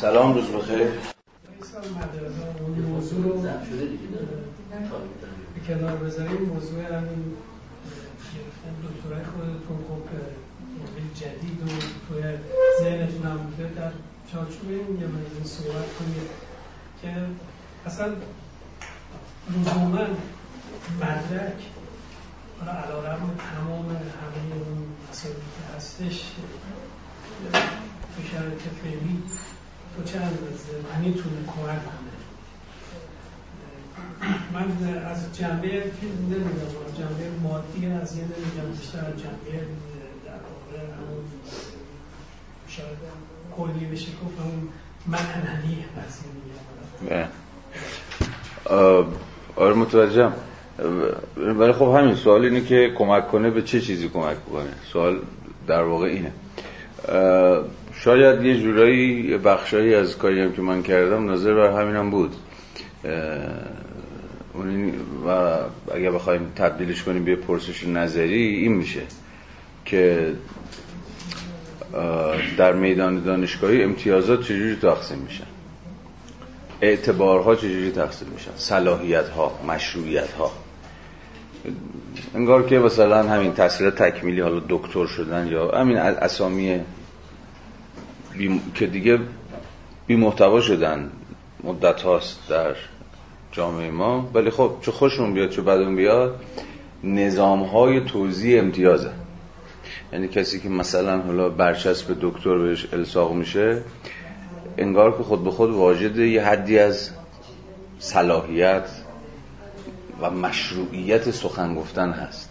سلام روز بخیر. موضوع رو کنار بذاریم موضوع همین گرفتن دکترای خودتون خب جدید و توی ذهنتون هم بوده در چارچوب این یه صحبت کنید. که اصلا لزوما مدرک حالا علا رقم تمام همه اون که هستش به فعلی تو چه اندازه؟ می‌تونه کمک کنه. من از جنبه فیلم نمیدم جنبه مادی از یه نمیدم بیشتر از جنبه در واقع همون شاید کلی بشه گفت اون معنی قضیه آره متوجهم. ولی خب همین سوال اینه که کمک کنه به چه چیزی کمک کنه سوال در واقع اینه. شاید یه جورایی بخشایی از کاری هم که من کردم نظر بر همینم بود. و اگر بخوایم تبدیلش کنیم به پرسش نظری این میشه که در میدان دانشگاهی امتیازات چجوری تقسیم میشن؟ اعتبارها چجوری تقسیم میشن؟ صلاحیت ها انگار که مثلا همین تحصیل تکمیلی حالا دکتر شدن یا همین اسامی که دیگه بی محتوا شدن مدت هاست در جامعه ما. ولی خب چه خوشمون بیاد چه بدون بیاد نظام های توضیح امتیازه. یعنی کسی که مثلا حالا برچسب دکتر بهش الساق میشه انگار که خود به خود واجد یه حدی از صلاحیت و مشروعیت سخن گفتن هست.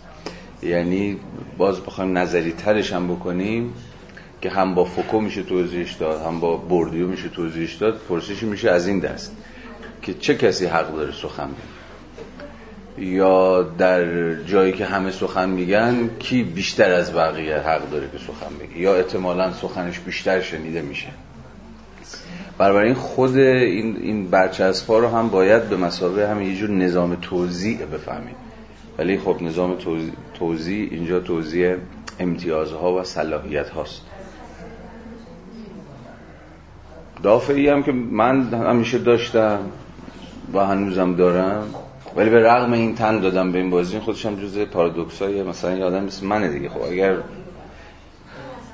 یعنی باز بخوایم نظری ترش هم بکنیم. که هم با فوکو میشه توضیحش داد هم با بردیو میشه توضیحش داد پرسشی میشه از این دست که چه کسی حق داره سخن بگه؟ یا در جایی که همه سخن میگن کی بیشتر از بقیه حق داره که سخن بگه؟ یا احتمالا سخنش بیشتر شنیده میشه؟ این خود این این برچسب رو هم باید به مسابقه همین یه جور نظام توزیع بفهمیم. ولی خب نظام توزیع اینجا توزیع امتیازها و صلاحیت هاست دافعی هم که من همیشه داشتم و هنوزم دارم. ولی به رغم این تن دادم به این بازی خودش هم جز پارادوکسای مثلا یه آدم مثل منه دیگه. خب اگر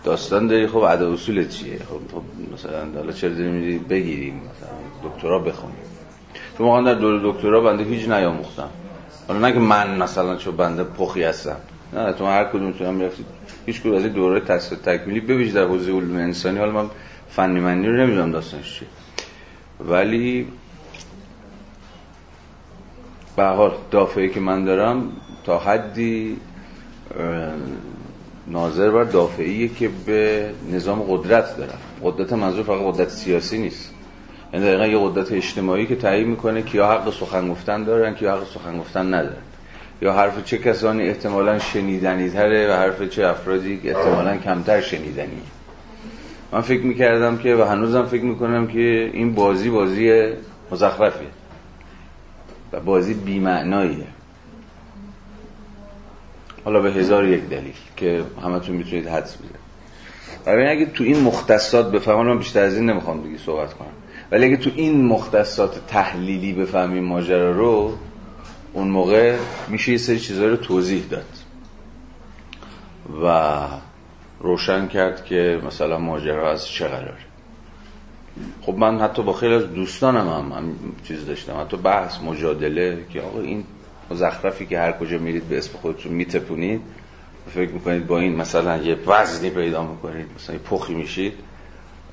داستان داری خب عدا اصول چیه؟ خب, مثلا حالا چرا داری بگیریم مثلا دکترا بخونیم. تو موقعا در دور دکترا بنده هیچ نیاموختم. حالا نه که من مثلا چون بنده پخی هستم. نه تو هر کدوم تو هم رفتید هیچ کدوم از دوره تحصیل تکمیلی ببینید در حوزه علوم انسانی. حالا من فنی منی رو نمی‌دونم داستانش چیه. ولی به حال دافعی که من دارم تا حدی ناظر بر دافعیه که به نظام قدرت دارم. قدرت منظور فقط قدرت سیاسی نیست. یعنی دقیقا یه قدرت اجتماعی که تعیین می‌کنه کیا حق سخن گفتن دارن کیا حق سخن گفتن ندارن. یا حرف چه کسانی احتمالا شنیدنی تره و حرف چه افرادی احتمالا کمتر شنیدنی من فکر می‌کردم که و هنوزم فکر می‌کنم که این بازی بازی مزخرفیه. و بازی بیمعناییه. حالا به هزار یک دلیل که همتون می‌تونید حدس بزنید. برای اگه تو این مختصات بفهمم من بیشتر از این نمی‌خوام دیگه صحبت کنم. ولی اگه تو این مختصات تحلیلی بفهمیم ماجرا رو اون موقع میشه یه سری چیزها رو توضیح داد. و روشن کرد که مثلا ماجرا از چه قراره. خب من حتی با خیلی از دوستانم هم, هم چیز داشتم. حتی بحث مجادله که آقا این مزخرفی که هر کجا میرید به اسم خودتون میتپونید. فکر می‌کنید با این مثلا یه وزنی پیدا می‌کنید مثلا یه پخی میشید.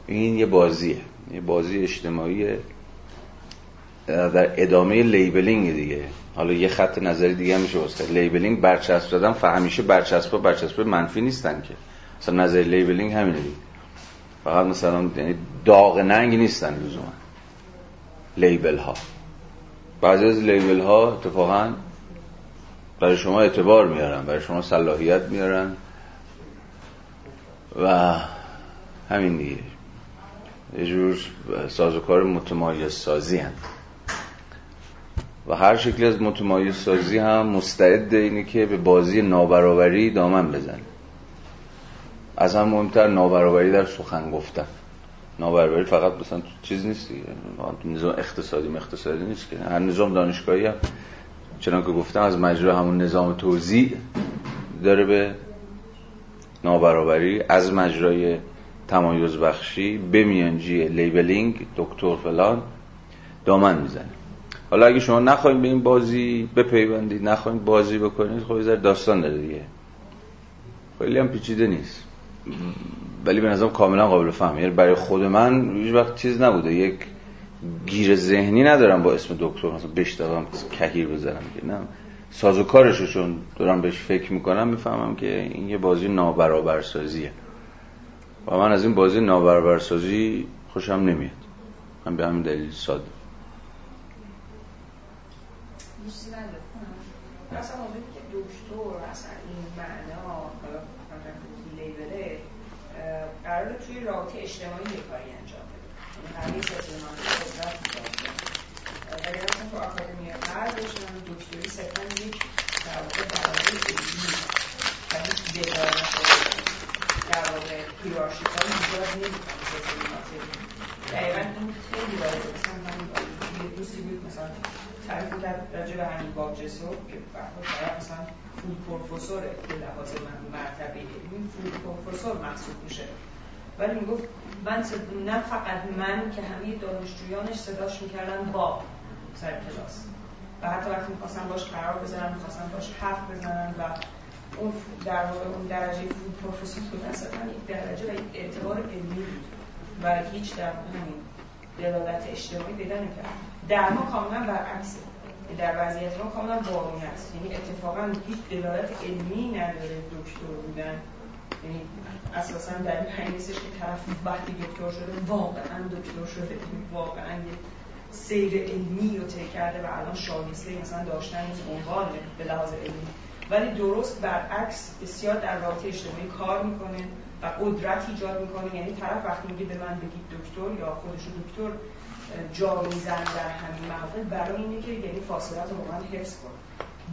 این یه بازیه. یه بازی اجتماعی در ادامه labeling دیگه. حالا یه خط نظری دیگه میشه واسه labeling برچسب دادن همیشه برچسب برچسب منفی نیستن که. مثلا نظر labeling همینه دیگه. فقط مثلا یعنی داغ ننگ نیستن لزوما. label ها بعضی از label ها اتفاقا برای شما اعتبار میارن برای شما صلاحیت میارن و همین دیگه. یه جور سازوکار متمایز سازی هم. و هر شکلی از متمایز سازی هم مستعد اینه که به بازی نابرابری دامن بزنه. از هم مهمتر نابرابری در سخن گفتن. نابرابری فقط مثلا چیز نیست دیگه. نظام اقتصادی اقتصادی نیست که. هر نظام دانشگاهی هم چنان که گفتم از مجرا همون نظام توزیع داره به نابرابری. از مجرای تمایز بخشی به میانجی لیبلینگ دکتر فلان دامن می‌زنه. حالا اگه شما نخواهید به این بازی بپیوندید نخواهید بازی بکنید خب یه داستان داره دیگه. خیلی هم پیچیده نیست. ولی به نظرم کاملا قابل فهم یعنی برای خود من هیچ وقت چیز نبوده. یک گیر ذهنی ندارم با اسم دکتر. مثلا بشتغلم کهیر بزنم که نه. ساز و کارشو چون دارم بهش فکر می‌کنم می‌فهمم که این یه بازی نابرابرسازیه. و من از این بازی نابرابرسازی خوشم نمیاد. من به همین دلیل ساده. مثلا که دکتر اصلا این معنا لیبله قرار توی رابطه اجتماعی یه کاری انجام بده. یعنی تو دکتری یک در واقع در هیرارشیکال ایجاد نمی‌کنه این خیلی واضحه. مثلا من یه دوستی بود مثلا تعریف کرد راجع به همین باب که طرف مثلا فود پروفسوره به لحاظ مرتبه این فود پروفسور محسوب ولی می‌گفت من نه فقط من که همه دانشجویانش صداش می‌کردن با سر کلاس. و حتی وقتی می‌خواستم باش قرار بزنم می‌خواستم باش حرف بزنم و اون در واقع اون درجه فود پروفسور بود اصلا یک درجه و یک اعتبار علمی بود. و هیچ در همین دلالت اجتماعی پیدا نکرد. در ما کاملا برعکسه. در وضعیت ما کاملا بارونی است. یعنی اتفاقا هیچ دلالت علمی نداره دکتر بودن. یعنی اساسا در این نیستش که طرف وقتی دکتر شده واقعا دکتر شده یعنی واقعا یه سیر علمی رو طی کرده و الان شایسته مثلا داشتن این عنوان به لحاظ علمی. ولی درست برعکس بسیار در رابطه اجتماعی کار می‌کنه و قدرت ایجاد می‌کنه. یعنی طرف وقتی میگه به من بگید دکتر یا خودش دکتر جا میزن در همین محافل برای اینه که یعنی فاصلت رو من حفظ کن.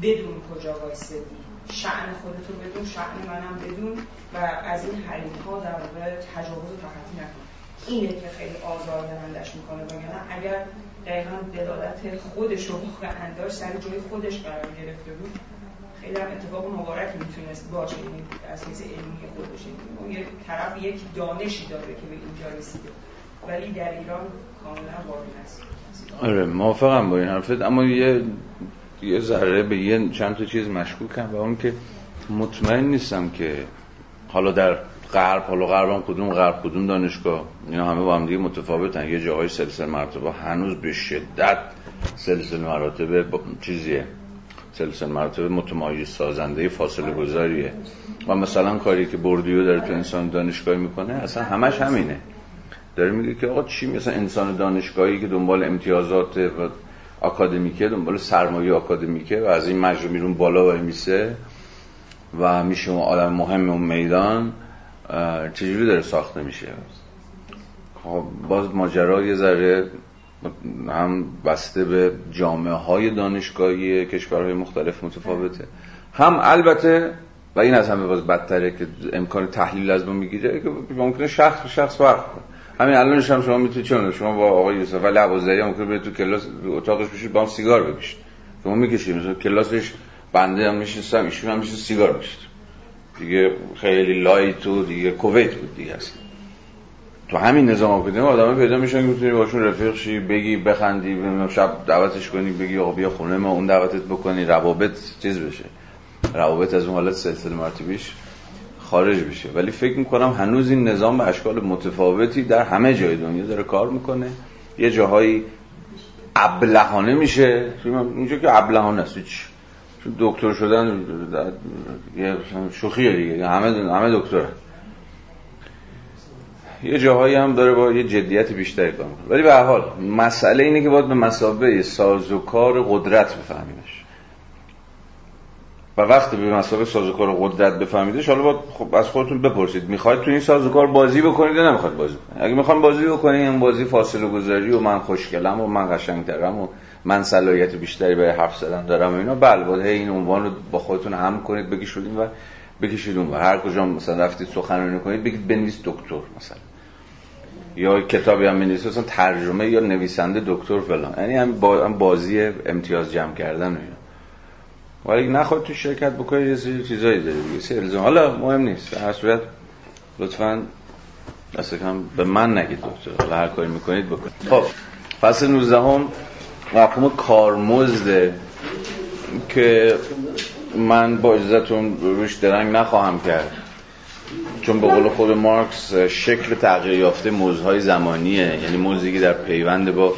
بدون کجا وایستدی شعن خودتو بدون شعن منم بدون و از این حریم ها در واقع تجاوز تخطی نکن اینه که خیلی آزار درندش می‌کنه. بگنه اگر دقیقا دلالت خودش رو واقعا داشت سر جای خودش قرار گرفته بود خیلی هم اتفاق مبارک می‌تونست باشه این از حیث علمی خودش. اون یک طرف یک دانشی داره که به اینجا رسیده. ولی در ایران کاملا واقعی است. آره موافقم با این حرفت. اما یه یه ذره به یه چند تا چیز مشکوکم و اون که مطمئن نیستم که حالا در غرب حالا غرب هم کدوم غرب کدوم دانشگاه اینا همه با هم دیگه متفاوتن. یه جاهای سلسله مرتبه هنوز به شدت سلسله مراتب چیزیه. سلسله مراتب متمایز سازنده فاصله گذاریه. و مثلا کاری که بردیو داره تو انسان دانشگاهی می‌کنه اصلا همش همینه. داره میگه که آقا چی؟ مثلا انسان دانشگاهی که دنبال امتیازات و آکادمیکه دنبال سرمایه آکادمیکه و از این مجرم میرون بالا و میسه و میشه آدم مهم اون میدان چجوری داره ساخته میشه؟ خب باز ماجرا یه ذره هم بسته به جامعه های دانشگاهی کشورهای مختلف متفاوته. هم البته و این از همه باز بدتره که امکان تحلیل از ما می‌گیره که ممکنه شخص شخص فرق کنه. همین الانش هم شما می‌تونید چون شما با آقای یوسف ولی عبازدری ممکنه برید تو کلاس اتاقش بشید با هم سیگار بکشید. شما می‌کشید مثلا کلاسش بنده هم میشستم ایشون هم میشه سیگار بکشید دیگه خیلی لایت و دیگه کویت بود دیگه اصلا. تو همین نظام آکادمی آدم پیدا میشن که می‌تونی باشون رفیق شی بگی بخندی شب دعوتش کنی بگی آقا بیا خونه ما اون دعوتت بکنی روابط چیز بشه. روابط از اون حالت سلسله مرتبیش خارج بشه. ولی فکر می‌کنم هنوز این نظام به اشکال متفاوتی در همه جای دنیا داره کار می‌کنه. یه جاهایی ابلهانه میشه. اینجا که ابلهانه است چون دکتر شدن یه شوخیه دیگه همه همه دکتره. یه جاهایی هم داره با یه جدیت بیشتری کار می‌کنه. ولی به حال مسئله اینه که باید به مسابقه سازوکار قدرت بفهمیمش. و وقتی به مسابقه سازوکار قدرت بفهمیدش حالا باید خب از خودتون بپرسید. می‌خواید تو این سازوکار بازی بکنید یا نمی‌خواید بازی کنید اگه می‌خواید بازی بکنید این بازی فاصله گذاری و من خوشگلم و من قشنگترم و من صلاحیت بیشتری برای حرف زدن دارم و اینا بله باید این عنوان رو با خودتون هم کنید بکشید و بکشید و هر کجا مثلا رفتید سخنرانی کنید بگید بنویس دکتر مثلا. یا کتابی هم می‌نویسه مثلا ترجمه یا نویسنده دکتر فلان. یعنی هم بازی امتیاز جمع کردن و ولی نخواهید تو شرکت بکنید یه سری چیزایی داره دیگه. سری الزام. حالا مهم نیست. هر صورت لطفا دست کم به من نگید دکتر. حالا هر کاری می‌کنید بکنید. خب فصل 19 هم مفهوم کارمزده که من با اجازتون روش درنگ نخواهم کرد. چون به قول خود مارکس شکل تغییر یافته موزهای زمانیه. یعنی موزی که در پیوند با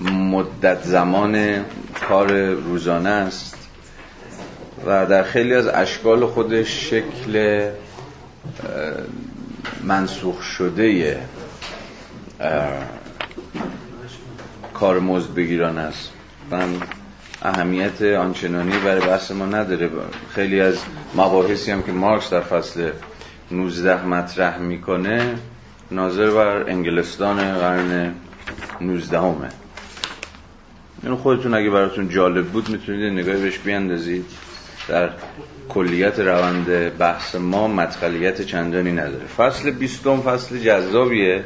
مدت زمان کار روزانه است و در خیلی از اشکال خودش شکل منسوخ شده کار مزد بگیران است. من اهمیت آنچنانی برای بحث ما نداره. خیلی از مباحثی هم که مارکس در فصل 19 مطرح می‌کنه ناظر بر انگلستان قرن 19 همه اینو خودتون اگه براتون جالب بود می‌تونید نگاهی بهش بیاندازید. در کلیت روند بحث ما مدخلیت چندانی نداره. فصل بیستم فصل جذابیه.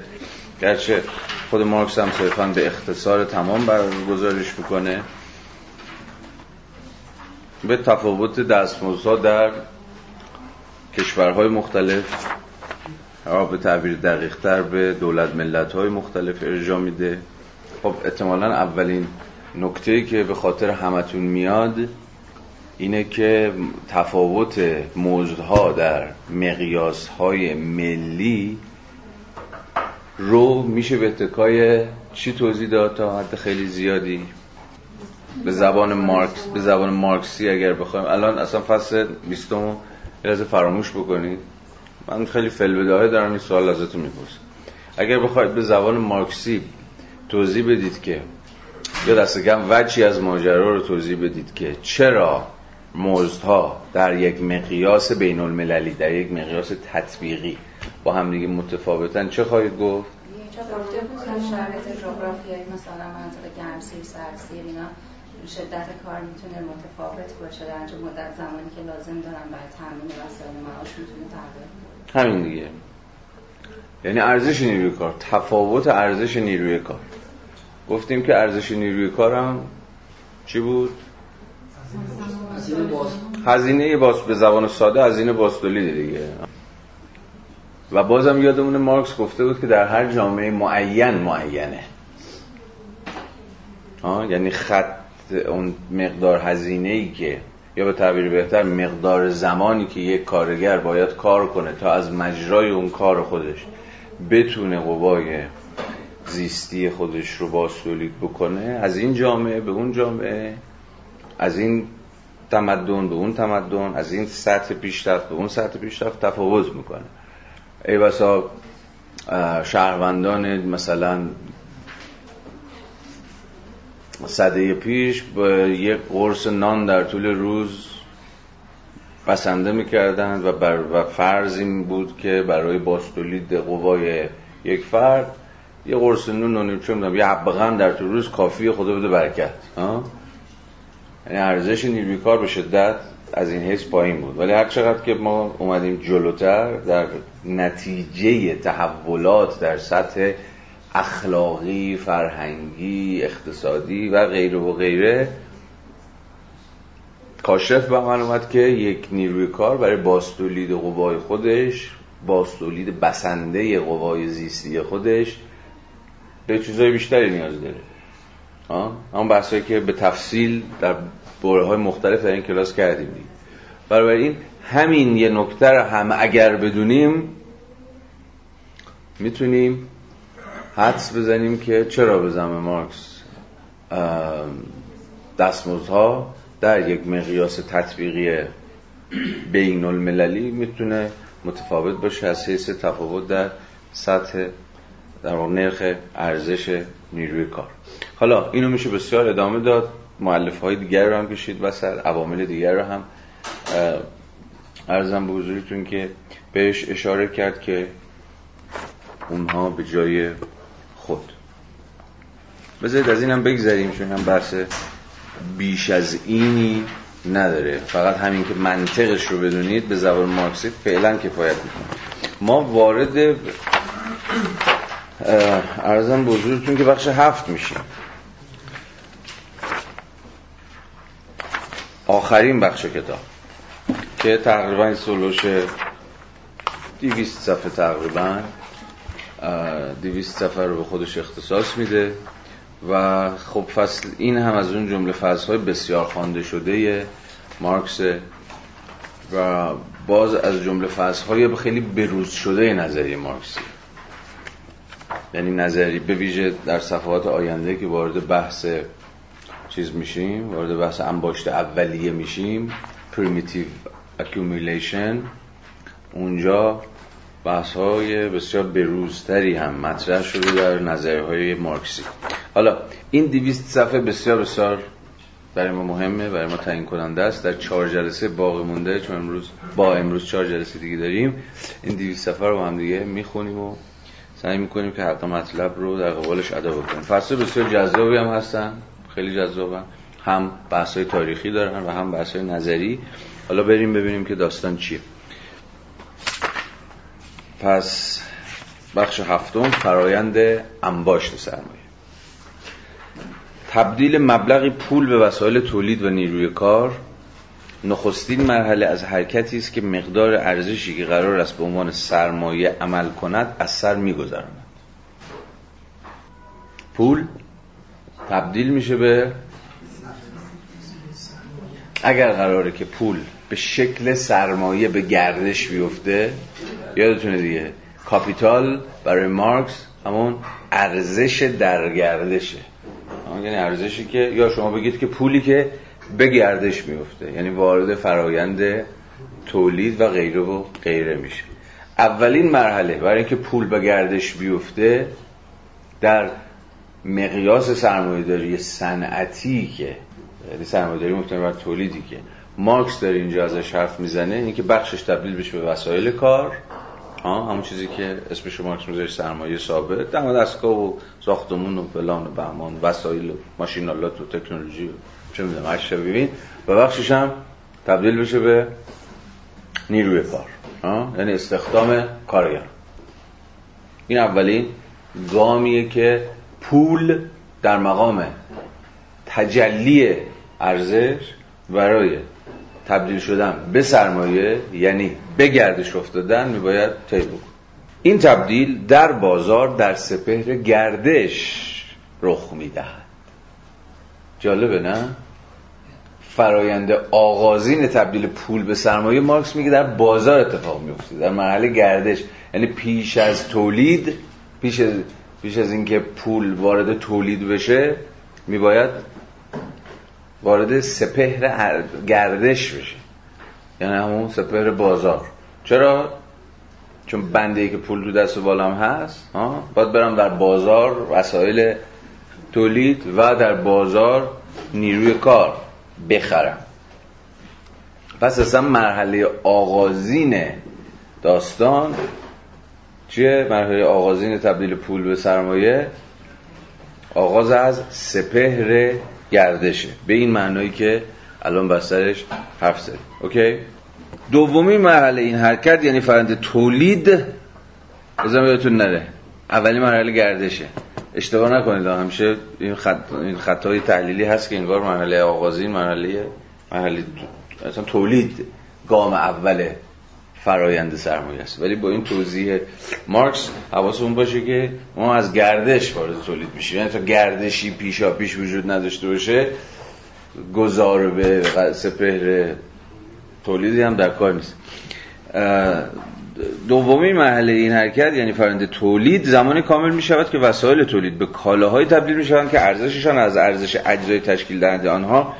گرچه خود مارکس هم صرفا به اختصار تمام برگزارش می‌کنه. به تفاوت دستمزدها در کشورهای مختلف به تعبیر دقیق تر به دولت ملت های مختلف ارجا میده. خب احتمالا اولین نکته که به خاطر همتون میاد اینه که تفاوت موزدها در مقیاس های ملی رو میشه به اتکای چی توضیح داد تا حد خیلی زیادی؟ به زبان مارکس به زبان مارکسی اگر بخوایم. الان اصلا فصل 20 رو فراموش بکنید. من خیلی فلبداهه دارم این سوال ازتون می‌پرسم. اگر بخواید به زبان مارکسی توضیح بدید که یا دست کم وجهی از ماجرا رو توضیح بدید که چرا مزدها در یک مقیاس بین المللی در یک مقیاس تطبیقی با هم دیگه متفاوتن. چه خواهید گفت؟ گفته بود شرایط جغرافیایی مثلا منطقه گرمسیر سرسیر اینا شدت کار می‌تونه متفاوت باشه در مدت زمانی که لازم دارن برای تامین وسایل معاش می‌تونه تغییر همین دیگه. یعنی ارزش نیروی کار تفاوت ارزش نیروی کار. گفتیم که ارزش نیروی کارم چی بود؟ هزینه باز به زبان ساده هزینه باستولی دیگه و بازم یادمون مارکس گفته بود که در هر جامعه معین معینه آه یعنی خط اون مقدار هزینه ای که یا به تعبیر بهتر مقدار زمانی که یک کارگر باید کار کنه تا از مجرای اون کار خودش بتونه قوای زیستی خودش رو باز تولید بکنه از این جامعه به اون جامعه از این تمدن به اون تمدن از این سطح پیشرفت به اون سطح پیشرفت تفاوت می‌کنه. ای بسا شهروندان مثلا صده پیش با یک قرص نان در طول روز بسنده می‌کردند و, بر و فرض این بود که برای باستولید قوای یک فرد یه قرص نون و چه می‌دونم یه حبقن در طول روز کافی خدا بده برکت. یعنی ارزش نیروی کار به شدت از این حیث پایین بود. ولی هر چقدر که ما اومدیم جلوتر در نتیجه تحولات در سطح اخلاقی، فرهنگی، اقتصادی و غیره و غیره کاشف به من اومد که یک نیروی کار برای باستولید قوای خودش باستولید بسنده قوای زیستی خودش به چیزهای بیشتری نیاز داره. اما بحثایی که به تفصیل در دوره های مختلف در این کلاس کردیم برای این همین یه نکته هم اگر بدونیم می‌تونیم حدس بزنیم که چرا به زم مارکس دستمزدها در یک مقیاس تطبیقی بین المللی می‌تونه متفاوت باشه از حیث تفاوت در سطح در نرخ ارزش نیروی کار. حالا اینو میشه بسیار ادامه داد. معلف های دیگر رو هم کشید وسط عوامل دیگر رو هم ارزم به حضورتون که بهش اشاره کرد که اونها به جای خود. بذارید از اینم بگذاریم چون هم بحث بیش از اینی نداره. فقط همین که منطقش رو بدونید به زبان مارکسی فعلا کفایت می‌کنه. ما وارد ارزم بزرگتون که بخش هفت میشیم. آخرین بخش کتاب که تقریبا این سلوش دیویست صفحه تقریبا دیویست صفحه رو به خودش اختصاص میده و خب فصل این هم از اون جمله فصل های بسیار خوانده شده مارکس و باز از جمله فصل های خیلی بروز شده نظری مارکسی. یعنی نظری به ویژه در صفحات آینده که وارد بحث چیز میشیم وارد بحث انباشت اولیه میشیم primitive accumulation اونجا بحث های بسیار بروزتری هم مطرح شده در نظریه های مارکسی. حالا این دیویست صفحه بسیار بسیار برای ما مهمه برای ما تعیین کننده است. در چهار جلسه باقی مونده چون امروز با امروز چهار جلسه دیگه داریم. این دیویست صفحه رو هم دیگه می‌خونیم و سعی می‌کنیم که حق مطلب رو در قبالش ادا بکنیم. فصل بسیار جذابی هم هستن خیلی جذابن. هم بحث های تاریخی دارن و هم بحث های نظری. حالا بریم ببینیم که داستان چیه. پس بخش هفتم فرایند انباشت سرمایه. تبدیل مبلغی پول به وسایل تولید و نیروی کار نخستین مرحله از حرکتی است که مقدار ارزشی که قرار است به عنوان سرمایه عمل کند از سر پول تبدیل میشه به اگر قراره که پول به شکل سرمایه به گردش بیفته یادتونه دیگه کاپیتال برای مارکس همون ارزش در گردشه. یعنی ارزشی که یا شما بگید که پولی که به گردش میفته یعنی وارد فرایند تولید و غیره و غیره میشه. اولین مرحله برای اینکه پول به گردش بیفته در مقیاس سرمایه‌داری صنعتی که یعنی سرمایه‌داری مبتنی بر تولیدی که مارکس داره اینجا ازش حرف می‌زنه اینکه بخشش تبدیل بشه به وسایل کار. همون چیزی که اسمش مارکس می‌ذاره سرمایه ثابت. دم دستگاه و ساختمون و فلان و بهمان وسایل و ماشینالات و تکنولوژی و چه می‌دونم هر ببین. و بخشش هم تبدیل بشه به نیروی کار. یعنی استخدام کارگر این اولین گامیه که پول در مقام تجلی ارزش برای تبدیل شدن به سرمایه یعنی به گردش افتادن میباید طی این تبدیل در بازار در سپهر گردش رخ می‌دهد. جالبه نه؟ فرایند آغازین تبدیل پول به سرمایه مارکس میگه در بازار اتفاق میفته در مرحله گردش. یعنی پیش از تولید پیش از پیش از اینکه پول وارد تولید بشه میباید وارد سپهر گردش بشه. یعنی همون سپهر بازار. چرا؟ چون بنده ای که پول رو دست و بالام هست ها باید برم در بازار وسایل تولید و در بازار نیروی کار. بخرم. پس اصلا مرحله آغازین داستان چیه؟ مرحله آغازین تبدیل پول به سرمایه؟ آغاز از سپهر گردشه. به این معنایی که الان بسترش حرف زد اوکی؟ دومی مرحله این حرکت یعنی فرند تولید. بزن بهتون نره اولی مرحله گردشه. اشتباه نکنید. همیشه این خط این خطای تحلیلی هست که انگار مرحله آغازین مرحله مرحله اصلا تولید گام اوله فرایند سرمایه است. ولی با این توضیح مارکس حواسمون باشه که ما از گردش وارد تولید میشیم. یعنی تا گردشی پیشا پیش وجود نداشته باشه گذار به سپهر تولیدی هم در کار نیست. دومی مرحله این حرکت یعنی فرآیند تولید زمانی کامل می شود که وسایل تولید به کالاهای تبدیل می شوند که ارزششان از ارزش اجزای تشکیل دهنده آنها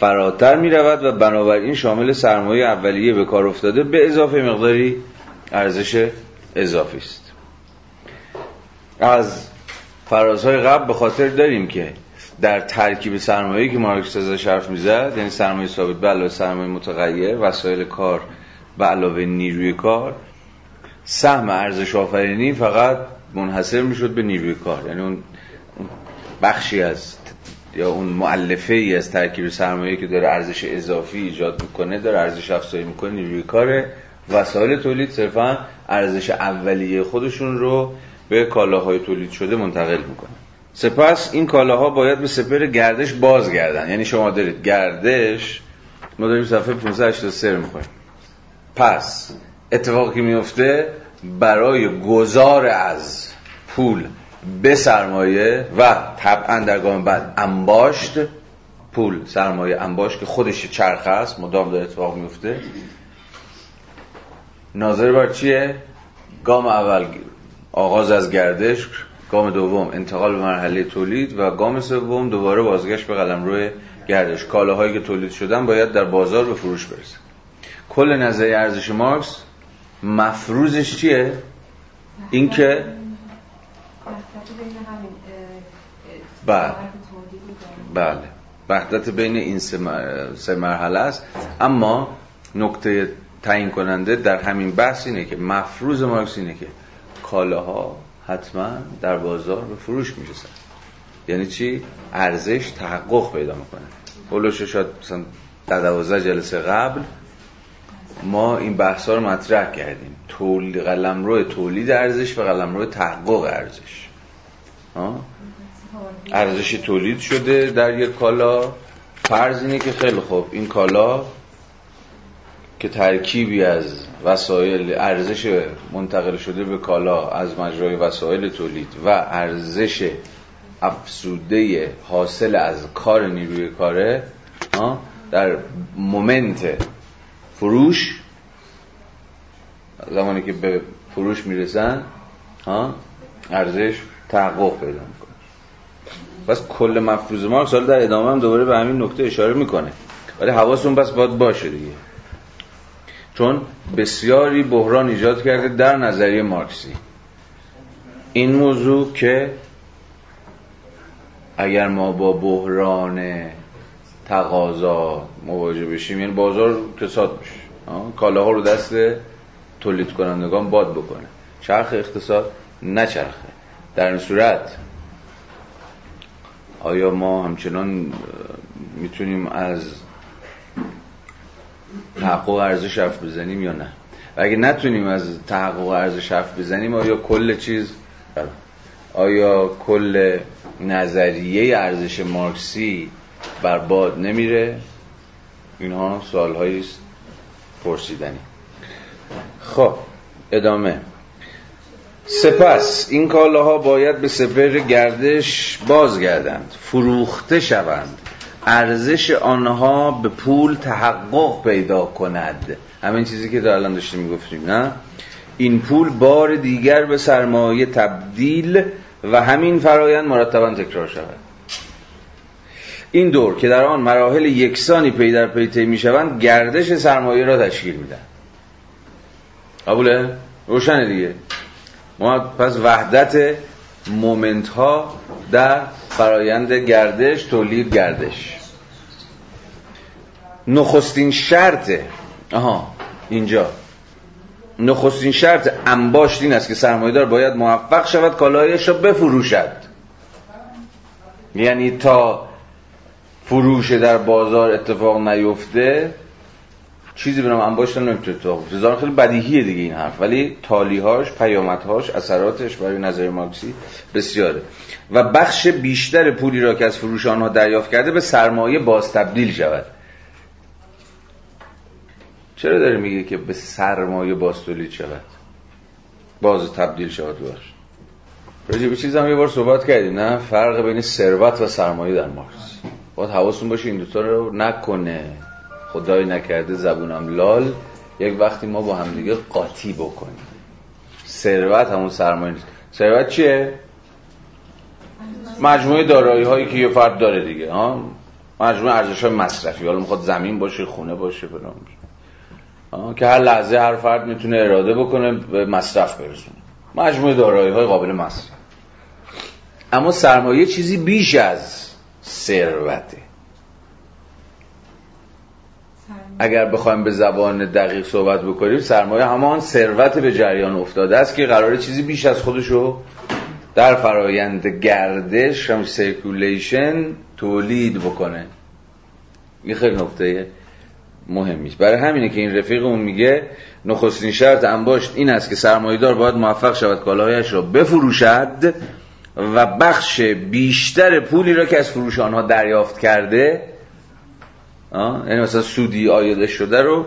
فراتر می رود و بنابراین شامل سرمایه اولیه به کار افتاده به اضافه مقداری ارزش اضافی است. از فرازهای قبل به خاطر داریم که در ترکیب سرمایه که مارکس ازش حرف می‌زد یعنی سرمایه ثابت علاوه سرمایه متغیر وسایل کار به علاوه نیروی کار سهم ارزش آفرینی فقط منحصر می‌شد به نیروی کار. یعنی اون بخشی از یا اون معلفه ای از ترکیب سرمایه که داره ارزش اضافی ایجاد می‌کنه داره ارزش افزایی می‌کنه نیروی کاره. وسایل تولید صرفا ارزش اولیه خودشون رو به کالاهای تولید شده منتقل می‌کنه سپس این کالاها باید به سپر گردش بازگردن. یعنی شما دارید گردش ما داریم صفحه 583 می‌خوایم پس اتفاقی میفته برای گذار از پول به سرمایه و طبعا در گام بعد انباشت پول سرمایه انباشت که خودش چرخ است مدام داره اتفاق میفته ناظر بر چیه؟ گام اول آغاز از گردش گام دوم انتقال به مرحله تولید و گام سوم دوباره بازگشت به قلم روی گردش. کالاهایی که تولید شدن باید در بازار به فروش برسه. کل نظریه ارزش مارکس مفروضش چیه؟ اینکه بله. بله. وحدت بین این سه مرحله است. اما نکته تعیین کننده در همین بحث اینه که مفروض مارکس اینه که کالاها حتما در بازار به فروش می‌رسن. یعنی چی؟ ارزش تحقق پیدا می‌کنه. اولوش شاید مثلا در دوازده جلسه قبل ما این بحث ها رو مطرح کردیم. تولید قلمرو تولید ارزش و قلمرو تحقق ارزش. ارزش تولید شده در یک کالا. فرض اینه که خیلی خوب. این کالا که ترکیبی از وسایل ارزش منتقل شده به کالا از مجرای وسایل تولید و ارزش افسوده حاصل از کار نیروی کاره در مومنت فروش زمانی که به فروش می‌رسن ارزش تحقق پیدا می‌کنه. بس کل مفروض مارکس سال در ادامه هم دوباره به همین نکته اشاره می‌کنه. ولی حواستون بس باید باشه دیگه. چون بسیاری بحران ایجاد کرده در نظریه مارکسی. این موضوع که اگر ما با بحران تقاضا مواجه بشیم یعنی بازار کساد کالاها رو دست تولید کنندگان باد بکنه. چرخ اقتصاد نچرخه. در این صورت آیا ما همچنان می‌تونیم از تحقق ارزش حرف بزنیم یا نه؟ و اگه نتونیم از تحقق ارزش حرف بزنیم آیا کل چیز آیا کل نظریه ارزش مارکسی برباد نمیره؟ اینها سوال است. پرسیدنی. خب ادامه. سپس این کالاها باید به سپر گردش بازگردند فروخته شوند. ارزش آنها به پول تحقق پیدا کند. همین چیزی که در الان داشتیم می‌گفتیم نه؟ این پول بار دیگر به سرمایه تبدیل و همین فرایند مرتبا تکرار شود. این دور که در آن مراحل یکسانی پی در پی طی می‌شوند گردش سرمایه را تشکیل میدن قبوله روشن دیگه. ما پس وحدت moment ها در فرایند گردش تولید گردش. نخستین شرطه آها اینجا. نخستین شرط انباشت این است که سرمایه‌دار باید موفق شود کالایش را بفروشد. یعنی تا فروش در بازار اتفاق نیفته چیزی به نام انباشت نمی‌تونه اتفاق بیفته. خیلی بدیهیه دیگه این حرف ولی تالیهاش پیامدهاش اثراتش برای نظر مارکسی بسیاره. و بخش بیشتر پولی را که از فروش آنها دریافت کرده به سرمایه باز تبدیل شود. چرا داره میگه که به سرمایه باز تولید شود؟ باز تبدیل شود باش راجع به چیز هم یه بار صحبت کردیم نه؟ فرق بین ثروت و سرمایه در مارکس. باید حواستون باشه این دوتا رو نکنه. خدای نکرده زبونم لال. یک وقتی ما با همدیگه قاطی بکنیم. ثروت همون سرمایه نیست. ثروت چیه؟ مجموعه دارایی هایی که یه فرد داره دیگه ها؟ مجموعه ارزش های مصرفی. حالا می‌خواد زمین باشه خونه باشه فلان که هر لحظه هر فرد می‌تونه اراده بکنه به مصرف برسونه. مجموعه دارایی های قابل مصرف. اما سرمایه چیزی بیش از ثروته. اگر بخوایم به زبان دقیق صحبت بکنیم سرمایه همان ثروت به جریان افتاده است که قراره چیزی بیش از خودشو در فرایند گردش هم circulation تولید بکنه. این خیلی نکته مهم نیست. برای همینه که این رفیقمون میگه نخستین شرط انباشت این است که سرمایه‌دار باید موفق شود کالاهایش را بفروشد. و بخش بیشتر پولی را که از فروش آنها دریافت کرده یعنی مثلا سودی عایدش شده رو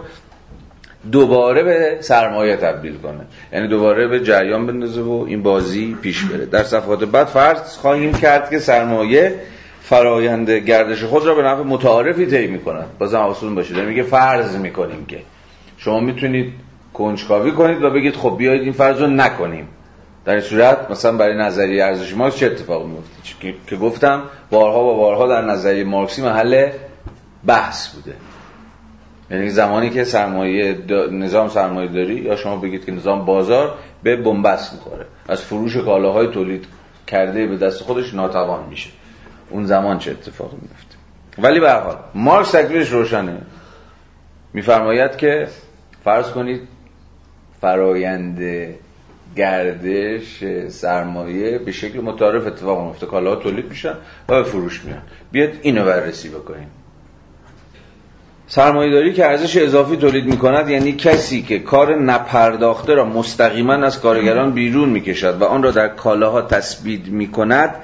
دوباره به سرمایه تبدیل کنه. یعنی دوباره به جریان بندازه و این بازی پیش بره. در صفحات بعد فرض خواهیم کرد که سرمایه فرایند گردش خود را به نفع متعارفی طی می‌کند بازم آسون باشه. میگه فرض می‌کنیم که شما می‌تونید کنجکاوی کنید و بگید خب بیایید این فرض رو نکنیم. در این صورت مثلا برای نظریه ارزش مارکس چه اتفاقی میفته که گفتم بارها و بارها در نظریه مارکسی محل بحث بوده. یعنی زمانی که سرمایه نظام سرمایه داری یا شما بگید که نظام بازار به بنبست می‌خوره. از فروش کالاهای تولید کرده به دست خودش ناتوان میشه. اون زمان چه اتفاقی میفته ولی به حال مارکس تکلیفش روشنه. میفرماید که فرض کنید فرایند گردش سرمایه به شکل متعارف اتفاق میفته. کالاها تولید میشن و به فروش میان. بیاد اینو بررسی بکنیم. سرمایه‌داری که ارزش اضافی تولید می‌کند یعنی کسی که کار نپرداخته را مستقیما از کارگران بیرون می‌کشد و آن را در کالاها تثبیت می‌کند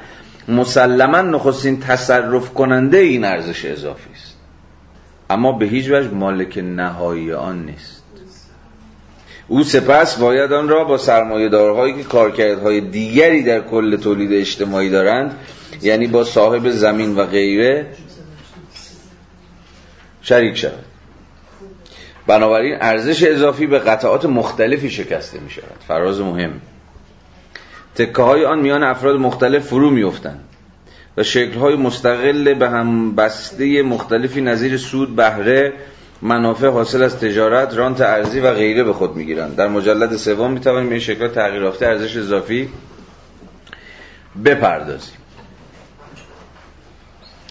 مسلما نخستین تصرف کننده این ارزش اضافی است. اما به هیچ وجه مالک نهایی آن نیست. او سپس باید آن را با سرمایه‌دارهایی که کارکردهای دیگری در کل تولید اجتماعی دارند یعنی با صاحب زمین و غیره شریک شود. بنابراین ارزش اضافی به قطعات مختلفی شکسته می شود فراز مهم. تکه های آن میان افراد مختلف فرو میافتند و شکل های مستقل به هم بسته مختلفی نظیر سود بهره منافع حاصل از تجارت رانت ارزی و غیره به خود می‌گیرند. در مجلد سوم می‌توانیم به این شکل تغییر یافته ارزش اضافی بپردازیم.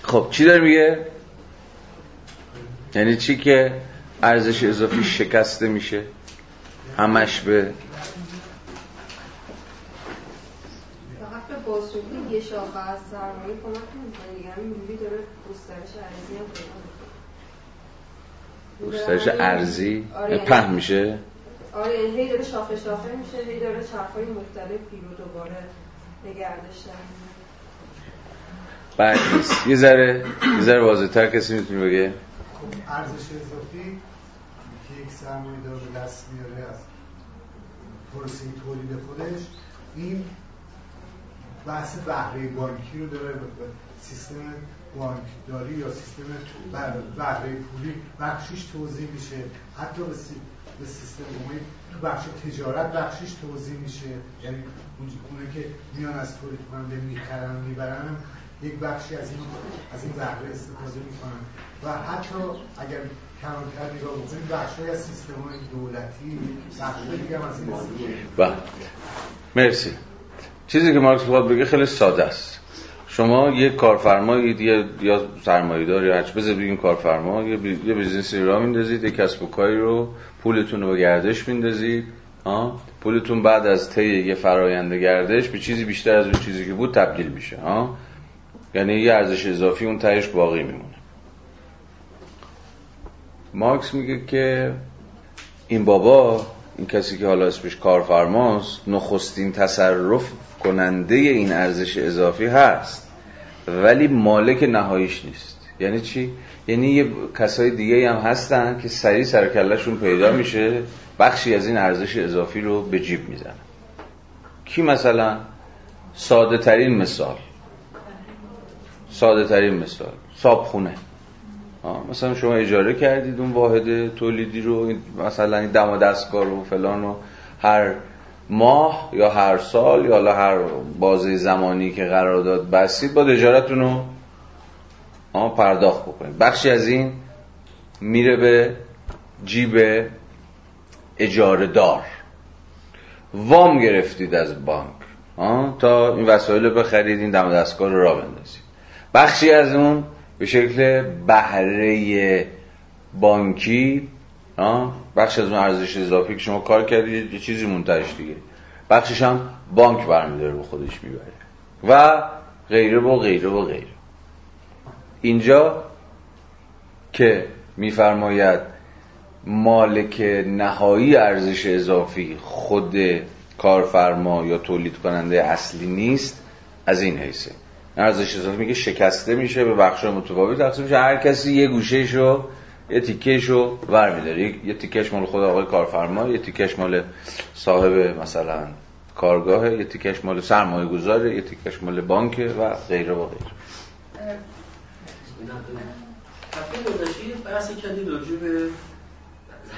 خب چی داره میگه؟ یعنی چی که ارزش اضافی شکسته میشه؟ همش به یه شاخه از سرمایه کمک داره هم گسترش ارزی. آره. په میشه. آره یعنی هی داره شاخه شاخه میشه هی داره چرخهای مختلفی رو دوباره نگردش بعد یه ذره یه ذره واضح‌تر کسی می‌تونه بگه؟ خب ارزش اضافی که یک سرمایه دار به دست میاره از پروسه تولید خودش. این بحث بهره بانکی رو داره سیستم بانکداری یا سیستم بهره پولی بخشیش توضیح میشه. حتی به سیستم عمومی تو بخش تجارت بخشیش توضیح میشه. یعنی اونه که میان از تولید کننده می‌خرن و می‌برن یک بخشی از این از این بهره استفاده می‌کنن. و حتی اگر کمتر نگاه بکنیم بخشی از سیستم دولتی بخشی دیگه از این بله. مرسی. چیزی که مارکس باید بگه خیلی ساده است. شما یک کارفرمایید یا یا سرمایه‌دار یا هرچی بذار بگیم کارفرما یه. یه business ی راه میندازید یک کسب و کاری رو پولتون رو به گردش میندازید ها پولتون بعد از طی یه فرایند گردش به چیزی بیشتر از اون چیزی که بود تبدیل میشه ها یعنی یه ارزش اضافی اون تهش باقی میمونه. مارکس میگه که این بابا این کسی که حالا اسمش کارفرماست نخستین تصرف کننده این ارزش اضافی هست. ولی مالک نهاییش نیست. یعنی چی؟ یعنی یه کسای دیگه هم هستن که سریع سرکلشون پیدا میشه بخشی از این ارزش اضافی رو به جیب می‌زنن. کی مثلا؟ ساده ترین مثال. ساده ترین مثال. صابخونه. مثلا شما اجاره کردید اون واحد تولیدی رو مثلا دم و دستگاه و فلان رو هر ماه یا هر سال یا هر بازه زمانی که قرارداد بستید با اجارتون رو پرداخت بکنید. بخشی از این میره به جیب اجاره دار وام گرفتید از بانک. تا این وسایل رو بخرید این دم دستگاه رو را بندازید. بخشی از اون به شکل بهره بانکی بخش از اون ارزش اضافی که شما کار کردید یه چیزی منتج دیگه. بخشش هم بانک برمیداره به خودش می‌بره. و غیره و غیره و غیره. اینجا که میفرماید مالک نهایی ارزش اضافی خود کارفرما یا تولید کننده اصلی نیست از این حیثه. ارزش اضافی میگه شکسته میشه به بخش متفاوت تقسیم میشه. هر کسی یه گوشهشو یه تیکهشو ور میداره یه تیکش مال خود آقای کارفرما یه تیکش مال صاحب مثلا کارگاه یه تیکش مال سرمایه گذاره یه تیکش مال بانک و غیره و غیره.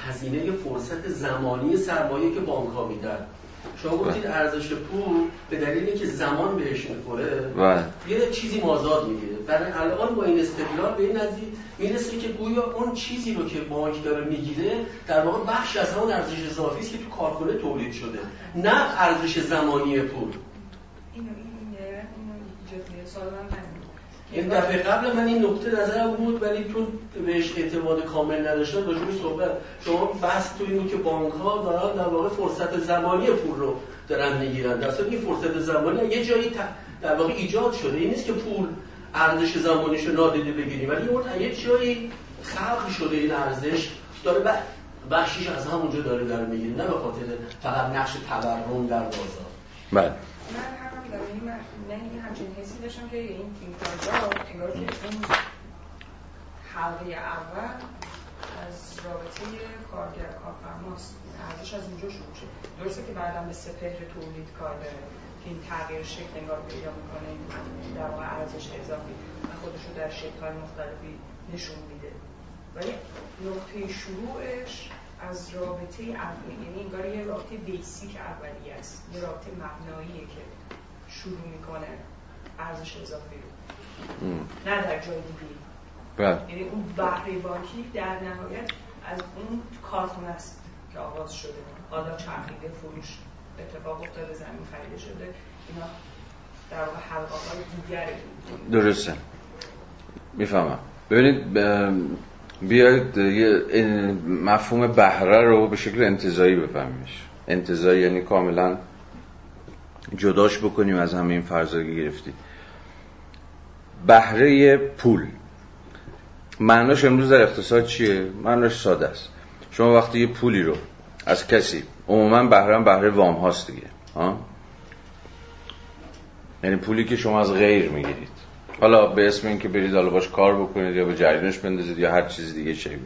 هزینه فرصت زمانی سرمایه که بانک ها میدن شما گفتید ارزش پول به دلیلی که زمان بهش می‌خوره بله. یه چیزی مازاد می‌گیره برای الان با این استدلال به این نزدیک می‌رسه که گویا اون چیزی رو که بانک داره می‌گیره در واقع بخش از همون ارزش اضافی است که تو کارخونه تولید شده نه ارزش زمانی پول اینو این دفعه قبل من این نکته نظرم بود ولی تو بهش اعتماد کامل نداشتم راجع صحبت شما بحث تو اینو که بانک ها دارن در واقع فرصت زمانی پول رو دارن می‌گیرن. در این فرصت زمانی یه جایی در واقع ایجاد شده. این نیست که پول ارزش زمانیش رو نادیده بگیریم ولی اون یه جایی خلق شده این ارزش داره بخشیش از همونجا داره در می‌گیره نه به خاطر فقط نقش تورم در بازار. بله. من نه همچین حسی داشتم که این تیم کارجا انگار که این حلقه اول از رابطه کارگر کارفرماست. ارزش از اونجا شروع شد درسته که بعدم به سپهر تولید کار داره. که این تغییر شکل انگار پیدا می‌کنه در واقع ارزش اضافی و خودش رو در شکل مختلفی نشون میده. ولی نقطه شروعش از رابطه اولی یعنی انگار یه رابطه بیسیک اولی است. یه رابطه مبناییه که شروع می‌کنه ارزش اضافی رو. نه در جای دیگه. بله. یعنی اون بهره بانکی در نهایت از اون کارخونه است که آغاز شده. حالا چرخیده فروش اتفاق افتاده زمین خریده شده. اینا در واقع حلقه های دیگره درسته. می‌فهمم. ببینید بیاید یه مفهوم بهره رو به شکل انتظایی بفهمیمش. انتظایی یعنی کاملا جداش بکنیم از همه این فرضایی که گرفتید بهره پول. معناش امروز در اقتصاد چیه؟ معناش ساده است. شما وقتی یه پولی رو از کسی عموما بهره بهره وام هاست دیگه ها؟ یعنی پولی که شما از غیر می‌گیرید. حالا به اسم اینکه برید حالا باش کار بکنید یا به جریانش بندازید یا هر چیز دیگه چه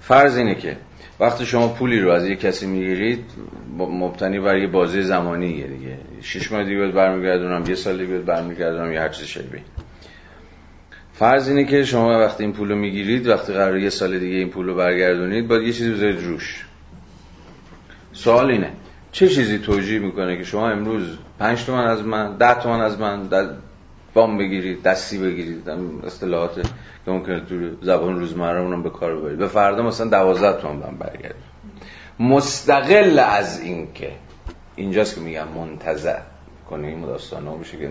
فرض اینه که وقتی شما پولی رو از یک کسی می‌گیرید مبتنی بر یه بازی زمانیه دیگه. شش ماه دیگه برمیگردونم یه سال دیگه برمیگردونم یه هر چیز شبیه فرض اینه که شما وقتی این پول رو می‌گیرید وقتی قرار یه سال دیگه این پول رو برگردونید باید یه چیزی بذارید روش. سوال اینه چه چیزی توجیه می‌کنه که شما امروز پنج تومن از من ده تومن از من وام بگیرید دستی بگیرید اصطلاحات که ممکنه تو زبان روزمره اونم به کار ببرید به فردا مثلا 12 تومن من برگرد مستقل از اینکه اینجاست که میگم منتظر کنه این داستانا بشه که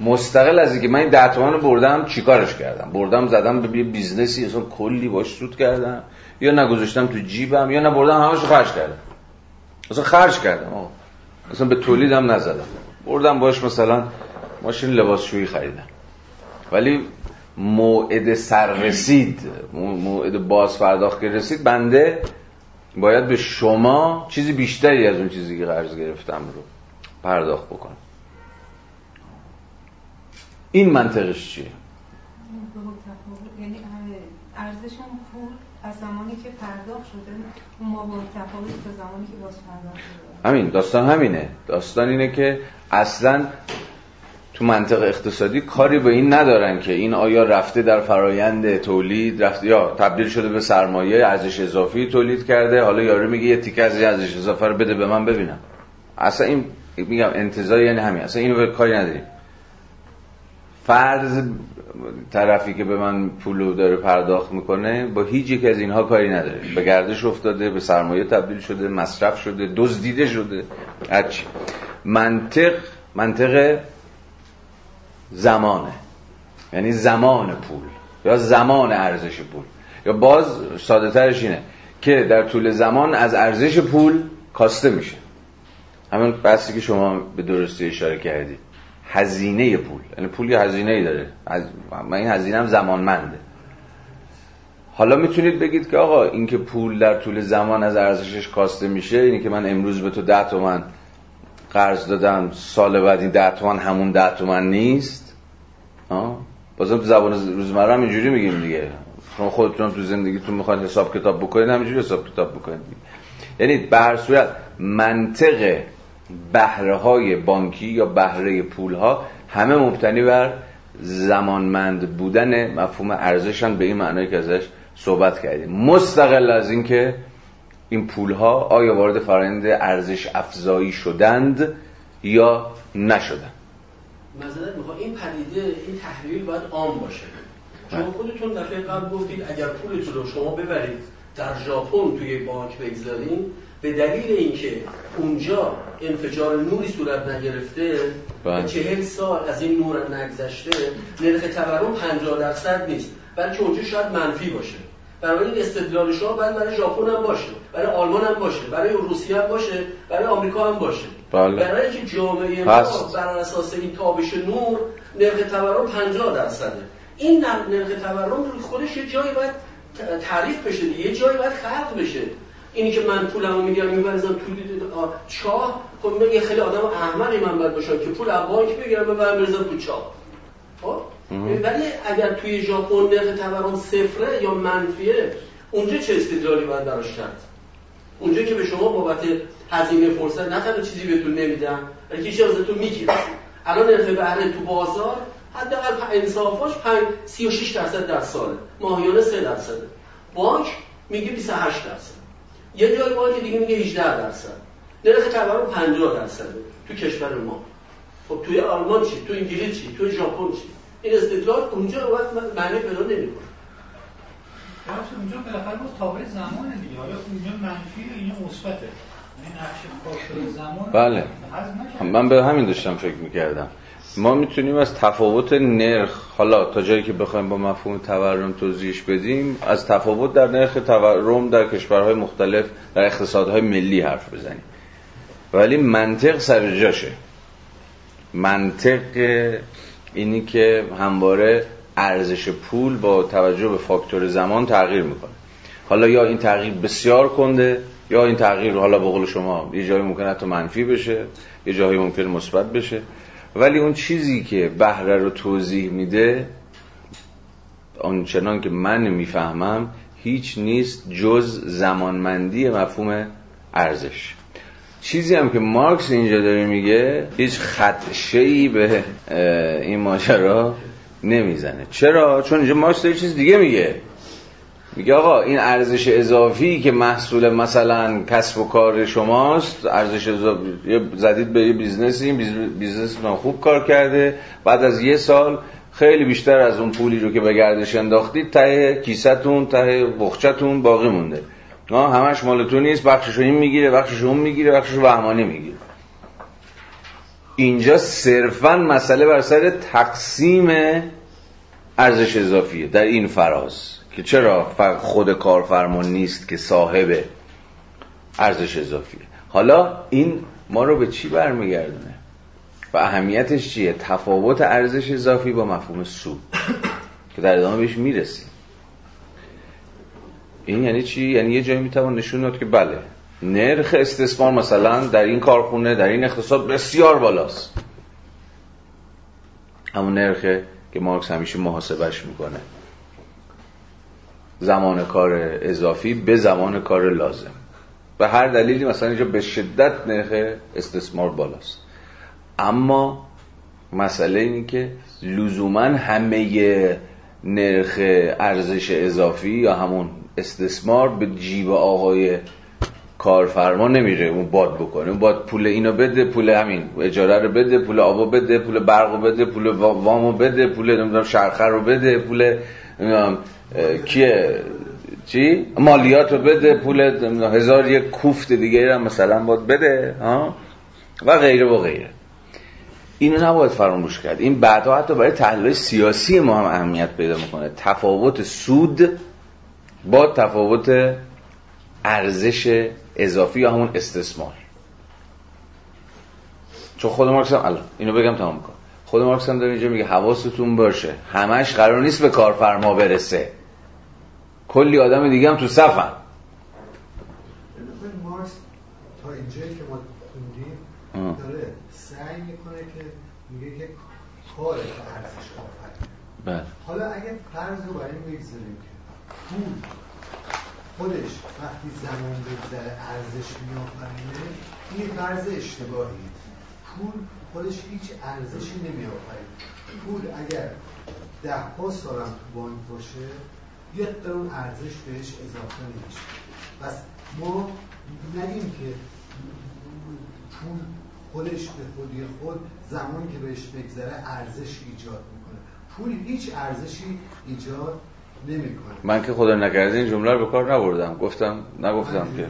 مستقل از اینکه من این 10 تومن رو بردم چیکارش کردم؟ بردم زدم به business ی اصلا کلی باش سود کردم. یا نگذاشتم تو جیبم یا نبردم همش خرج کردم. اصلا خرج کردم آه. اصلا به تولیدم نزدم. بردم باش مثلا ماشین لباسشویی خریدم ولی موعد سر رسید موعد باز پرداخت که رسید بنده باید به شما چیزی بیشتری از اون چیزی که قرض گرفتم رو پرداخت بکنم. این منطقش چیه؟ یعنی ارزش پول از زمانی که پرداخت شده اون ما تفاوت به زمانی که باز پرداخت شده. همین داستان همینه. داستان اینه که اصلا تو منطق اقتصادی کاری به این ندارن که این آیا رفته در فرایند تولید رفته یا تبدیل شده به سرمایه ارزش اضافی تولید کرده. حالا یارو میگه یه تیکه از ارزش اضافه رو بده به من ببینم. اصلا این میگم انتظار یعنی همین. اصلا اینو به کاری نداریم. فرض طرفی که به من پولو داره پرداخت می‌کنه با هیچ یک از اینها کاری نداره. به گردش افتاده به سرمایه تبدیل شده مصرف شده دزدیده شده. هرچی. منطق منطق زمانه. یعنی زمان پول. یا زمان ارزش پول. یا باز ساده ترش اینه که در طول زمان از ارزش پول کاسته میشه. همین بحثی که شما به درستی اشاره کردید. هزینه پول. یعنی پول یه هزینه ای داره من این هزینه هم زمانمنده. حالا می‌تونید بگید که آقا اینکه پول در طول زمان از ارزشش کاسته میشه اینی که من امروز به تو ده تومن قرض دادم سال بعد این ده تومن همون ده تومن نیست؟ بازم تو زبان روزمره هم اینجوری میگیم دیگه. شما خودتون تو زندگیتون می‌خواید حساب کتاب بکنید همینجوری حساب کتاب بکنید. یعنی به هر صورت منطق بهره های بانکی یا بهره پول ها همه مبتنی بر زمانمند بودن مفهوم ارزشان به این معنی که ازش صحبت کردیم. مستقل از اینکه این پول ها آیا وارد فرآیند ارزش افزایی شدند یا نشدند؟ مثلا می‌خوام این پدیده این تحلیل باید عام باشه. شما خودتون دفعه قبل گفتید اگر پولتون رو شما ببرید در ژاپن توی بانک بگذارین به دلیل اینکه اونجا انفجار نوری صورت نگرفته و بله. چهل سال از این نور نگذشته نرخ تورم 50 درصد نیست. بلکه اونجا شاید منفی باشه. برای این استدلال شما باید برای ژاپن هم باشه برای آلمان هم باشه برای روسیه هم باشه برای آمریکا هم باشه. بله. برای اینکه جامعه ما بر اساس این تابش نور نرخ تورم 50 درصده. این نرخ تورم خودش یه جایی باید تعریف بشه دیگه یه جایی باید خلق بشه. اینی که من پولمو می‌گیرم میبرزم توی چاه خب یه خیلی آدم احمقی من باید باشم که پول از بانک بگیرم ببرم بریزم تو چاه. خب؟ ولی اگر توی ژاپن نرخ تورم صفره یا منفیه اونجا چه استدلالی باید براش کرد؟ اونجا که به شما بابت هزینه فرصت نه چیزی بهتون نمیدم بلکه چیزی ازتون می‌گیرم الان نرخ بهره تو بازار حداقل انصافاش 36 درصد در ساله. ماهیانه 3 درصده. بانک میگه 28 درصد. یه جای بانک دیگه میگه 18 درصد. نرخ تورم 50 درصده تو کشور ما. خب توی آلمان چی؟ تو انگلیس چی؟ تو ژاپن چی؟ این استدلال اونجا وقت معنی پیدا نمی‌کنه اونجا بالاخره باز تابع زمان دیگه. آیا اونجا منفی اینجا مثبته. بله. من به همین داشتم فکر می‌کردم. ما می‌تونیم از تفاوت نرخ حالا تا جایی که بخوایم با مفهوم تورم توضیحش بدیم از تفاوت در نرخ تورم در کشورهای مختلف در اقتصادهای ملی حرف بزنیم. ولی منطق سر جاشه. منطق اینی که همواره ارزش پول با توجه به فاکتور زمان تغییر می‌کنه. حالا یا این تغییر بسیار کنده یا این تغییر حالا به قول شما یه جایی ممکنه حتی منفی بشه یه جایی ممکن مثبت بشه. ولی اون چیزی که بهره رو توضیح میده آنچنان که من می‌فهمم هیچ نیست جز زمانمندی مفهوم ارزش. چیزی هم که مارکس اینجا داره میگه هیچ خدشه به این ماجرا نمی‌زنه. چرا؟ چون اینجا مارکس داره چیز دیگه میگه. میگه آقا این ارزش اضافی که محصول مثلا کسب و کار شماست ارزش اضافی زدید به یه business ی business خوب کار کرده. بعد از یه سال خیلی بیشتر از اون پولی رو که به گردش انداختید ته کیسه‌تون ته بقچه‌تون باقی مونده. همش مال تو نیست بخشش این می‌گیره بخشش اون می‌گیره بخشش بهمانی می‌گیره. اینجا صرفا مسئله بر سر تقسیم ارزش اضافیه در این فراز که چرا خود کارفرما نیست که صاحب ارزش اضافیه. حالا این ما رو به چی برمیگردونه؟ و اهمیتش چیه؟ تفاوت ارزش اضافی با مفهوم سود که در ادامه بهش می‌رسیم. این یعنی چی؟ یعنی یه جایی می‌توان نشون داد که بله نرخ استثمار مثلا در این کارخونه در این اقتصاد بسیار بالاست. همون نرخه که مارکس همیشه محاسبش می‌کنه. زمان کار اضافی به زمان کار لازم. به هر دلیلی مثلا اینجا به شدت نرخ استثمار بالاست. اما مسئله اینه که لزوما همه نرخ ارزش اضافی یا همون استثمار به جیب آقای کارفرما نمیره اون باد بکنه. اون باد پول اینو بده پول همین اجاره رو بده پول آبو بده پول برق بده پول وامو بده پول نمی‌دونم شرخه رو بده پول کیه؟ چی؟ مالیات رو بده پول هزار یک کوفت دیگه هم مثلا باید بده ها؟ و غیره و غیره. اینو نباید فراموش کرد. این بعدها حتی برای تحلیل سیاسی ما هم اهمیت پیدا می‌کنه. تفاوت سود با تفاوت ارزش اضافی یا همون استثمار. چون خود مارکس هم الان اینو بگم تمام کن. خود مارکس هم داره اینجا میگه حواستون باشه. همش قرار نیست به کارفرما برسه. کلی آدم دیگه هم تو صفن. مارکس تا اینجایی که ما خوندیم. داره سعی می‌کنه که میگه که کار ارزش بله. حالا اگه فرض رو برای این بگذاریم که پول خودش وقتی زمان بگذره ارزش میآفرینه این فرض اشتباهی. پول خودش هیچ ارزشی نمیآفرینه. پول اگر ده ها سالم تو بانک باشه یک قرون ارزش بهش اضافه نمیشه. پس ما نگیم که پول خودش به خودی خود زمان که بهش بگذره ارزش ایجاد می‌کنه. پول هیچ ارزشی ایجاد نمی‌کنه. من که خدا نکرده این جمله رو به کار نبردم. گفتم نگفتم که.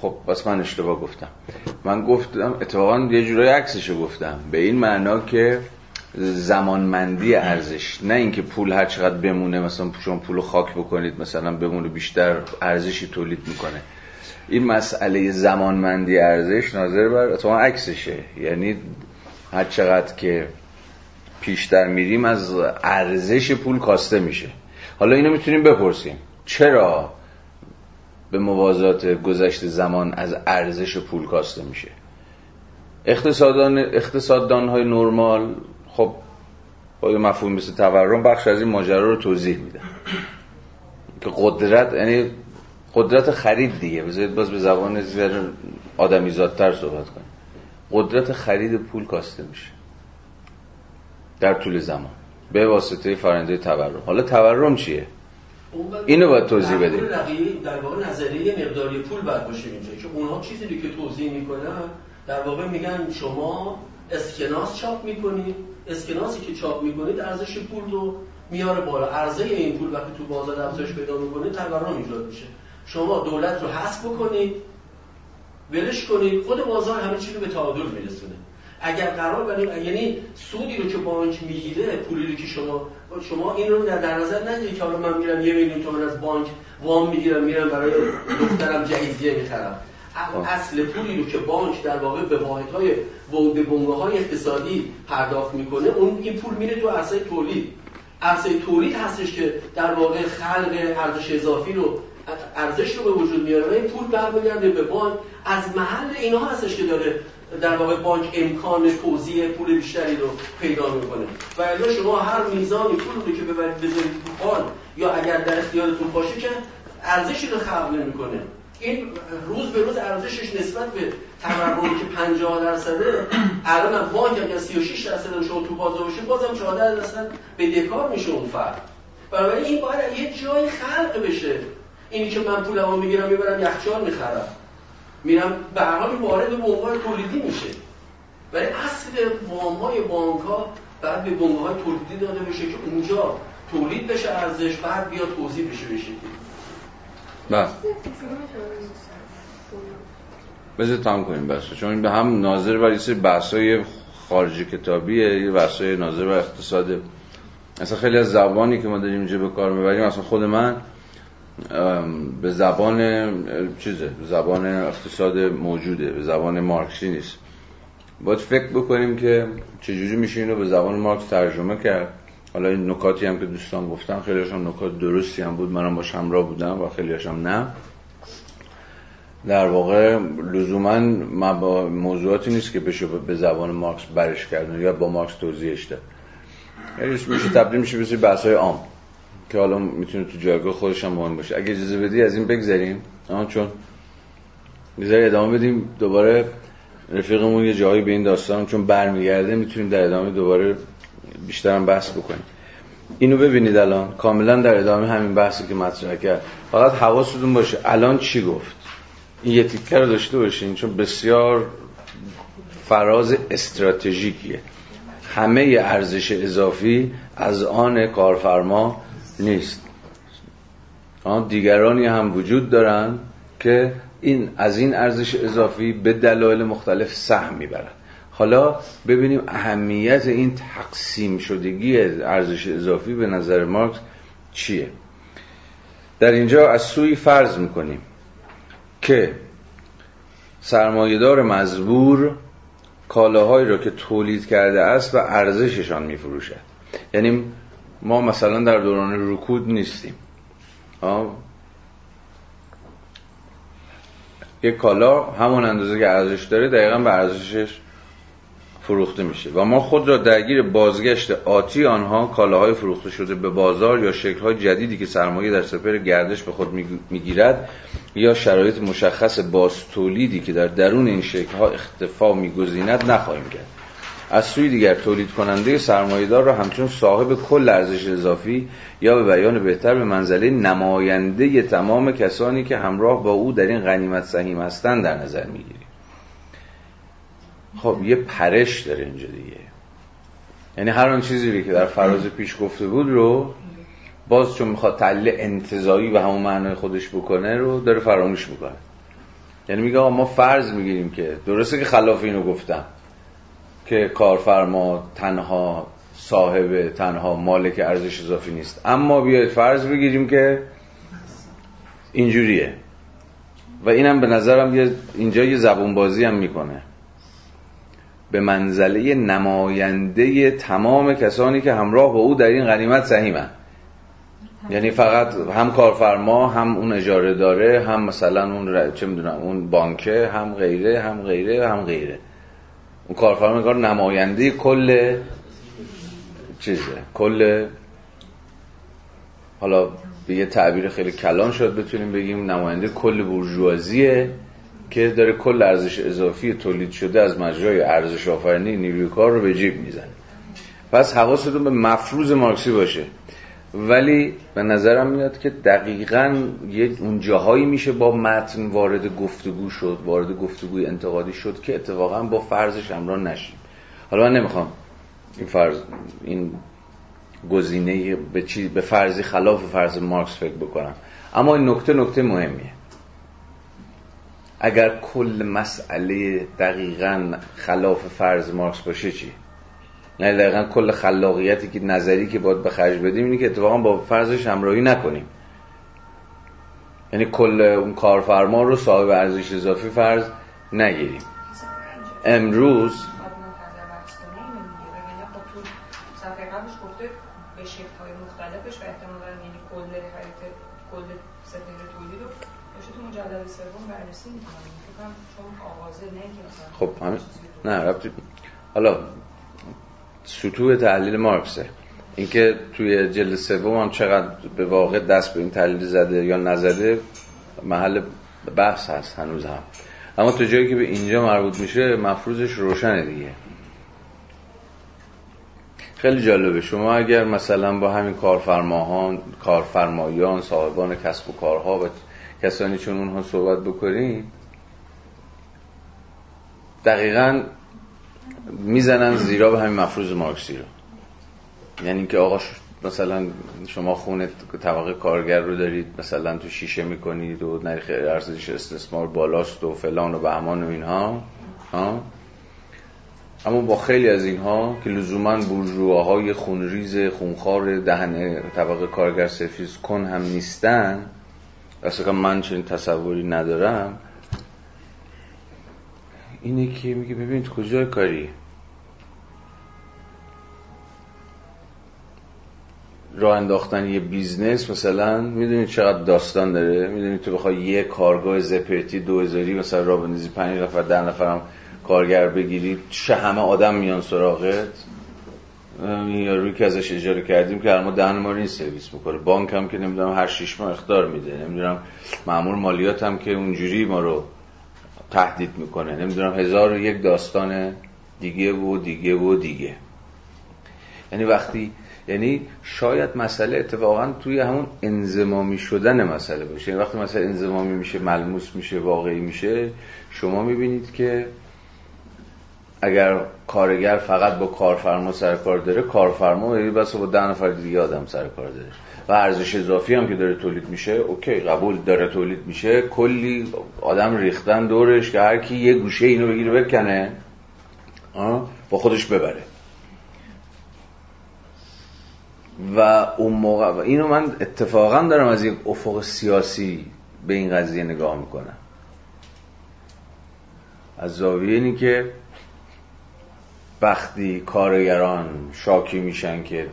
خب بس من اشتباه گفتم. من گفتم اتفاقا یه جورای عکسشو گفتم. به این معنا که زمانمندی ارزش. نه اینکه پول هر چقدر بمونه مثلا شما پول رو خاک بکنید مثلا بمونه بیشتر ارزشی تولید می‌کنه. این مسئله زمانمندی ارزش ناظر بر اتفاقا عکسشه. یعنی هر چقدر که پیشتر میریم از ارزش پول کاسته میشه. حالا اینو می‌تونیم بپرسیم. چرا به موازات گذشته زمان از ارزش پول کاسته میشه؟ اقتصادان اقتصاددان های نرمال خب با یه مفهوم مثل تورم بخش از این ماجرا رو توضیح میدن. که قدرت یعنی قدرت خرید دیگه. بذارید باز به زبان زیر آدمیزادتر صحبت کنیم. قدرت خرید پول کاسته میشه. در طول زمان. به واسطه فرنده تورم. حالا تورم چیه؟ اینو باید توضیح بدیم. در واقع نظریه مقداری پول باید باشه اینجا. که اونها چیزی که توضیح می‌کنن در واقع میگن شما اسکناس چاپ می‌کنید اسکناسی که چاپ می‌کنید ارزش پول رو میاره بالا. عرضه این پول وقتی تو بازار افزایش پیدا می‌کنه تورم ایجاد میشه. شما دولت رو حذف بکنید ولش کنید خود بازار همه چی رو به تعادل میرسونه. اگر قرار بریم یعنی سودی رو که بانک می‌گیره پولی رو که شما شما این رو در نظر نگیرید که حالا من میرم یه میلیون تومن از بانک وام می‌گیرم میرم برای دخترم جهیزیه می‌خرم. اصل پولی رو که بانک در واقع به واحدهای به بنگاه های اقتصادی پرداخت می‌کنه اون این پول میره تو عرصه تولید. عرصه تولید هستش که در واقع خلق ارزش اضافی رو ارزش رو به وجود میاره این پول برمیگرده به بانک. از محل اینها هستش که داره در واقع بانک امکان توزیع پول بیشتری رو پیدا می‌کنه. و الا شما هر میزانی پول رو که ببرید بذارید تو بانک یا اگر در اختیارتون باشه که ارزشی رو خلق نمی‌کنه. این روز به روز ارزشش نسبت به تورمی که 50 درصده الان هم بانک اگر 36 درصد شما تو بازار باشه بازم 14 درصد بدهکار میشه اون فرد. بنابراین این باید یه جای خلق بشه. اینی که من پولمو می‌گیرم می‌برم یخچال می‌خرم. میرم به هر حال وارد بنگاه تولیدی میشه. ولی اصل وام های بانک ها بعد به بنگاه های تولیدی داده بشه که اونجا تولید بشه ارزش بعد بیا توضیح بشه بشه بله. بذار تمام کنیم بس چون این به هم ناظر بر یه سری بحثای خارجی کتابیه یه بحثای ناظر بر اقتصاد. اصلا خیلی از زبانی که ما داریم اینجا به کار می‌بریم اصلا خود من به زبان چیزه زبان اقتصاد موجوده به زبان مارکسی نیست. باید فکر بکنیم که چجوری میشه اینو به زبان مارکس ترجمه کرد. حالا این نکاتی هم که دوستان گفتن خیلی هم نکات درستی هم بود. منم باش همراه بودم و خیلی هم نه. در واقع لزوما موضوعاتی نیست که بشه به زبان مارکس برش کردن یا با مارکس توضیحش داد. یعنی میشه تبدیل میشه به بحث های عام. که حالا می‌تونه تو جایگاه خودش هم مهم باشه. اگه اجازه بدی از این بگذریم. آن چون بذاری ادامه بدیم. دوباره رفیقمون یه جایی به این داستان چون برمیگرده می‌تونیم در ادامه دوباره بیشتر هم بحث بکنیم. اینو ببینید الان. کاملا در ادامه همین بحثی که مطرح کرد. فقط حواستون باشه. الان چی گفت؟ این یه تیکه رو داشته باشین چون بسیار فراز استراتژیکیه. همه ارزش اضافی از آن کارفرما نیست. آن دیگرانی هم وجود دارن که این از این ارزش اضافی به دلایل مختلف سهم می‌برن حالا ببینیم اهمیت این تقسیم شدگی ارزش اضافی به نظر مارکس چیه. در اینجا از سوی فرض می‌کنیم که سرمایهدار مزبور کالاهایی را که تولید کرده است و ارزششان میفروشد. یعنی ما مثلا در دوران رکود نیستیم. یک کالا همون اندازه که ارزش داره دقیقا به ارزشش فروخته میشه و ما خود را درگیر بازگشت آتی آنها کالاهای فروخته شده به بازار یا شکلهای جدیدی که سرمایه در سپر گردش به خود می‌گیرد یا شرایط مشخص باز تولیدی که در درون این شکلها اختفا میگزیند نخواهیم کرد. از سوی دیگر تولید کننده سرمایهدار را همچون صاحب کل ارزش اضافی یا به بیان بهتر به منزله نماینده تمام کسانی که همراه با او در این غنیمت سهیم هستند در نظر می‌گیریم. خب یه پرش داره اینجا دیگه. یعنی هر آن چیزی که در فراز پیش گفته بود رو باز چون می‌خواد تحلیل انتظایی و همون معنای خودش بکنه رو داره فراموش می‌کنه. یعنی میگه ما فرض می‌گیریم که درسته که خلاف اینو گفتم. که کارفرما تنها صاحب تنها مالک ارزش اضافی نیست. اما بیاید فرض بگیریم که اینجوریه. و اینم به نظرم اینجا یه زبون بازی هم می‌کنه. به منزله نماینده تمام کسانی که همراه با او در این غنیمت سهیمن. یعنی فقط هم کارفرما هم اون اجاره داره هم مثلا اون چه می‌دونم اون بانکه هم غیره هم غیره هم غیره. اون کارفرما انگار نماینده کل چیزه. کل حالا به یه تعبیر خیلی کلان شد بتونیم بگیم نماینده کل بورژوازیه که داره کل ارزش اضافی تولید شده از مجرای ارزش آفرینی نیروی کار رو به جیب می‌زنه. پس حواستون به مفروض مارکسی باشه. ولی به نظرم میاد که دقیقا یک اون جاهایی میشه با متن وارد گفتگو شد وارد گفتگوی انتقادی شد که اتفاقا با فرضش همراه نشیم. حالا من نمی‌خوام این فرض این گزینه به چی به فرضی خلاف فرض مارکس فکر بکنم. اما این نکته نکته مهمیه. اگر کل مسئله دقیقا خلاف فرض مارکس باشه چی؟ یعنی دقیقا کل خلاقیتی که نظری که باید به خرج بدیم اینه که اتفاقا با فرضش همراهی نکنیم. یعنی کل اون کارفرما رو صاحب ارزش اضافی فرض نگیریم. امروز خب همین. نه حالا سطوح تحلیل مارکسه. اینکه توی جلد سوم هم چقدر به واقع دست به این تحلیل زده یا نزده محل بحث هست هنوز هم. اما تو جایی که به اینجا مربوط میشه مفروضش روشنه دیگه. خیلی جالبه. شما اگر مثلا با همین کارفرماهان کارفرمایان صاحبان کسب و کارها و کسانی چون اونها صحبت بکنید دقیقا می‌زنن زیرا به همین مفروض مارکسی رو. یعنی که آقا مثلا شما خونه طبقه کارگر رو دارید مثلا تو شیشه می‌کنید و نرخ ارزش استثمار بالاست و فلان و بهمان و اینها ها؟ اما با خیلی از اینها که لزوما بورژواهای خونریز خونخوار دهن طبقه کارگر سفیز کن هم نیستن اصلا من چنین تصوری ندارم اینه که میگه ببینید کجای کاری؟ راه انداختن یه business مثلا می‌دونید چقدر داستان داره؟ می‌دونید تو بخوای یه کارگاه زپرتی دو هزاری مثلا راه بندازی پنج نفر ده نفرم کارگر بگیری چه همه آدم میان سراغت؟ اونی که ازش اجاره کردیم که ما دهن ما رو این سرویس می‌کنه. بانک هم که نمی‌دونم هر شیش ماه اخطار میده. نمی‌دونم مامور مالیات هم که اونجوری ما رو تهدید می‌کنه. نمی‌دونم هزار و یک داستان دیگه و دیگه و دیگه. یعنی وقتی یعنی شاید مسئله اتفاقا توی همون انزمامی شدن مسئله باشه. یعنی وقتی مسئله انزمامی میشه ملموس میشه واقعی میشه شما می‌بینید که اگر کارگر فقط با کارفرما سر کار داره کارفرما یعنی بس با ده نفر دیگه آدم سر کار داره. و ارزش اضافی هم که داره تولید میشه اوکی قبول داره تولید میشه کلی آدم ریختن دورش که هر کی یه گوشه اینو بگیره بکنه با خودش ببره. و اون موقع اینو من اتفاقا دارم از یک افق سیاسی به این قضیه نگاه می‌کنم. از زاویه اینی که وقتی کارگران شاکی میشن که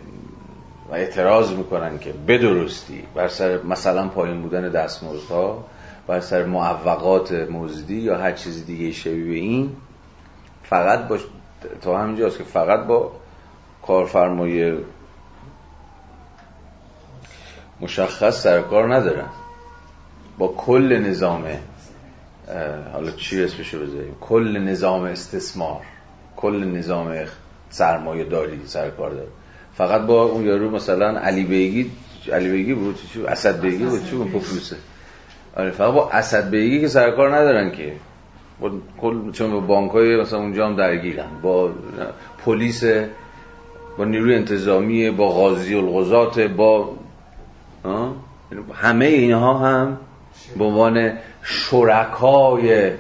و اعتراض می‌کنن که بدرستی بر سر مثلا پایین بودن دستمزدها بر سر معوقات مزدی یا هر چیز دیگه شبیه این فقط با تا همینجاست که فقط با کارفرمای مشخص سرکار ندارن. با کل نظام حالا چی اسمشو بذاریم؟ کل نظام استثمار کل نظام سرمایه داری سرکار داره فقط با اون یارو مثلا علی بیگی علی بیگی بود چی اسد بیگی بود چی بود؟ پوفلوسه آره فقط با اسد بیگی که سرکار ندارن که. با کل چون با بانک های مثلا اونجا هم درگیرن. با پلیس با نیروی انتظامی با غازی الغزات با همه اینها هم به عنوان شرکای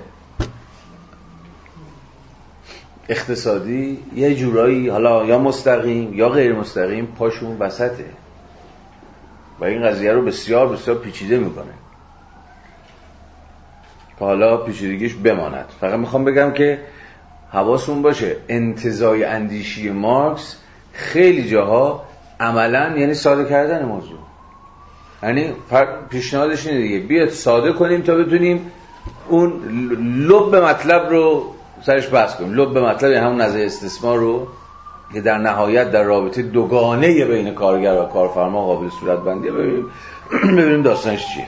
اقتصادی یه جورایی حالا یا مستقیم یا غیر مستقیم پاشون وسطه. و این قضیه رو بسیار بسیار پیچیده می‌کنه. که حالا پیچیدگیش بماند. فقط می‌خوام بگم که حواسون باشه انتظای اندیشی مارکس خیلی جاها عملا یعنی ساده کردن موضوع. یعنی پیشنهادش اینه دیگه. بیاد ساده کنیم تا بتونیم اون لب مطلب رو سرش بحث کنیم. لب مطلب یعنی همون نظر استثمار رو که در نهایت در رابطه دوگانه بین کارگر و کارفرما قابل صورت بندیه ببینیم. ببینیم داستانش چیه.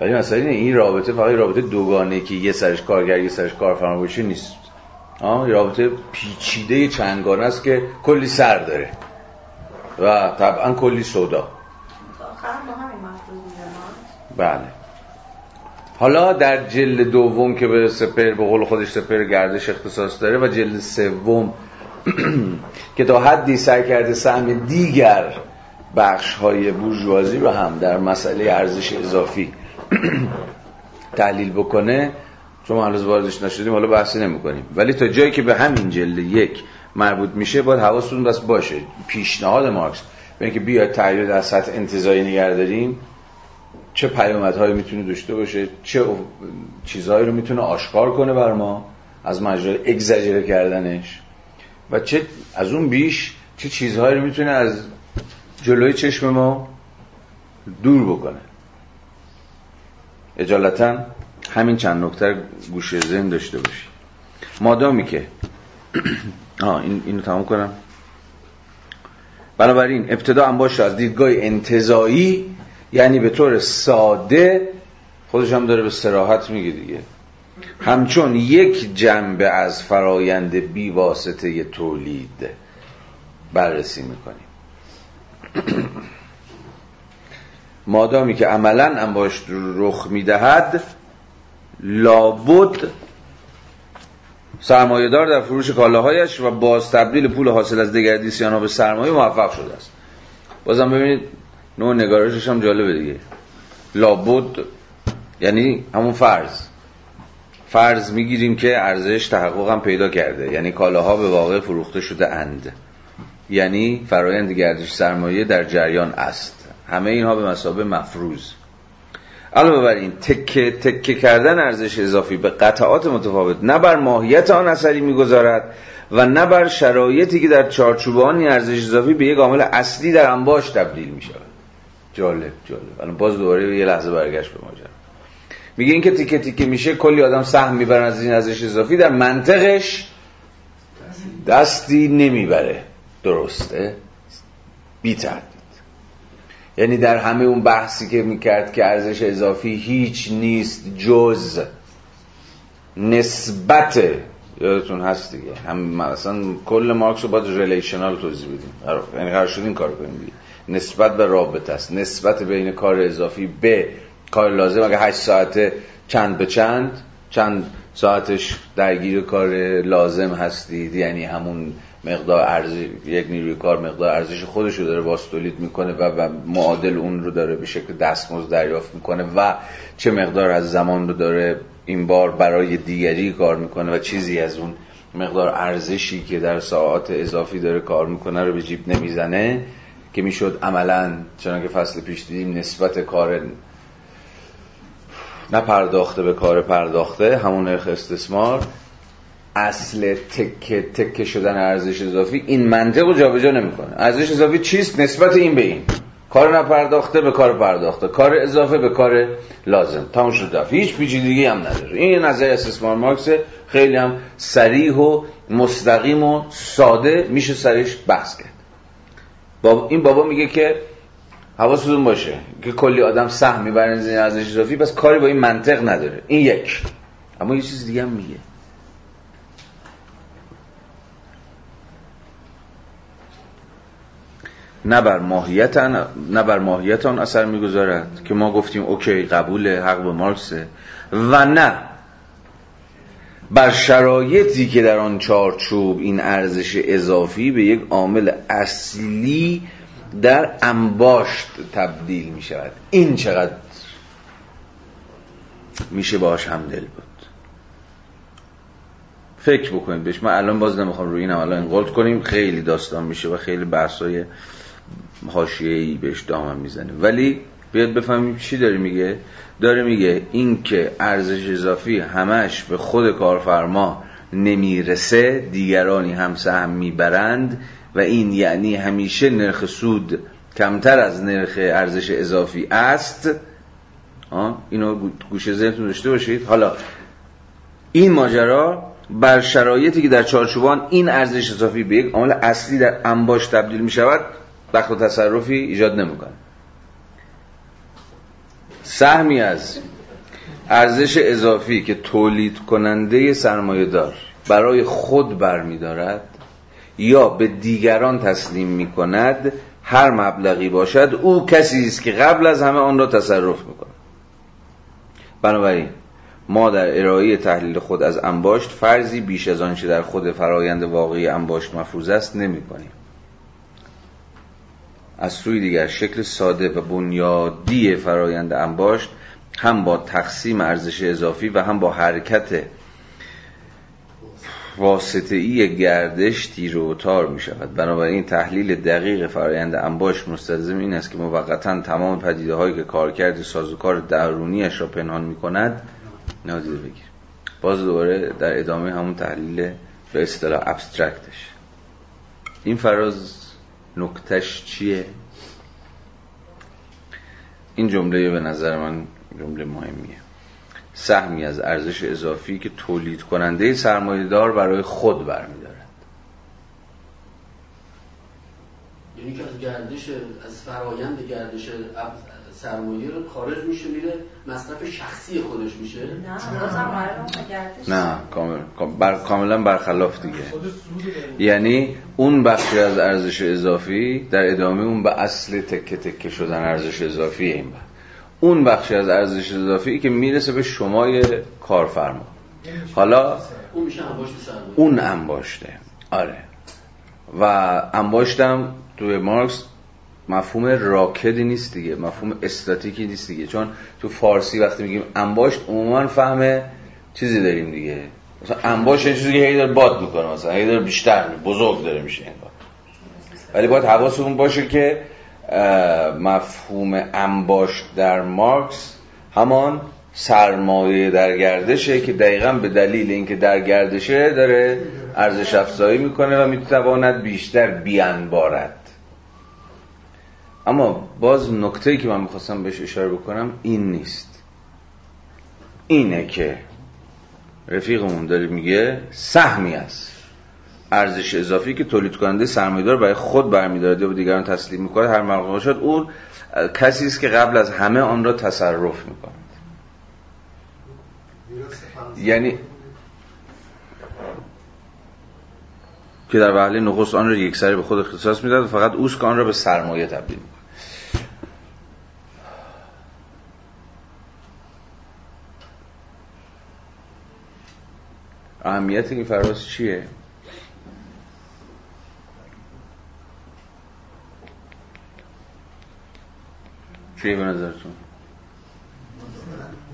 ولی مثلا این رابطه فقط رابطه دوگانه که یه سرش کارگر یه سرش کارفرما باشه نیست. آه رابطه پیچیده چنگانه است که کلی سر داره. و طبعا کلی سودا. بله. حالا در جلد دوم که به سپر به قول خودش سپر گردش اختصاص داره و جلد سوم که تا حدی سعی کرده سهم دیگر بخش های بورژوازی رو هم در مسئله ارزش اضافی تحلیل بکنه چون ما هنوز واردش نشدیم حالا بحثی نمی کنیم ولی تا جایی که به همین جلد یک مربوط میشه باید حواستون بس باشه. پیشنهاد مارکس به اینکه بیاید تغییر در سطح انتظایی نگه داریم چه پیامدهایی می‌تونه داشته باشه چه چیزهایی رو می‌تونه آشکار کنه بر ما از مجرای اگزاجره کردنش و چه از اون بیش چه چیزهایی رو می‌تونه از جلوی چشم ما دور بکنه. اجالتا همین چند نکته گوشه ذهن داشته باشی. مادامی که آه این اینو تمام کنم. بنابراین ابتدا هم باشه از دیدگاه انتظایی یعنی به طور ساده خودش هم داره به سراحت میگه دیگه. همچون یک جنبه از فرایند بیواسطه تولید بررسی می‌کنیم. مادامی که عملا هم باش رخ می‌دهد لابد سرمایهدار در فروش کالاهایش و باز تبدیل پول حاصل از دگردیسیان ها به سرمایه موفق شده است. بازم ببینید نوع نگارشش هم جالبه دیگه. لابد یعنی همون فرض. فرض می‌گیریم که ارزش تحقق هم پیدا کرده. یعنی کالاها به واقع فروخته شده اند. یعنی فرایند گردش سرمایه در جریان است. همه اینها به مسابه مفروض. علاوه بر این تکه تکه کردن ارزش اضافی به قطعات متفاوت نه بر ماهیت آن اثری می‌گذارد و نه بر شرایطی که در چارچوب آن ارزش اضافی به یک عامل اصلی در انباش تبدیل می شود جالب جالب. الان باز دوباره یه لحظه برگشت به ماجرا. میگه این که تیکه تیکه میشه کلی آدم سهم می‌برن از این ارزش اضافی در منطقش دستی نمی‌بره. درسته؟ بی یعنی در همه اون بحثی که می‌کرد که ارزش اضافی هیچ نیست جز نسبت یادتون هست دیگه. هم مثلا کل مارکس رو باید ریلیشنال توضیح بدیم. یعنی قرار شد این کار کنیم. نسبت به رابطه است. نسبت بین کار اضافی به کار لازم اگه 8 ساعته چند به چند چند ساعتش درگیر کار لازم هستید یعنی همون مقدار ارزش یک نیروی کار مقدار ارزش خودش رو داره باز تولید می‌کنه و, و معادل اون رو داره به شکل دستمزد دریافت می‌کنه و چه مقدار از زمان رو داره این بار برای دیگری کار می‌کنه و چیزی از اون مقدار ارزشی که در ساعات اضافی داره کار می‌کنه رو به جیب نمی‌زنه. که می‌شد عملا چنانکه فصل پیش دیدیم نسبت کار نپرداخته به کار پرداخته همون نرخ استثمار اصل تکه تکه شدن ارزش اضافی این منطق رو جابجا نمی‌کنه. ارزش اضافی چیست؟ نسبت این به این. کار نپرداخته به کار پرداخته. کار اضافه به کار لازم. تمام شد هیچ پیچیدگی هم نداره. این یه نظر استثمار مارکس. خیلی هم سریح و مستقیم و ساده. میشه سریش بحث کرد. بابا این بابا میگه که حواستون باشه که کلی آدم سهم می‌برن از ارزش اضافی پس کاری با این منطق نداره. این یک. اما یه چیز دیگه هم میگه. نه بر ماهیت نه بر ماهیت آن اثر می‌گذارد که ما گفتیم اوکی قبول حق به مارکسه. و نه بر شرایطی که در آن چارچوب این ارزش اضافی به یک عامل اصلی در انباشت تبدیل می شود. این چقدر میشه باش همدل بود. فکر بکنید بهش. من الان باز نمی‌خوام روی این الان انقلت کنیم خیلی داستان میشه و خیلی بحثای حاشیه‌ای بهش دامن می‌زنه. ولی بیاد بفهمیم چی داره میگه؟ داره میگه این که ارزش اضافی همش به خود کارفرما نمی‌رسه دیگرانی هم سهم می‌برند و این یعنی همیشه نرخ سود کمتر از نرخ ارزش اضافی است. اینو گوشه ذهنتون داشته باشید. حالا این ماجرا بر شرایطی که در چارچوبان این ارزش اضافی به یک عامل اصلی در انباش تبدیل می شود دخل تصرفی ایجاد نمی‌کنه سهمی از ارزش اضافی که تولید کننده سرمایه دار برای خود برمیدارد یا به دیگران تسلیم می کند هر مبلغی باشد او کسی است که قبل از همه آن را تصرف می‌کند. بنابراین ما در ارائه تحلیل خود از انباشت فرضی بیش از آنچه در خود فرایند واقعی انباشت مفروض است نمی کنیم از سوی دیگر شکل ساده و بنیادی فرایند انباشت هم با تقسیم ارزش اضافی و هم با حرکت واسطه‌ای گردش تیر و تار می شود بنابراین تحلیل دقیق فرایند انباشت مستلزم این است که موقتا تمام پدیده هایی که کارکرد سازوکار درونیش را پنهان می کند نادیده بگیر. باز دوباره در ادامه همون تحلیل به اصطلاح ابسترکتش. این فراز نکتش چیه؟ این جمله به نظر من جمله مهمیه. سهمی از ارزش اضافی که تولید کننده سرمایه دار برای خود برمیدارد. یعنی که از گردش از فرایند گردش سرمایه رو خارج میشه میره مصرف شخصی خودش میشه. نه کامل بر کاملا برخلاف دیگه. یعنی اون بخشی از ارزش اضافی در ادامه اون به اصل تکه تکه شدن ارزش اضافی این بخش. اون بخشی از ارزش اضافی که می‌رسه به شمای کارفرما. حالا اون میشه انباشت اون انباشته. آره. و انباشتم توی مارکس مفهوم راکدی نیست دیگه مفهوم استاتیکی نیست دیگه. چون تو فارسی وقتی میگیم انباشت عموما فهم چیزی داریم دیگه. مثلا انباشت چیزی که هی داره باد می‌کنه مثلا هی داره بیشتر بزرگ داره میشه انگار. ولی باید حواسمون باشه که مفهوم انباشت در مارکس همان سرمایه در گردشه که دقیقا به دلیل اینکه در گردشه داره ارزش افزایی می‌کنه و می‌تواند بیشتر بیانبارد. اما باز نکته که من می‌خواستم بهش اشاره بکنم این نیست. اینه که رفیقمون داره میگه سهمی است ارزش اضافی که تولید کننده سرمایه‌دار برای خود برمیدارد یا به دیگران تسلیم می‌کنه هر موقع شد اون کسی است که قبل از همه آن را تصرف می‌کنه یعنی که در وحله نخست آن را یک سری به خود اختصاص می‌داد و فقط اوست که آن را به سرمایه تبدیل می‌کنه اهمیت این فراز چیه؟ چیه به نظرتون؟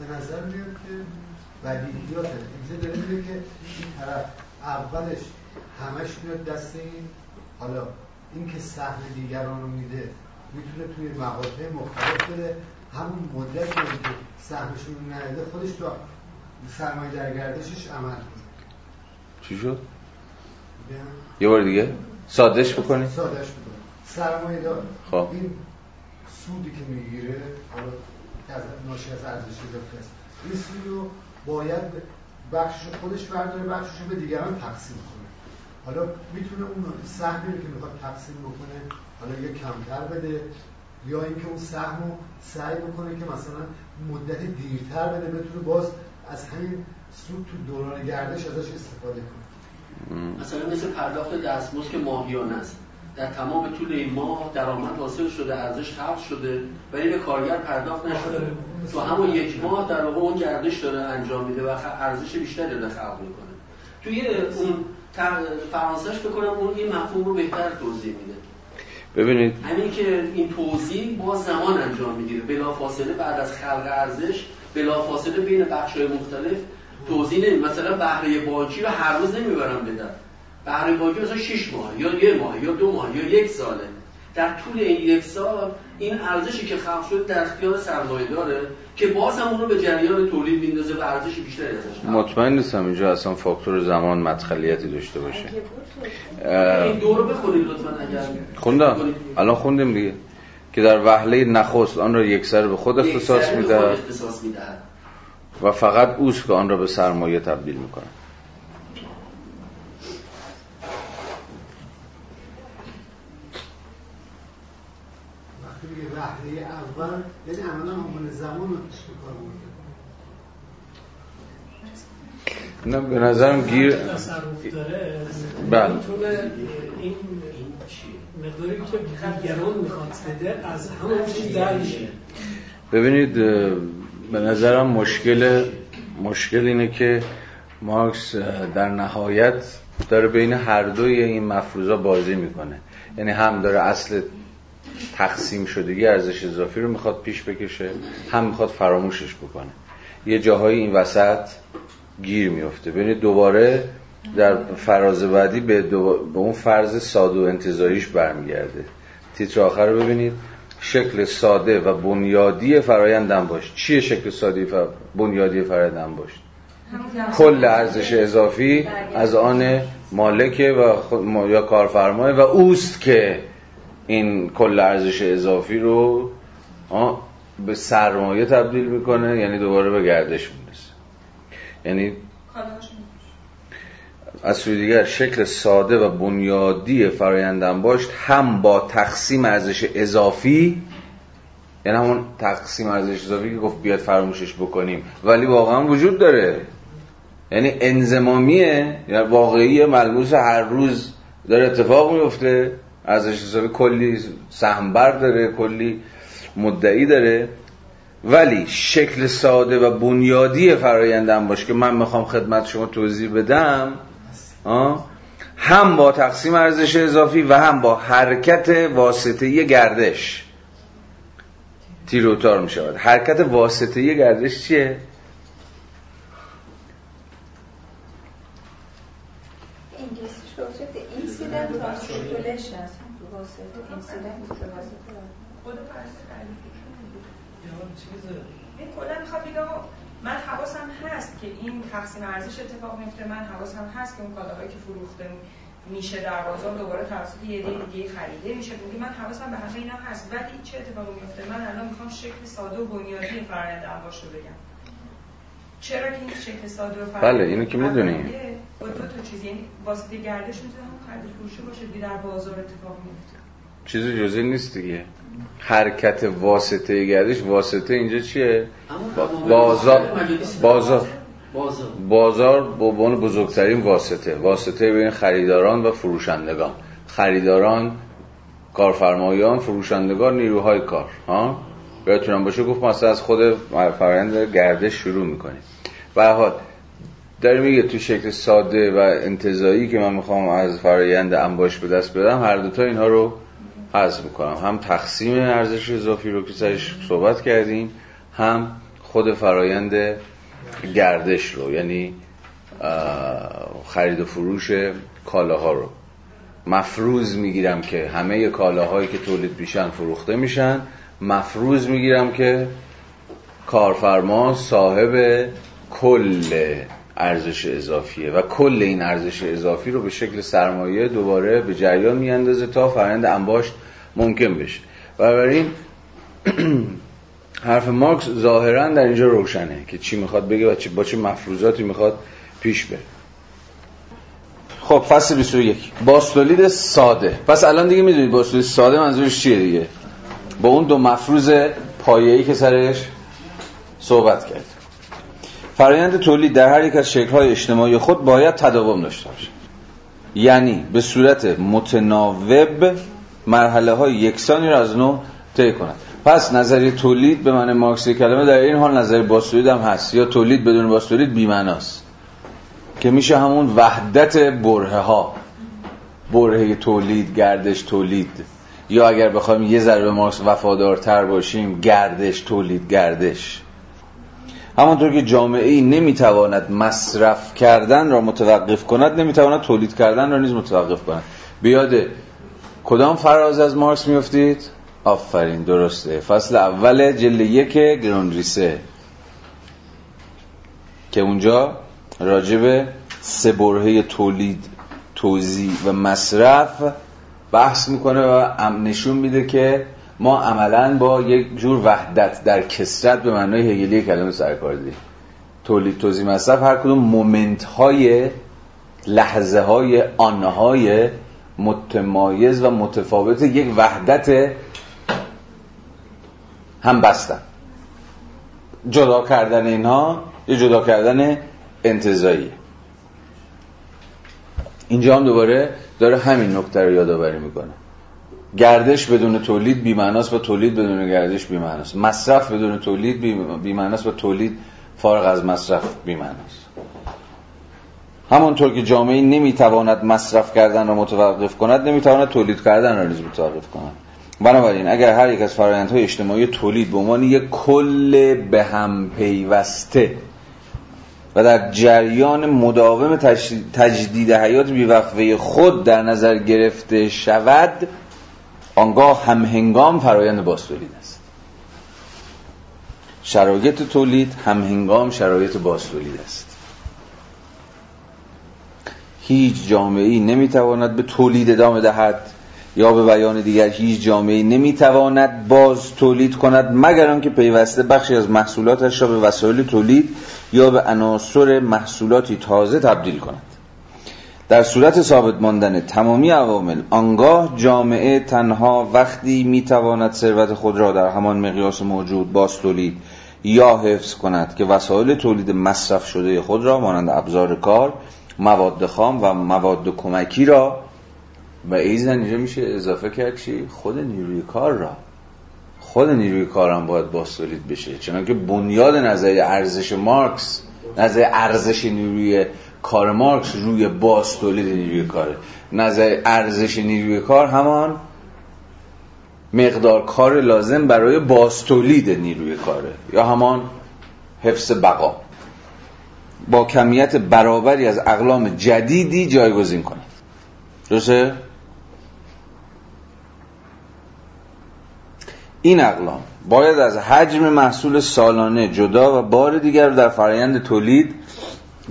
به نظر میاد که بدیهیات اینجا داره که این طرف اولش همش میاد دست این حالا این که سهم دیگران رو میده می‌تونه توی مقاطع مختلف بده. همون مدت که سهمشون رو نده خودش تو سرمایه در گردشش عمل کنه. چی شد؟ یه بار دیگه. سادش بکنی؟ سادش بکنی سرمایه دار. خب. این سودی که می‌گیره حالا ناشی از ارزش اضافی است این سود رو باید بخشش خودش برداره بخشش به دیگران تقسیم کنه. حالا می‌تونه اون سهمی رو که می‌خواد تقسیم بکنه حالا یه کمتر بده یا اینکه اون سهم رو سعی بکنه که مثلا مدت دیرتر بده بتونه باز از همین سود تو دوران گردش ازش استفاده کنه. مثلا مثل پرداخت دستمزد که ماهیانه است. در تمام طول این ماه درآمد حاصل شده ارزش خلق شده ولی به کارگر پرداخت نشده. تو همون یک ماه در واقع اون گردش داره انجام میده و ارزش بیشتری داره خلق می‌کنه. توی اون فرانسهش بکنم اون این مفهوم رو بهتر توضیح میده. ببینید. همین که این توضیح با زمان انجام می‌گیره. بلا فاصله بعد از خلق ارزش بلا فاصله بین بخش‌های مختلف توضیح نمی مثلا بهره بانکی رو هر روز نمی‌برم بدن. بهره بانکی مثلا 6 ماه یا یه ماه یا دو ماه یا یک ساله. در طول این یک سال این ارزشی که خلق شد در اختیار سرمایه داره که باز هم اون رو به جریان تولید میندازه و ارزش بیشتری ازش مطمئن نیستم اینجا اصلا فاکتور زمان مدخلیتی داشته باشه. این دو رو بخونید لطفا اگر خوندم. الان خوندیم دیگه. که در وهله نخست آن را یک سر به خود اختصاص می‌دهد و فقط اوست که آن را به سرمایه تبدیل می‌کنه وهله اول. یعنی عملا عنوان زمان رو کار نه به نظرم گیر بله. این مقداری که دیگران می‌خواد بده از همون چیز در ببینید به نظرم مشکل مشکل اینه که مارکس در نهایت داره بین هر دوی این مفروضا بازی می‌کنه. یعنی هم داره اصل تقسیم شدگی ارزش اضافی رو می‌خواد پیش بکشه هم می‌خواد فراموشش بکنه. یه جاهایی این وسط گیر میفته. ببینید دوباره در فراز بعدی به, به اون فرض ساده و انتظاریش برمیگرده. تیتر آخر رو ببینید. شکل ساده و بنیادی فرایندم باش. چیه شکل ساده و بنیادی فرایندم باش؟ کل ارزش اضافی از آن مالکه و یا کارفرمای و اوست که این کل ارزش اضافی رو به سرمایه تبدیل می‌کنه یعنی دوباره به گردش می‌رسه. یعنی از سوی دیگر شکل ساده و بنیادی فرایندم باشت هم با تقسیم ارزش اضافی یعنی همون تقسیم ارزش اضافی که گفت بیاد فراموشش بکنیم. ولی واقعا وجود داره. یعنی انزمامیه یعنی واقعی ملموس هر روز داره اتفاق میفته ارزش اضافی کلی سهمبر داره کلی مدعی داره ولی شکل ساده و بنیادی فرایندم باشه که من می‌خوام خدمت شما توضیح بدم هم با تقسیم ارزش اضافی و هم با حرکت واسطه گردش تیروتار می شود حرکت واسطه گردش چیه؟ انگلیسیش راجع به اینسیدنت ترانسپورتیشن واسطه اینسیدنت خود کلا می‌خواد بگه من حواسم هست که این تقسیم ارزش اتفاق میفته من حواسم هست که اون کالاهایی که فروخته میشه در بازار دوباره توسط یه عده دیگه خریده میشه. میگه من حواسم به همه اینا هست. ولی چه اتفاقی میفته من الان می‌خوام شکل ساده و بنیادی فرآیند انباش رو بگم. چرا که این شکل ساده و فرآیند بله اینو که می‌دونیم با دو تا چیز یعنی واسطه گردش می‌تونه هم خرید فروشی باشه در بازار اتفاق میفته چیز جزئی نیست دیگه. حرکت واسطه گردش واسطه اینجا چیه؟ بازار بازار بازار. به عنوان بزرگترین واسطه. واسطه بین خریداران و فروشندگان. خریداران کارفرمایان فروشندگان نیروهای کار. ها؟ یادتونم باشه گفت مثلا از خود فرآیند گردش شروع می‌کنیم. به حال داره میگه تو شکل ساده و انتظایی که من می‌خوام از فرایند انباش به دست بدم هر دوتا اینها رو حذف می‌کنم. هم تقسیم ارزش اضافی رو که سرش صحبت کردیم هم خود فرایند گردش رو یعنی خرید و فروش کالاها رو. مفروض می‌گیرم که همه کالاهایی که تولید میشن فروخته میشن. مفروض می‌گیرم که کارفرما صاحب کل ارزش اضافیه و کل این ارزش اضافی رو به شکل سرمایه دوباره به جریان میاندازه تا فرآیند انباشت ممکن بشه. بنابراین حرف مارکس ظاهرا در اینجا روشنه که چی می‌خواد بگه و با چه مفروضاتی می‌خواد پیش بره. خب فصل 21 باستولید ساده. پس الان دیگه می‌دونید باستولید ساده منظورش چیه دیگه؟ با اون دو مفروض پایه‌ای که سرش صحبت کرد. فرایند تولید در هر یک از شکل‌های اجتماعی خود باید تداوم داشته باشه. یعنی به صورت متناوب مرحله های یکسانی را از نو طی کند پس نظریه تولید به معنی مارکسی کلمه در این حال نظریه باستولید هم هست. یا تولید بدون باستولید بی‌معناست. که میشه همون وحدت بره ها بره تولید گردش تولید. یا اگر بخوایم یه ذره به مارکس وفادارتر باشیم گردش تولید گردش. همانطور که جامعه ای نمی‌تواند مصرف کردن را متوقف کند نمی‌تواند تولید کردن را نیز متوقف کند. بیاد کدام فراز از مارکس میفتید؟ آفرین درسته. فصل اول جلد یک گرانریسه که اونجا راجب سه برهه تولید توزیع و مصرف بحث می‌کنه و نشون میده که ما عملا با یک جور وحدت در کسرت به معنای هگلی کلمه سرکار داریم تولید توزیع مصرف هر کدوم مومنت های لحظه های آنهای متمایز و متفاوت یک وحدت هم بستن. جدا کردن اینها یه جدا کردن انتظاییه اینجا هم دوباره داره همین نکته رو یادآوری می‌کنه. گردش بدون تولید بی‌معناست و تولید بدون گردش بی‌معناست. مصرف بدون تولید بی‌معناست و تولید فارغ از مصرف بی‌معناست. همونطور که جامعه نمی‌تواند مصرف کردن را متوقف کند نمی‌تواند تولید کردن را نیز متوقف کند. بنابراین اگر هر یک از فرآیندهای اجتماعی تولید به عنوان یک کل به هم پیوسته و در جریان مداوم تجدید حیات بیوقفه خود در نظر گرفته شود آنگاه هم هنگام فرایند باز تولید است. شرایط تولید هم هنگام شرایط باز تولید است. هیچ جامعه ای نمی‌تواند به تولید ادامه دهد یا به بیان دیگر هیچ جامعه نمی‌تواند باز تولید کند مگر آنکه پیوسته بخشی از محصولاتش را به وسایل تولید یا به عناصر محصولاتی تازه تبدیل کند. در صورت ثابت ماندن تمامی عوامل آنگاه جامعه تنها وقتی می‌تواند ثروت خود را در همان مقیاس موجود باز تولید یا حفظ کند که وسایل تولید مصرف شده خود را مانند ابزار کار مواد خام و مواد کمکی را و ایزن اینجا میشه اضافه کرد چی؟ خود نیروی کار را خود نیروی کار هم باید باستولید بشه چنانکه بنیاد نظر ارزش مارکس نظر ارزش نیروی کار مارکس روی باستولید نیروی کاره. نظر ارزش نیروی کار همان مقدار کار لازم برای باستولید نیروی کاره یا همان حفظ بقا. با کمیت برابری از اقلام جدیدی جایگزین کند درسته؟ این اقلام باید از حجم محصول سالانه جدا و بار دیگر در فرایند تولید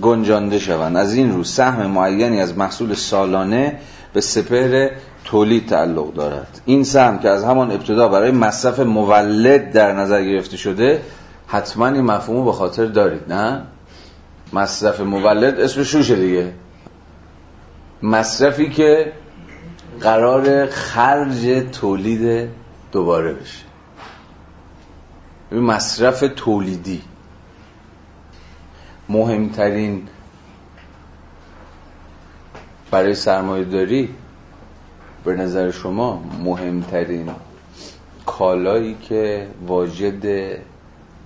گنجانده شوند. از این رو سهم معینی از محصول سالانه به سپهر تولید تعلق دارد. این سهم که از همان ابتدا برای مصرف مولد در نظر گرفته شده حتما این مفهوم به خاطر دارید نه؟ مصرف مولد اسم شوشه دیگه. مصرفی که قرار خرج تولید دوباره بشه. این مصرف تولیدی. مهمترین برای سرمایه داری به نظر شما مهمترین کالایی که واجد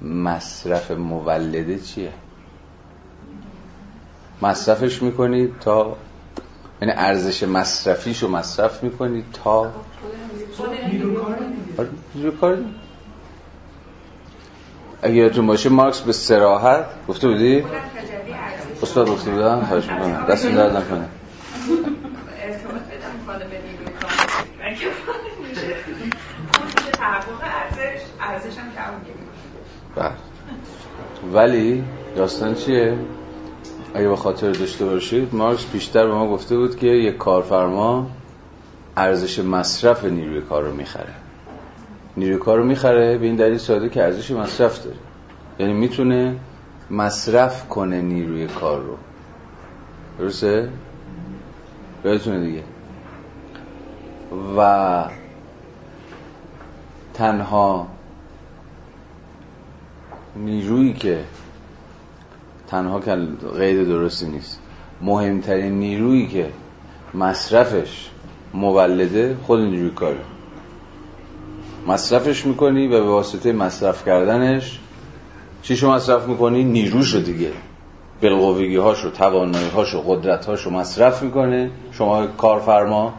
مصرف مولده چیه؟ مصرفش می‌کنید تا یعنی ارزش مصرفیشو مصرف می‌کنید تا کار اگه یادتون باشه مارکس به سراحت گفته بودی؟ استاد گفته بودم خواهش می‌کنم دست این درد نکنه بله. ولی داستان چیه؟ اگه به خاطر داشته باشید مارکس بیشتر به ما گفته بود که یک کارفرما ارزش مصرف نیروی کار رو می‌خره نیروی کار رو می‌خره به این دلیل ساده که ارزش مصرف داره. یعنی می‌تونه مصرف کنه نیروی کار رو. درسته؟ یادتونه دیگه. و تنها نیرویی که تنها که غیر درستی نیست مهمترین نیرویی که مصرفش مولده خود نیروی کاره. مصرفش می‌کنی و به واسطه مصرف کردنش چیشو مصرف می‌کنی؟ نیروشو دیگه. بالقوگی هاشو توانایی هاشو قدرت هاشو مصرف می‌کنه. شما کارفرما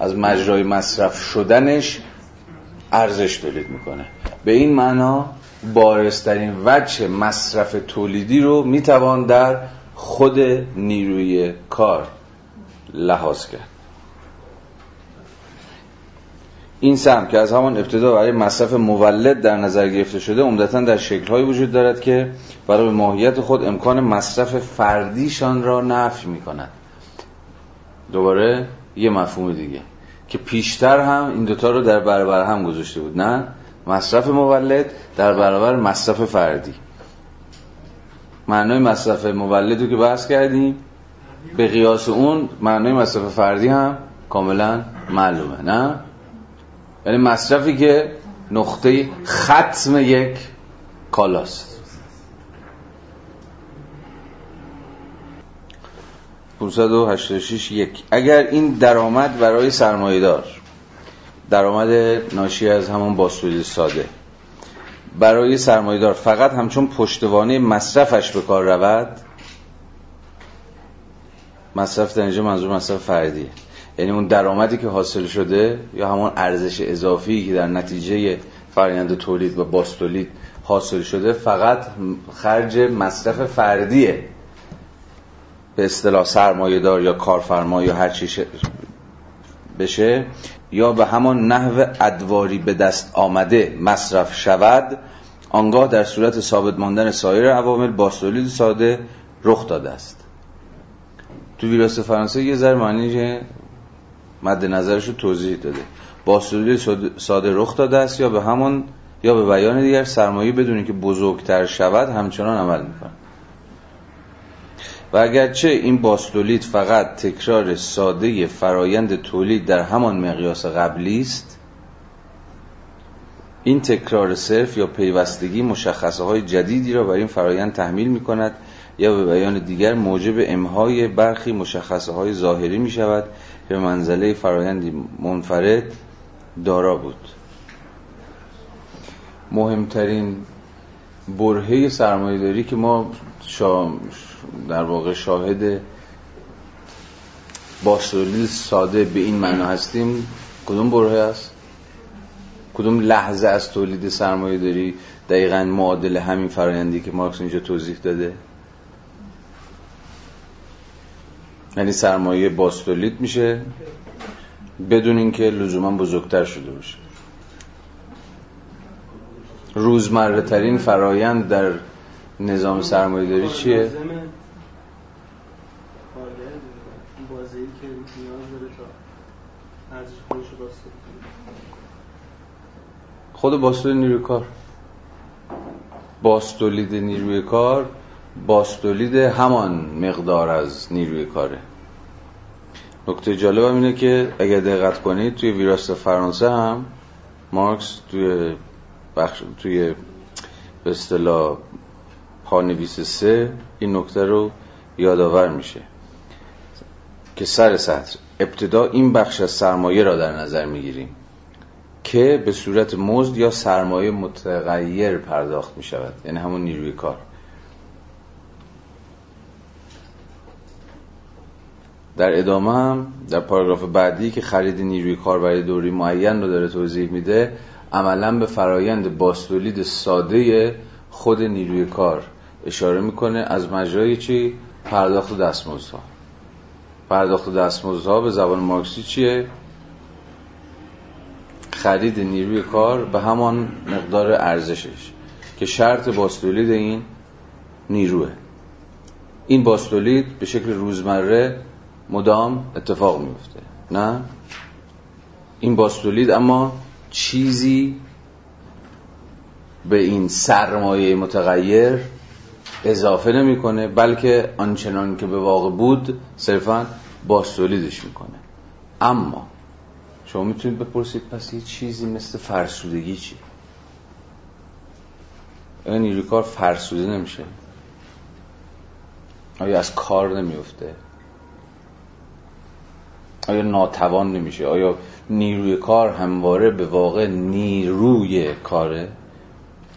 از مجرای مصرف شدنش ارزش تولید می‌کنه. به این معنا بارسترین وجه مصرف تولیدی رو می‌توان در خود نیروی کار لحاظ کرد. این سهم که از همان ابتدا برای مصرف مولد در نظر گرفته شده عمدتا در شکلهایی وجود دارد که برای ماهیت خود امکان مصرف فردیشان را نفی می کند دوباره یه مفهوم دیگه که پیشتر هم این دوتا رو در برابر هم گذاشته بود. نه مصرف مولد در برابر مصرف فردی. معنای مصرف مولد رو که بحث کردیم به قیاس اون معنای مصرف فردی هم کاملا معلومه. نه؟ یعنی مصرفی که نقطه ختم یک کالاست. 586 یک. اگر این درآمد برای سرمایه‌دار درآمد ناشی از همون بازتولید ساده برای سرمایه‌دار فقط همچون پشتوانه مصرفش به کار رود مصرف در اینجا منظور مصرف فردیه. یعنی اون درآمدی که حاصل شده یا همون ارزش اضافی که در نتیجه فرآیند تولید و باستولید حاصل شده فقط خرج مصرف فردیه. به اصطلاح سرمایه دار یا کارفرما یا هر چی بشه یا به همان نحو ادواری به دست آمده مصرف شود آنگاه در صورت ثابت ماندن سایر عوامل باستولید ساده رخ داده است. تو ویراست فرانسه یه ذره معنی مد نظرش رو توضیح داده. باستولید ساده رخ داده است یا به همان یا به بیان دیگر سرمایه بدونی که بزرگتر شود همچنان عمل می‌کنه و اگرچه این باستولید فقط تکرار ساده فرایند تولید در همان مقیاس قبلی است این تکرار صرف یا پیوستگی مشخصه های جدیدی را بر این فرایند تحمیل می کند یا به بیان دیگر موجب امهای برخی مشخصه های ظاهری می شود که به منزله فرایندی منفرد دارا بود. مهمترین برهه سرمایه داری که ما شا... در واقع شاهد باشتولیل ساده به این معنا هستیم کدوم برهه است؟ کدوم لحظه از تولید سرمایه داری دقیقا معادل همین فرایندی که مارکس اینجا توضیح داده. یعنی سرمایه باستولید میشه بدون اینکه لزوما بزرگتر شده باشه روزمره ترین فرایند در نظام سرمایه داری چیه؟ خود باستولید نیروی کار باستولید نیروی کار باستولید همان مقدار از نیروی کاره. نکته جالب اینه که اگر دقت کنید توی ویراست فرانسه هم مارکس توی بخش توی به اصطلاح پانویس سه این نکته رو یادآور میشه که سر سطر ابتدا این بخش از سرمایه را در نظر می‌گیریم که به صورت مزد یا سرمایه متغیر پرداخت می شود یعنی همون نیروی کار. در ادامه هم در پاراگراف بعدی که خرید نیروی کار برای دوری معین رو داره توضیح میده عملا به فرایند باستولید ساده خود نیروی کار اشاره می‌کنه از مجرای چی؟ پرداخت دستمزدها. پرداخت دستمزدها به زبان مارکسی چیه؟ خرید نیروی کار به همان مقدار ارزشش که شرط باستولید این نیروه. این باستولید به شکل روزمره مدام اتفاق میفته. نه؟ این باستولید اما چیزی به این سرمایه متغیر اضافه نمی‌کنه بلکه آنچنان که به واقع بود صرفا باستولیدش می‌کنه. اما شما می‌تونید بپرسید پس یه چیزی مثل فرسودگی چی؟ نیروی کار فرسوده نمیشه. آیا از کار نمیفته آیا ناتوان نمیشه؟ آیا نیروی کار همواره به واقع نیروی کاره؟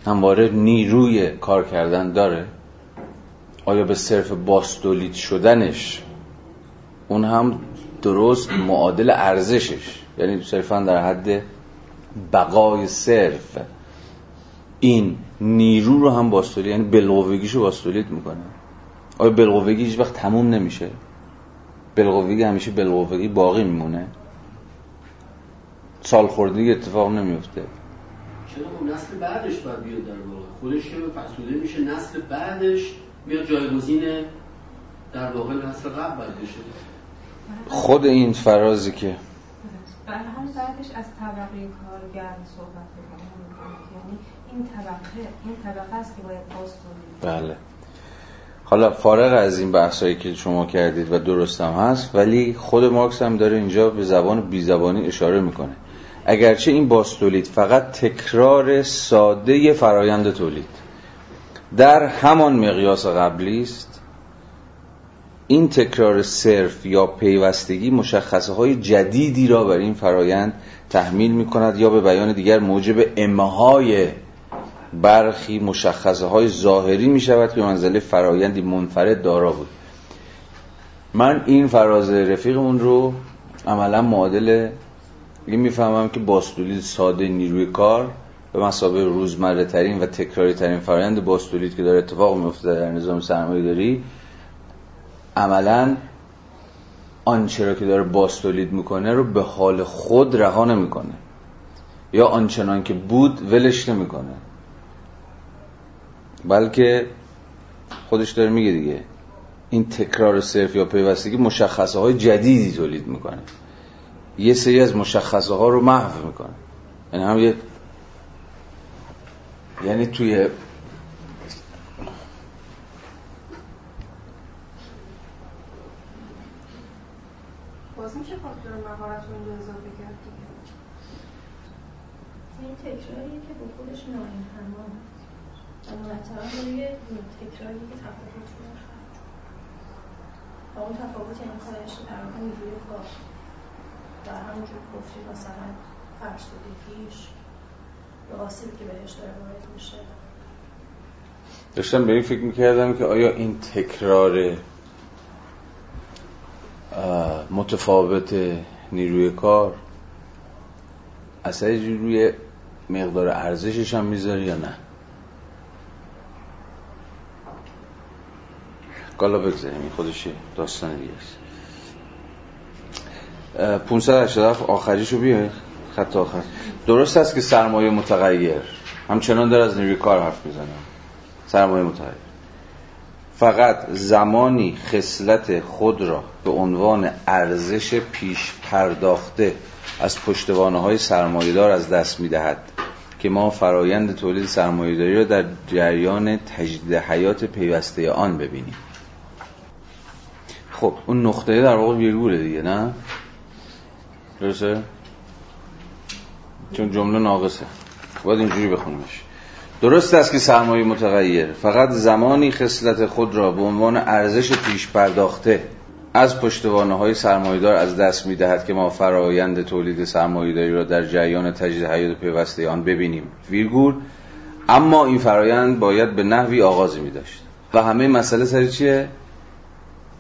همواره نیروی کار کردن داره؟ آیا به صرف باستولید شدنش اون هم درست معادل ارزشش؟ یعنی صرفا در حد بقای صرف. این نیرو رو هم باستولید یعنی بلقوگیش رو باستولید می‌کنه. آیا هیچ وقت تموم نمیشه؟ بلقوگی همیشه بلقوگی باقی میمونه. سال خوردگی اتفاق نمیفته. چرا اون نسل بعدش باید بیاد در واقع؟ خودش که فرسوده میشه؟ نسل بعدش میاد جایگزین در واقع نسل قبل باید بشه. خود این فرازی که برای هم بعدش از طبقه کارگر صحبت بکنم یعنی این طبقه این طبقه است که باید باز بله. حالا فارغ از این بحثایی که شما کردید و درست هم هست ولی خود مارکس هم داره اینجا به زبان بی زبانی اشاره می‌کنه. اگرچه این باستولید فقط تکرار ساده فرایند تولید در همان مقیاس قبلی است این تکرار صرف یا پیوستگی مشخصه های جدیدی را بر این فرایند تحمیل می کند یا به بیان دیگر موجب امهای برخی مشخصه های ظاهری می شود که منزله فرایندی منفرد دارا بود. من این فراز رفیقمون رو عملا معادل این می‌فهمم که باستولید ساده نیروی کار به مسابقه روزمره ترین و تکراری ترین فرایند باستولید که داره اتفاق میفته در نظام سرمایه داری عملا آنچه را که داره باستولید می‌کنه رو به حال خود رها نمی‌کنه یا آنچنان که بود ولش نمی‌کنه. بلکه خودش داره میگه دیگه این تکرار صرف یا پیوستگی مشخصه های جدیدی تولید می‌کنه. یه سری از مشخصه ها رو محو می‌کنه. یعنی هم یه یعنی توی باز میشه فاکتور مهارت رو اینجا اضافه کرد دیگه این تکراریه که با خودش و مرتبا روی تکراری که تفاوت رو و اون تفاوت یعنی سرش در واقع نیروی کار و همونجور گفتی مثلا فرسودگیش یا آسیب که بهش داره وارد میشه داشتم به این فکر می‌کردم که آیا این تکرار متفاوت نیروی کار اثری روی مقدار ارزشش هم می‌ذاره یا نه؟ کالا بگذاریم. این خودش داستان دیگه است. 587 آخریشو بیه خط آخر. درست است که سرمایه متغیر. همچنان داره از نیروی کار حرف می‌زنم سرمایه متغیر. فقط زمانی خصلت خود را به عنوان ارزش پیش پرداخته از پشتوانه های سرمایهدار از دست می‌دهد که ما فرایند تولید سرمایهداری را در جریان تجدید حیات پیوسته آن ببینیم. خب اون نقطه در واقع ویرگوله دیگه نه؟ درسته؟ چون جمله ناقصه. باید اینجوری بخونیمش. درست است که سرمایه متغیر فقط زمانی خصلت خود را به عنوان ارزش پیش پرداخته از پشتوانه های سرمایدار از دست می دهد که ما فرایند تولید سرمایداری را در جریان تجدید حیات پیوسته آن ببینیم. ویرگول اما این فرایند باید به نحوی آغازی می داشت و همه مسئله سر چیه؟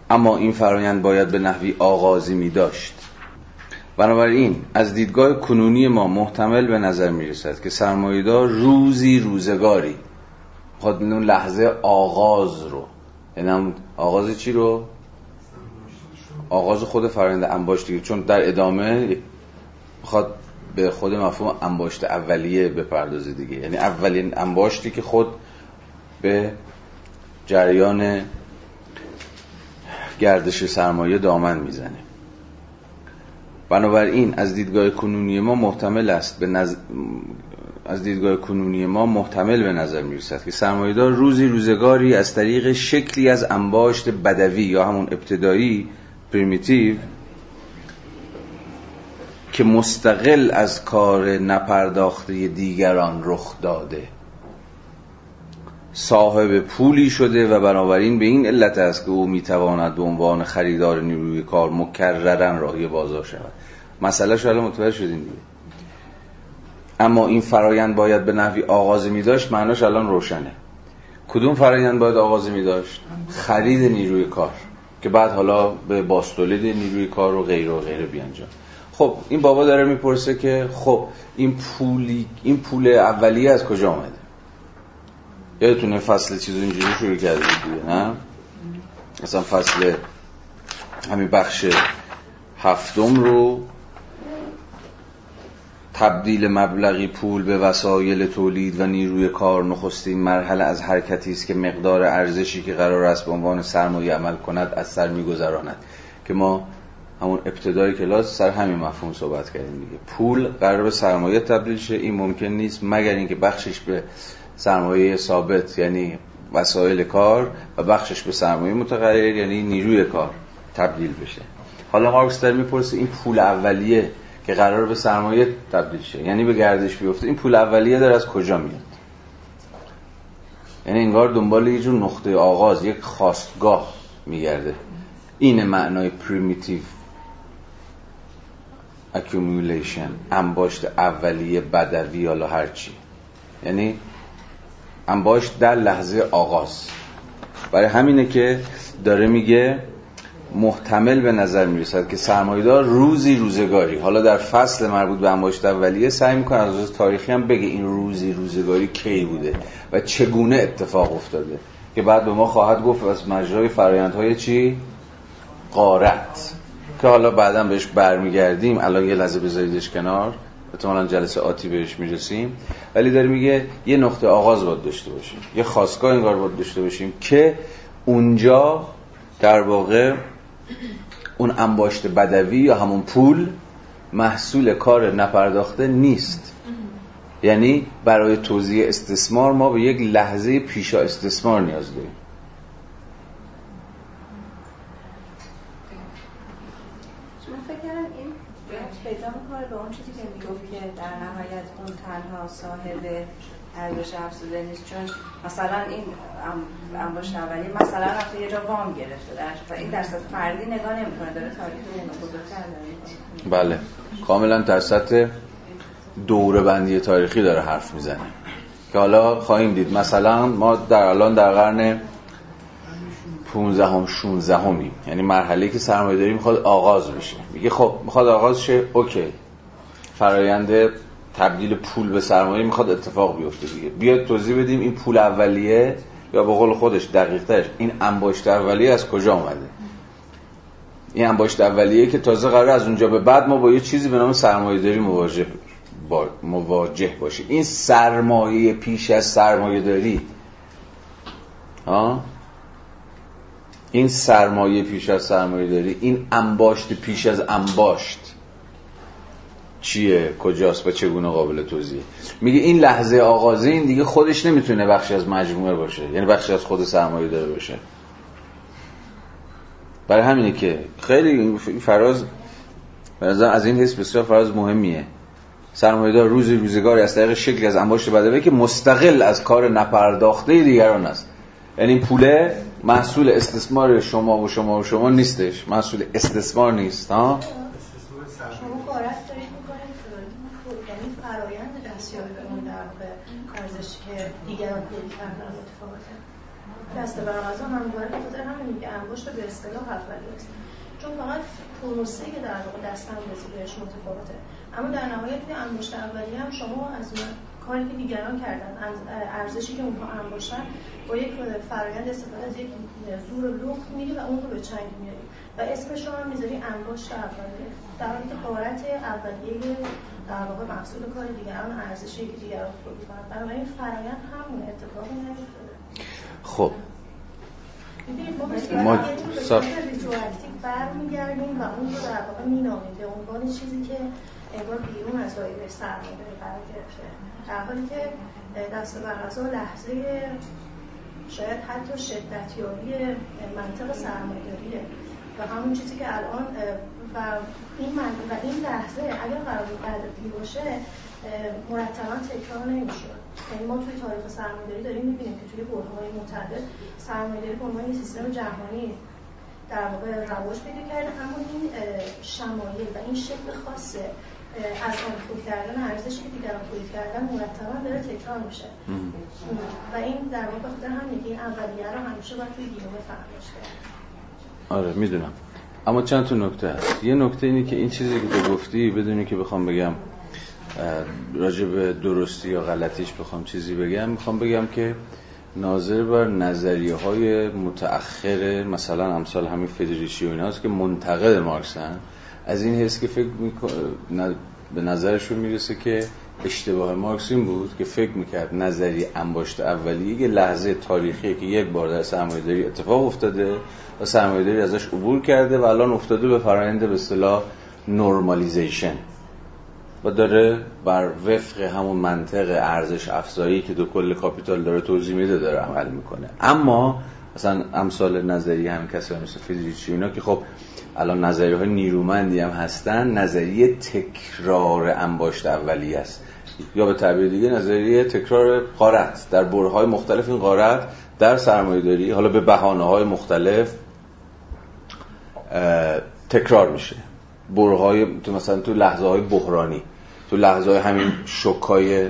اما این فرایند باید به نحوی آغازی می داشت بنابراین از دیدگاه کنونی ما محتمل به نظر می رسد که سرمایدار روزی روزگاری خود اون لحظه آغاز رو یعنی آغاز چی رو؟ آغاز خود فرآیند انباشت دیگه چون در ادامه می‌خواد به خود مفهوم انباشت اولیه بپردازه دیگه یعنی اولین انباشتی که خود به جریان گردش سرمایه دامن می‌زنه. بنابراین از دیدگاه کنونی ما محتمل است به نظ... از دیدگاه کنونی ما محتمل به نظر می‌رسد که سرمایه‌دار روزی روزگاری از طریق شکلی از انباشت بدوی یا همون ابتدایی پریمیتیو که مستقل از کار نپرداخته دیگران رخ داده. صاحب پولی شده و بنابراین به این علت است که او می‌تواند به عنوان خریدار نیروی کار مکررن راهی بازار شود. مسئله شاید متوجه شدین دیگه. اما این فرایند باید به نحوی آغاز می داشت معناش الان روشنه. کدوم فرایند باید آغاز می داشت خرید نیروی کار که بعد حالا به باستولید نیروی کار و غیر و غیره بیانجام خب این بابا داره می‌پرسه که خب این پولی این پول اولیه از کجا آمده یادتونه فصل چیز اینجوری شروع کرده دیگه نه؟ مثلا فصل همین بخش هفتم رو تبدیل مبلغی پول به وسایل تولید و نیروی کار نخستین مرحله از حرکتی است که مقدار ارزشی که قرار است به عنوان سرمایه عمل کند از سر میگذراند. که ما همون ابتدای کلاس سر همین مفهوم صحبت کردیم دیگه. پول قرار به سرمایه تبدیل شه این ممکن نیست مگر اینکه بخشش به سرمایه ثابت یعنی وسایل کار و بخشش به سرمایه متغیر یعنی نیروی کار تبدیل بشه. حالا مارکس در می‌پرسه این پول اولیه که قرار به سرمایه تبدیل شه. یعنی به گردش بیفته. این پول اولیه داره از کجا میاد؟ یعنی انگار دنبال یه جور نقطه آغاز یک خواستگاه میگرده. این معنای پریمیتیو accumulation انباشت اولیه بدوی حالا هرچی یعنی انباشت در لحظه آغاز. برای همینه که داره میگه محتمل به نظر می‌رسد که سرمایدار روزی روزگاری حالا در فصل مربوط به انباشت اولیه سعی می‌کنه از تاریخی هم بگه این روزی روزگاری کی بوده و چگونه اتفاق افتاده که بعد به ما خواهد گفت از مجرای فرایندهای چی؟ قارت که حالا بعدا بهش برمیگردیم. الان یه لحظه بذاریدش کنار. احتمالا جلسه آتی بهش می‌رسیم. ولی داره میگه یه نقطه آغاز باید داشته باشیم. یه خواستگاه انگار باید داشته باشیم که اونجا در واقع اون انباشت بدوی یا همون پول محصول کار نپرداخته نیست. یعنی برای توضیح استثمار ما به یک لحظه پیشا استثمار نیاز داریم پیدا می‌کنه به اون چیزی که می‌گفت که در نهایت اون تنها صاحب ارزش افزوده نیست. چون مثلا این انباشت اولی مثلا رفته یه جا وام گرفته در و این در سطح فردی نگاه نمی‌کنه. داره تاریخ بزرگتر بله. کاملا در سطح دوره بندی تاریخی داره حرف می‌زنه. که حالا خواهیم دید. مثلا ما در الان در قرن 15 هم 16 همیم یعنی مرحله که سرمایه داری می‌خواد آغاز بشه. میگه خب می‌خواد آغاز شه اوکی. فرایند تبدیل پول به سرمایه می‌خواد اتفاق بیفته دیگه. بیاد توضیح بدیم این پول اولیه یا به قول خودش دقیق این انباشت اولیه از کجا آمده این انباشت اولیه که تازه قرار از اونجا به بعد ما با یه چیزی به نام سرمایه داری مواجه با مواجه باشیم. این سرمایه پیش از سرمایه داری ها این سرمایه پیش از سرمایه داری این انباشت پیش از انباشت. چیه کجاست و چگونه قابل توضیح میگه این لحظه آغازه این دیگه خودش نمی‌تونه بخشی از مجموعه باشه یعنی بخشی از خود سرمایه داره باشه. برای همینه که خیلی فراز از این حس بسیار فراز مهمیه. سرمایه دار روزی روزگاری از طریق شکلی از انباشت بدوی که مستقل از کار نپرداخته دیگران است. یعنی پوله محصول استثمار شما و شما و شما نیستش. محصول استثمار نیست ها شما قارت دارید می‌کنید یعنی دستیابی به اون در واقع ارزش که دیگران تولید کردن متفاوته دست بر غذا من مبارک خاطر همین میگه انباشت به اصطلاح اولیه است چون فقط پروسه که در واقع دست اندازی بهش متفاوته. اما در نهایت توی انباشت اولیه هم شما از کاری که دیگران کردن ارزشی که اونها انباشتن با یک فرایند استفاده از یک زور لخت میری و اون رو به چنگ میاری و اسمش رو هم می‌ذاری انباشت اولیه. در حالی که قارت اولیه در واقع محصول کار دیگران ارزشی که دیگران تولید کنن. بنابراین فرایند همون اتفاقی نیفتاده. خب. ما صاف. ریترواکتیو برمیگردیم و اون رو در واقع مینامیم به عنوان چیزی که انگار بیرون از دایره سرمایه‌داری قرار گرفته در حالی که دست بر لحظه شاید حتی شدتیابی منطق سرمایه‌داریه. و همون چیزی که الان و این من و این لحظه اگر قرار بود بعد باشه مرتبا تکرار نمی‌شد. یعنی ما توی تاریخ سرمایه‌داری داریم می‌بینیم که توی برهه‌های متعدد سرمایه‌داری به عنوان سیستم جهانی در واقع رواج پیدا کرده. اما این شمایل و این شکل خاص از آن خود کردن ارزشی که دیگران تولید کردن مرتبا داره تکرار میشه. و این در واقع خاطر همینه که این اولیه رو همیشه باید توی گیلومه فهمش کرد. آره می‌دونم. اما چند تا نکته هست. یه نکته اینه که این چیزی که تو گفتی بدونی که بخوام بگم راجع به درستی یا غلطیش بخوام چیزی بگم. می‌خوام بگم که ناظر بر نظریه های متأخر مثلا امثال همین فدریشی و ایناست که منتقد مارکسن از این حس که فکر می‌کن- به نظرشون می‌رسه که اشتباه مارکس این بود که فکر می‌کرد نظریه انباشت اولیه یه لحظه تاریخی که یک بار در سرمایه‌داری اتفاق افتاده و سرمایه‌داری ازش عبور کرده و الان افتاده به فرآیند به اصطلاح نورمالیزیشن و داره بر وفق همون منطق ارزش افزایی که دو کل کاپیتال داره توضیح میده داره عمل می‌کنه. اما مثلا امثال نظریه همین کسایی مثل فیزیچی اینا که خب الان نظریه های نیرومندی هم هستن نظریه تکرار انباشت اولیه است. یا به تعبیر دیگه نظریه تکرار قارت در برهای مختلف این قارت در سرمایه داری حالا به بحانه های مختلف تکرار میشه. برهای تو مثلا تو لحظه های بحرانی تو لحظه های همین شکای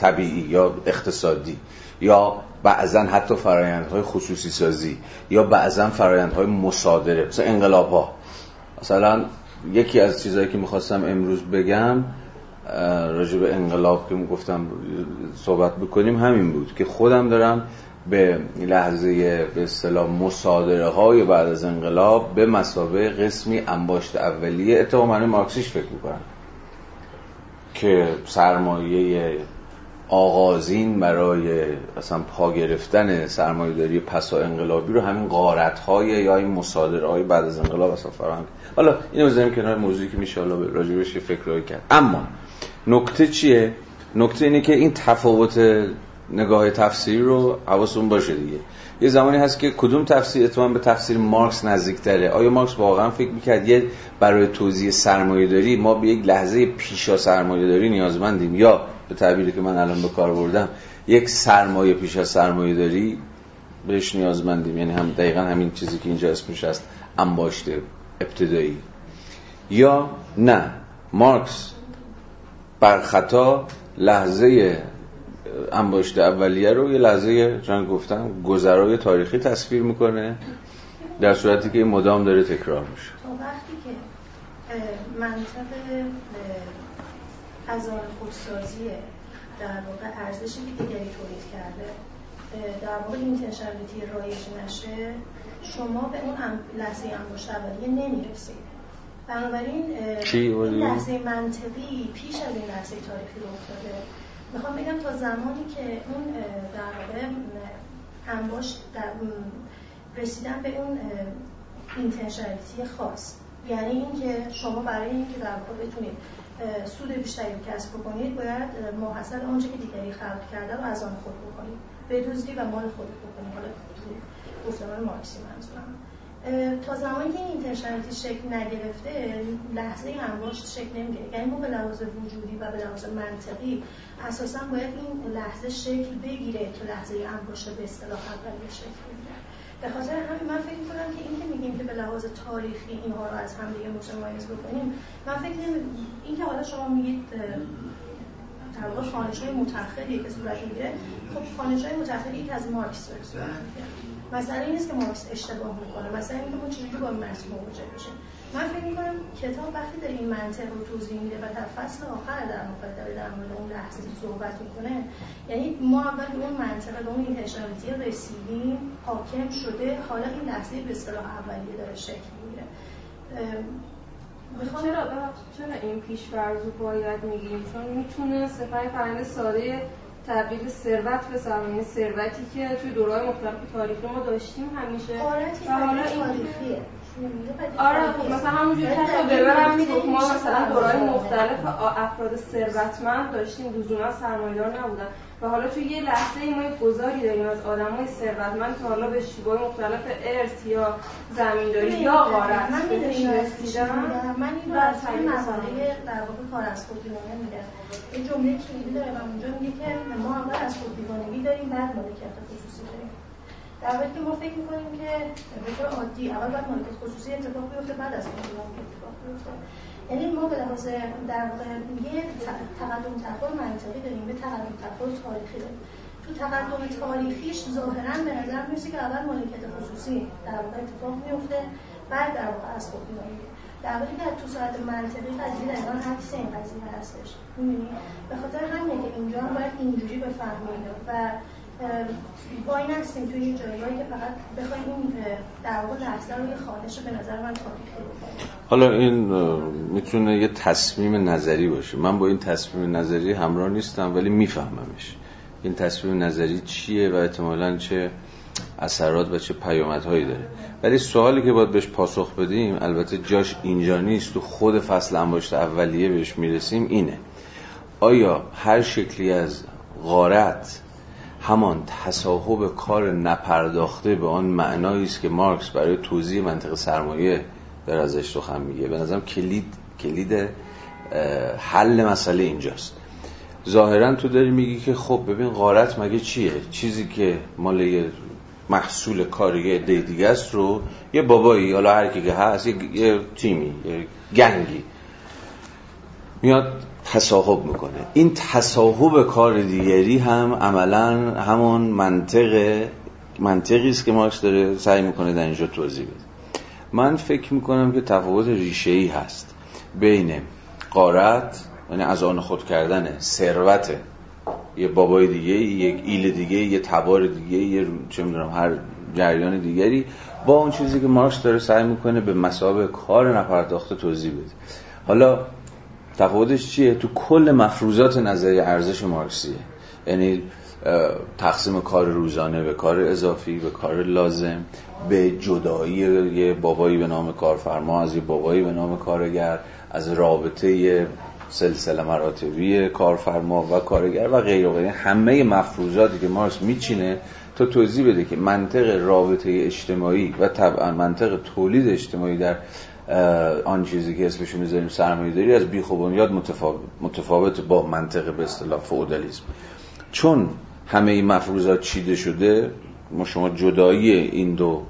طبیعی یا اقتصادی یا بعضا حتی فرایندهای خصوصی سازی یا بعضا فرایندهای مصادره مثلا انقلاب ها مثلا یکی از چیزهایی که می‌خواستم امروز بگم راجع به انقلاب که گفتم صحبت بکنیم همین بود که خودم دارم به لحظه به اصطلاح مصادره های بعد از انقلاب به مسابقه قسمی انباشت اولیه اتفاقا معنی مارکسیش فکر می‌کنم که سرمایه آغازین برای اصلا پا گرفتن سرمایه داری پسا انقلابی رو همین غارت های یا این مصادره های بعد از انقلاب اصلا فراهم. حالا اینو بذاریم کنار موضوعی که میشه حالا راجبش فکرایی کرد اما نکته چیه؟ نکته اینه که این تفاوت نگاه تفسیری رو حواستون باشه دیگه. یه زمانی هست که کدوم تفسیر اتفاقا به تفسیر مارکس نزدیکتره؟ آیا مارکس واقعا فکر می‌کرد یه برای توضیح سرمایه داری ما به یک لحظه پیشا سرمایه داری نیازمندیم یا به تعبیری که من الان به کار بردم یک سرمایه پیش از سرمایه داری بهش نیازمندیم یعنی هم دقیقا همین چیزی که اینجا اسمش هست انباشته ابتدایی. یا نه مارکس بر خطا لحظه انباشته اولیه رو یه لحظه چون گفتم گذرای تاریخی تصویر می‌کنه در صورتی که این مدام داره تکرار میشه. تا وقتی که منطق آن خودسازی در واقع ارزشی که دیگری تولید کرده در واقع اینتنشنالیتی رایج نشه شما به اون لحظه انباشت اولیه نمی‌رسید. بنابراین؟ این؟ لحظه منطقی پیش از این لحظه تاریخی رو افتاده می‌خوام بگم تا زمانی که اون در واقع اه، انباشت در رسیدن به اون اینتنشنالیتی خاص یعنی اینکه شما برای اینکه در واقع بتونید سود بیشتری کسب بکنید باید اه، ماحصل آنچه که دیگری خلق کرده رو از آن خود بکنید بدزدی و مال خود بکنید حالا گفتمان مارکسی منظورم تا زمانی که این اینتنشنالیتی شکل نگرفته لحظه انباشت شکل نمی‌گیره. یعنی ما به لحاظ وجودی و به لحاظ منطقی اساسا باید این لحظه شکل بگیره که لحظه انباشت به اصطلاح اولیه شکل بگیره. به خاطر همین من فکر کنم که این که میگیم که به لحاظ تاریخی اینها رو از هم دیگه متمایز بکنیم من فکر نمی این که حالا شما میگید در واقع خانش های متأخری که صورت می‌گیره خب خانش های متأخری که از مارکس صورت می‌گیره مسئله این نیست که مارکس اشتباه می‌کنه. مثلا اینکه ما چجوری با این متن مواجه بشیم من فکر می‌کنم کتاب وقتی داره این منطق رو توضیح میده و در فصل آخر در داره در مورد اون لحظه صحبت می‌کنه یعنی ما اول اون منطقه به اون اینتنشنالیتی رسیدیم حاکم شده حالا این لحظه به اصطلاح اولیه داره شکل می‌گیره. می‌خوام چرا؟ چرا این پیش فرض رو باید میگیم چون می‌تونه سپر فرند ساده تبدیل ثروت به سرمایه ثروتی که توی دورهای مختلف تاریخی ما داشتیم همیشه و حالا این تاریخیه. آره خب مثلا همونجوری که تا ببرم ما مثلا دورهای مختلف افراد ثروتمند داشتیم لزوما سرمایه‌دار نبودن. و حالا توی یه لحظه ای ما یک گذاری داریم از آدمای ثروتمند که حالا به شیوه مختلف ارث یا زمینداری یا غارت من این رسیدم من این رو و از تعیین مقاله در واقع کار از خودبیگانه میگم. یه جمله کلیدی داره و اونجا میگه که ما اول از خودبیگانگی داریم بعد مالکیت خصوصی داریم. در حالی که ما فکر می‌کنیم که به طور عادی اول باید مالکیت خصوصی اتفاق بیفته بعد از خودبیگانگی اتفاق بیفته. یعنی ما به لحاظ در واقع یه تقدم تفاوت منطقی داریم به تقدم تفاوت تاریخی داریم. تو تقدم تاریخیش ظاهرا به نظر می‌رسه که اول مالکیت خصوصی در واقع اتفاق میفته بعد در واقع از خود در حالی که تو ساعت منطقی قضیه دقیقا عکس این قضیه هستش. می‌بینی؟ به خاطر همینه که اینجا باید اینجوری بفهمید و با این هستیم توی یه جایگاهی که فقط بخوایم این در واقع لحظه رو یه خواهش به نظر من حالا این می‌تونه یه تصمیم نظری باشه. من با این تصمیم نظری همراه نیستم ولی میفهممش. این تصمیم نظری چیه و احتمالا چه اثرات و چه پیامدهایی داره. ولی سوالی که باید بهش پاسخ بدیم البته جاش اینجا نیست تو خود فصل انباشت اولیه بهش می‌رسیم اینه. آیا هر شکلی از غارت همان تصاحب کار نپرداخته به آن معنایی است که مارکس برای توضیح منطق سرمایه در ازش سخن میگه. به نظرم کلید کلید حل مسئله اینجاست. ظاهرا تو داری میگی که خب ببین غارت مگه چیه؟ چیزی که مال یه محصول کار یه دیگه است رو یه بابایی حالا هر کی که هست یه, یه تیمی یه گنگی میاد تصاحب می‌کنه. این تصاحب کار دیگری هم عملا همون منطق منطقی است که مارکس داره سعی می‌کنه در اینجا توضیح بده. من فکر می‌کنم که تفاوت ریشه ای هست بین قارت یعنی از آن خود کردن ثروت یه بابای دیگه یک ایل دیگه یه تبار دیگه یه چه می‌دونم هر جریان دیگری با اون چیزی که مارکس داره سعی می‌کنه به مسابقه کار نپرداخته توضیح بده. حالا تفاوتش چیه؟ تو کل مفروضات نظری ارزش مارکسیه. یعنی تقسیم کار روزانه به کار اضافی به کار لازم به جدایی یه بابایی به نام کارفرما از یه بابایی به نام کارگر از رابطه سلسله مراتبی کارفرما و کارگر و غیر و غیر. همه مفروضاتی که مارکس میچینه تا توضیح بده که منطق رابطه اجتماعی و طبعا منطق تولید اجتماعی در آن چیزی که اسمش می‌ذاریم سرمایه داری از بیخ و بنیاد متفاوت, متفاوت با منطق به اصطلاح فئودالیسم. چون همه این مفروضات چیده شده ما شما جدایی این دو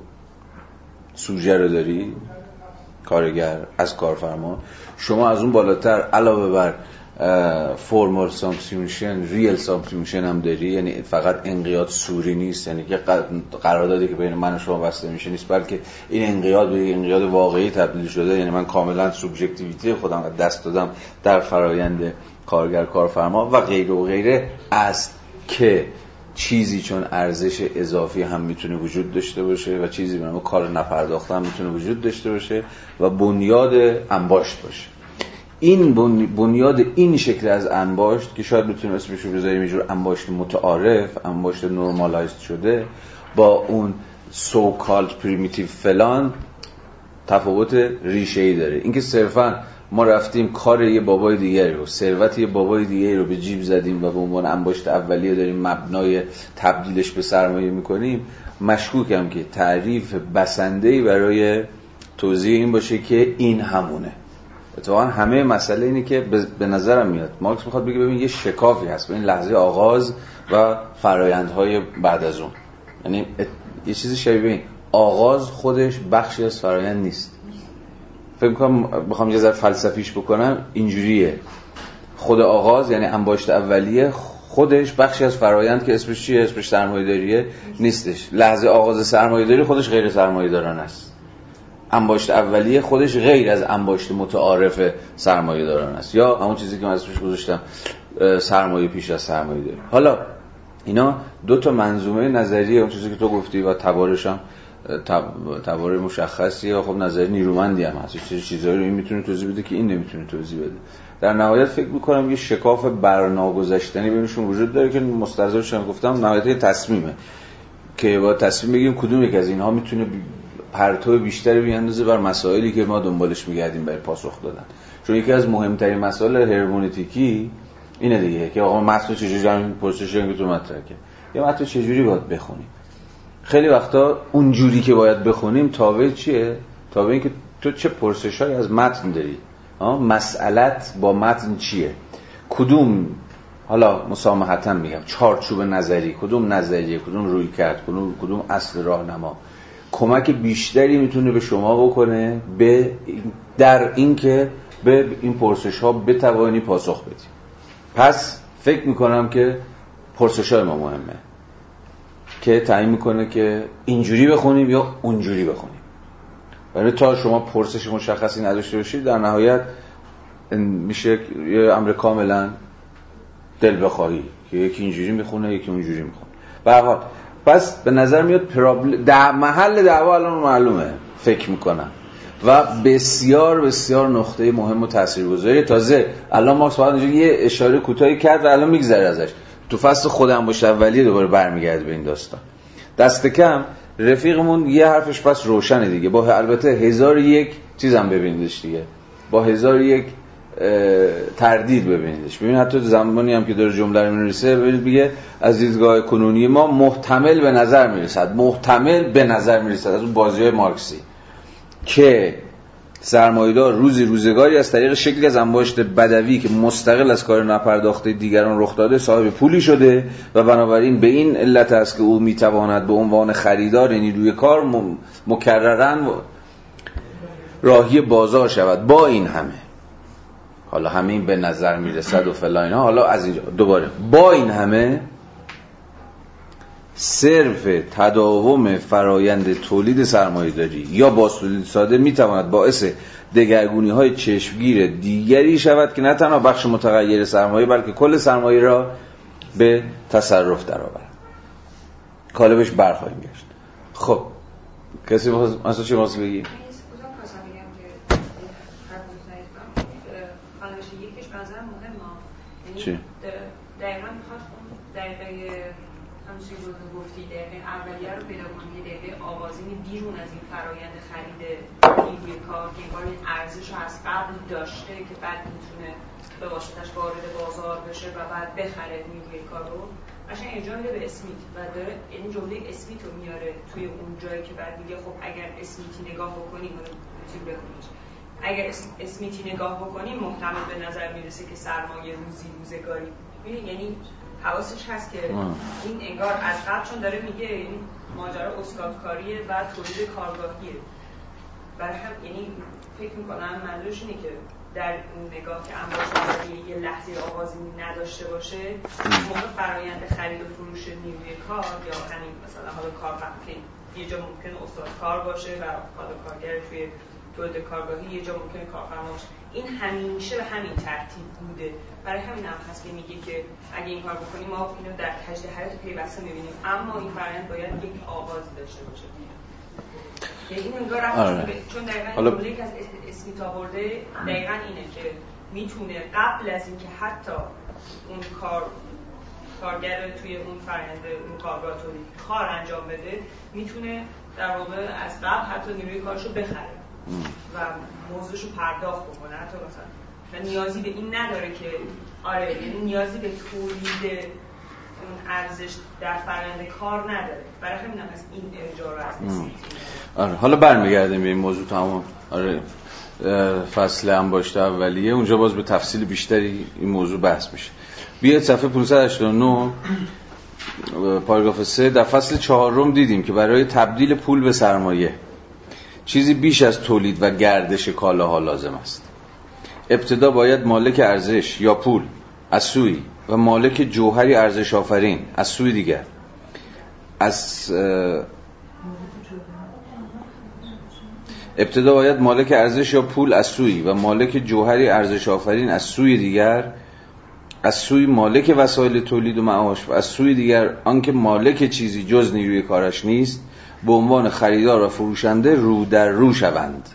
سوژه رو داری کارگر از کارفرما شما از اون بالاتر علاوه بر formal subsumption real subsumption هم داری؟ یعنی فقط انقیاد صوری نیست؟ یعنی که قراردادی که بین من و شما بسته میشه نیست بلکه این انقیاد به انقیاد واقعی تبدیل شده. یعنی من کاملا سوبژکتیویته خودم دست دادم در فرایند کارگر کارفرما و غیره و غیره. است که چیزی چون ارزش اضافی هم می‌تونه وجود داشته باشه و چیزی به کار نپرداخته هم می‌تونه وجود داشته باشه و بنیاد انباشت باشه. این بنیاد این شکل از انباشت که شاید بتونیم اسمش رو بذاریم اینجور انباشت متعارف انباشت normalized شده با اون so-called primitive فلان تفاوت ریشه ای داره. اینکه صرفا ما رفتیم کار یه بابای دیگری رو ثروت یه بابای دیگری رو به جیب زدیم و به عنوان انباشت اولیه داریم مبنای تبدیلش به سرمایه می‌کنیم مشکوکم که تعریف بسنده برای توضیح این باشه که این همونه. اتفاقا همه مسئله اینه که به نظرم میاد. مارکس می‌خواد بگه ببین یه شکافی هست بین لحظه آغاز و فرایندهای بعد از اون. یعنی یه چیزی شبیه ببین آغاز خودش بخشی از فرایند نیست. فکر کنم بخوام یه ذره فلسفیش بکنم اینجوریه. خود آغاز یعنی انباشت اولیه خودش بخشی از فرایند که اسمش چیه؟ اسمش سرمایه‌داریه؟ نیستش. لحظه آغاز سرمایه‌داری خودش غیر سرمایه‌داران است. انباشت اولیه خودش غیر از انباشت متعارف سرمایه داران است. یا همون چیزی که من اسمش گذاشتم سرمایه پیش از سرمایه داری. حالا اینا دو تا منظومه نظریه اون چیزی که تو گفتی و تبارش هم تبار مشخصی یا خب نظری نیرومندی هم هست. چیز چیزایی رو این می‌تونه توضیح بده که این نمی‌تونه توضیح بده. در نهایت فکر می‌کنم یه شکاف برناگذشتنی بینشون وجود داره که مسترزرشان گفتم نهایت تصمیمه که با تصمیم بگیم کدوم یک از اینها می‌تونه پرتو بیشتری بیاندازه بر مسائلی که ما دنبالش میگردیم برای پاسخ دادن. چون یکی از مهمترین مسائل هرمونتیکی اینه دیگه که آقا متن چجوری جمع پرسش که تو مطرح کرد یه متن چجوری باید بخونیم؟ خیلی وقتا اونجوری که باید بخونیم تابع چیه؟ تابع اینکه تو چه پرسشایی از متن داری؟ مسئلت با متن چیه؟ کدوم؟ حالا مسامحتا میگم چارچوب نظری کدوم نظریه کدوم روی کرد کدوم, کدوم اصل راهنما؟ کمک بیشتری می‌تونه به شما بکنه به در اینکه به این پرسش ها بتوانی پاسخ بدی. پس فکر می‌کنم که پرسش های ما مهمه که تعیین می‌کنه که اینجوری بخونیم یا اونجوری بخونیم. برای تا شما پرسش مشخصی نداشته باشید در نهایت میشه یه امر کاملا دل بخواهی که یکی اینجوری می‌خونه یکی اونجوری می‌خونه. به پس به نظر میاد پرابل... در محل دعوا الان معلومه فکر می‌کنم. و بسیار بسیار نقطه مهم و تاثیرگذاری. تازه الان مارکس فقط یه اشاره کوتاهی کرد و الان میگذره ازش. تو فصل خودم باشه اولیه دوباره برمیگرده به این داستان. دست کم رفیقمون یه حرفش پس روشنه دیگه. با البته هزار یک چیزم ببینیدش دیگه. با هزار یک تردید ببینیدش. ببین حتی زمانی هم که داره جمله رو می‌نویسه ببینید میگه از دیدگاه کنونی ما محتمل به نظر می‌رسد. محتمل به نظر می‌رسد از اون بازی های مارکسی که سرمایدار روزی روزگاری از طریق شکلی از انباشت بدوی که مستقل از کار نپرداخته دیگران رخ داده صاحب پولی شده و بنابراین به این علت است که او می‌تواند به عنوان خریدار نیروی کار مکررن راهی بازار شود. با این همه حالا همین به نظر می‌رسد و فلان حالا از اینجا دوباره. با این همه صرف تداوم فرایند تولید سرمایه داری یا با تولید ساده می‌تواند باعث دگرگونی های چشمگیر دیگری شود که نه تنها بخش متغیر سرمایه بلکه کل سرمایه را به تصرف درآورد. کالبش برخواهیم گشت. خب کسی مثلا چی واسه بگی؟ چی؟ دقیقا می‌خواد دقیقه همون چیزی رو گفتی دقیقه اولیه رو پیدا کنی دقیقه آغازین بیرون از این فرایند خرید نیروی کار که انگار این ارزش از قبل داشته که بعد می‌تونه به واسطش وارد بازار بشه و بعد بخره نیروی کار رو. قشنگ اینجا میره به اسمیت و داره این جمله اسمیت رو میاره توی اون جایی که بعد میگه خب اگر اسمیتی نگاه بکنیم اگر اسمیتی نگاه بکنیم محتمل به نظر می‌رسه که سرمایه روزی روزگاری. یعنی حواسش هست که این انگار از قبل چون داره میگه این ماجرا استادکاریه و تولید کارگاهیه. برای هم یعنی فکر می‌کنم منظورش اینه که در اون نگاه که انباشت یه لحظه آغازی نداشته باشه موقع فرایند خرید و فروش نیروی کار یا همین مثلا حالا کار که یه جا ممکن استاد کار باشه و حالا کارگر توی تولید کارگاهی یه جا ممکن کارفرما این همیشه به همین ترتیب بوده. برای همین هم هست که میگه که اگه این کار بکنیم ما اینو در تجده حیات پیوسته می‌بینیم. اما این فرآیند باید یک آغاز داشته باشه. یعنی این انگار آره. چون دقیقا حالا... که از اسمیت آورده دقیقا اینه که می‌تونه قبل از اینکه حتی اون کار کارگر توی اون فرآیند اون کارگاه کار انجام بده می‌تونه در واقع از قبل حتی نیروی کارشو بخره. و موضوعش رو پرداخت بکنه. حتی مثلا و نیازی به این نداره که آره یعنی نیازی به تولید اون ارزش در فرآیند کار نداره. برای همین هم از این ارجاع رو از آره حالا برمیگردیم به این موضوع تمام. آره فصل انباشته اولیه. اونجا باز به تفصیل بیشتری این موضوع بحث میشه. بیاید صفحه 589 پاراگراف 3 در فصل چهارم دیدیم که برای تبدیل پول به سرمایه چیزی بیش از تولید و گردش کالاها لازم است. ابتدا باید مالک ارزش یا پول از سوی و مالک جوهری ارزش آفرین از سوی دیگر. از ابتدا باید مالک ارزش یا پول از سوی و مالک جوهری ارزش آفرین از سوی دیگر از سوی مالک وسایل تولید و معاش و از سوی دیگر آنکه مالک چیزی جز نیروی کارش نیست به عنوان خریدار و فروشنده رو در رو شوند.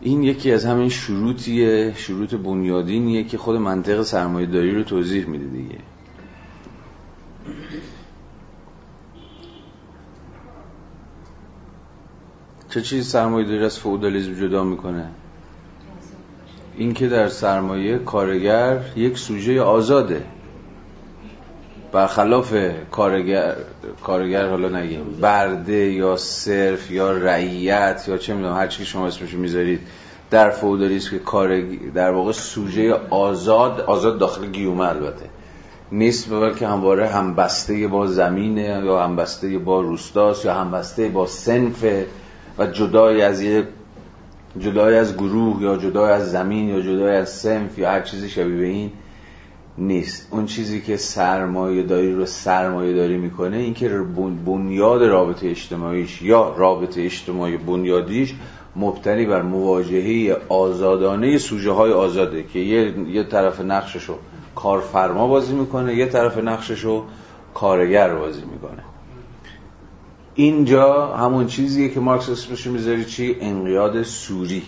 این یکی از همین شروطیه شروط بنیادینیه که خود منطق سرمایه داری رو توضیح میده دیگه. چه چیز سرمایه داری از فودالیزم جدا می‌کنه؟ اینکه در سرمایه کارگر یک سوژه آزاده. برخلاف کارگر کارگر حالا نگیم برده یا صرف یا رعیت یا چه می‌دونم هر چی که شما اسمشو می‌ذارید در فودالیسم که کار در واقع سوژه آزاد آزاد داخل گیومه البته. نیست بلکه همواره همبسته با زمینه یا همبسته با روستاست یا همبسته با سنف و جدای از یه جدای از گروه یا جدای از زمین یا جدای از سنف یا هر چیزی شبیه به این. نیست. اون چیزی که سرمایه داری رو سرمایه داری می‌کنه این که بنیاد رابطه اجتماعیش یا رابطه اجتماعی بنیادیش مبتنی بر مواجهه آزادانه سوژه های آزاده که یه, یه طرف نقششو کارفرما بازی می‌کنه یه طرف نقششو کارگر بازی می‌کنه. اینجا همون چیزیه که مارکس اسمشو می‌ذاری چی؟ انقیاد سوری.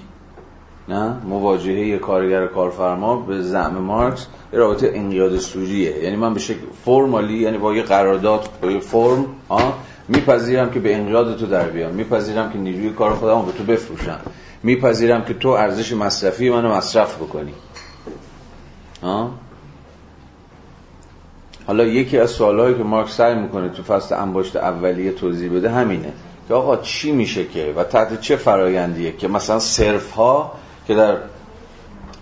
نه؟ مواجهه کارگر کارفرما به زعم مارکس یه رابطه انقیاد سوریه یعنی من به شکل فرمالی یعنی با یه قرارداد با یه فرم ها میپذیرم که به انقیاد تو در بیام. میپذیرم که نیروی کار خودم به تو بفروشم. میپذیرم که تو ارزش مصرفی منو مصرف بکنی. ها حالا یکی از سوالهایی که مارکس سعی می‌کنه تو فصل انباشت اولیه توضیح بده همینه که آقا چی میشه که و تحت چه فرایندیه که مثلا صرف ها که در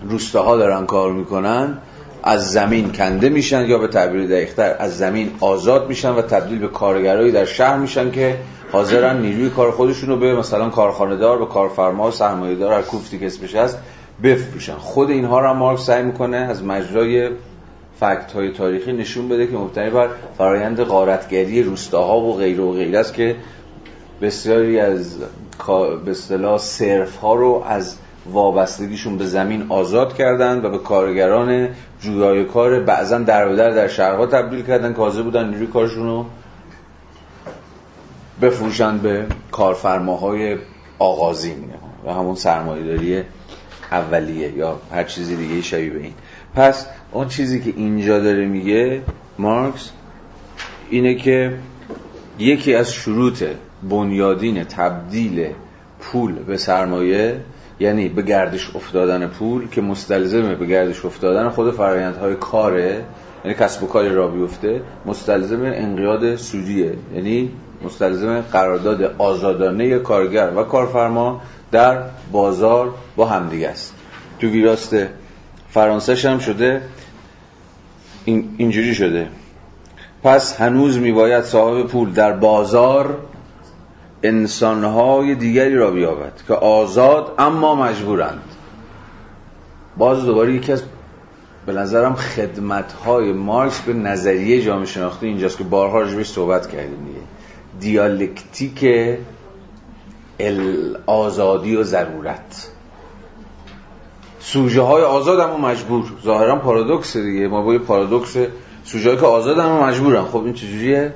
روستاها دارن کار می‌کنن از زمین کنده میشن یا به تعبیر دقیقتر از زمین آزاد میشن و تبدیل به کارگرایی در شهر میشن که حاضرن نیروی کار خودشون رو به مثلا کارخانه دار به کارفرما و سرمایه دار هر کوفتی که اسمش هست بفروشن. خود اینها رو مارکس سعی می‌کنه از مجرای فکت های تاریخی نشون بده که مبتنی بر فرایند غارتگری روستاها و غیر و غیر است که بسیاری از به اصطلاح صرف ها رو از وابستگیشون به زمین آزاد کردن و به کارگران جویای کار بعضا در در در شهرها تبدیل کردن که حاضر بودن نیروی کارشون رو بفروشن به کارفرماهای آغازین و همون سرمایه‌داری اولیه یا هر چیزی دیگه شبیه به این. پس اون چیزی که اینجا داره میگه مارکس اینه که یکی از شروط بنیادین تبدیل پول به سرمایه یعنی به گردش افتادن پول که مستلزمه به گردش افتادن خود فرایندهای کاره یعنی کسب و کاری را بیفته مستلزم انقیاد سودیه. یعنی مستلزم قرارداد آزادانه کارگر و کارفرما در بازار با همدیگه است. تو ویراست فرانسه هم شده این اینجوری شده. پس هنوز میباید صاحب پول در بازار انسانهای دیگری را بیابد که آزاد اما مجبورند. باز دوباره یکی از به نظرم خدمتهای مارکس به نظریه جامعه شناختی اینجاست که بارها راجبش صحبت کردیم دیگه. دیالکتیک آزادی و ضرورت. سوژه های آزاد اما مجبور. ظاهرا پارادوکس دیگه. ما با یه پارادوکس سوژه که آزاد اما مجبورن. خب این چجوریه؟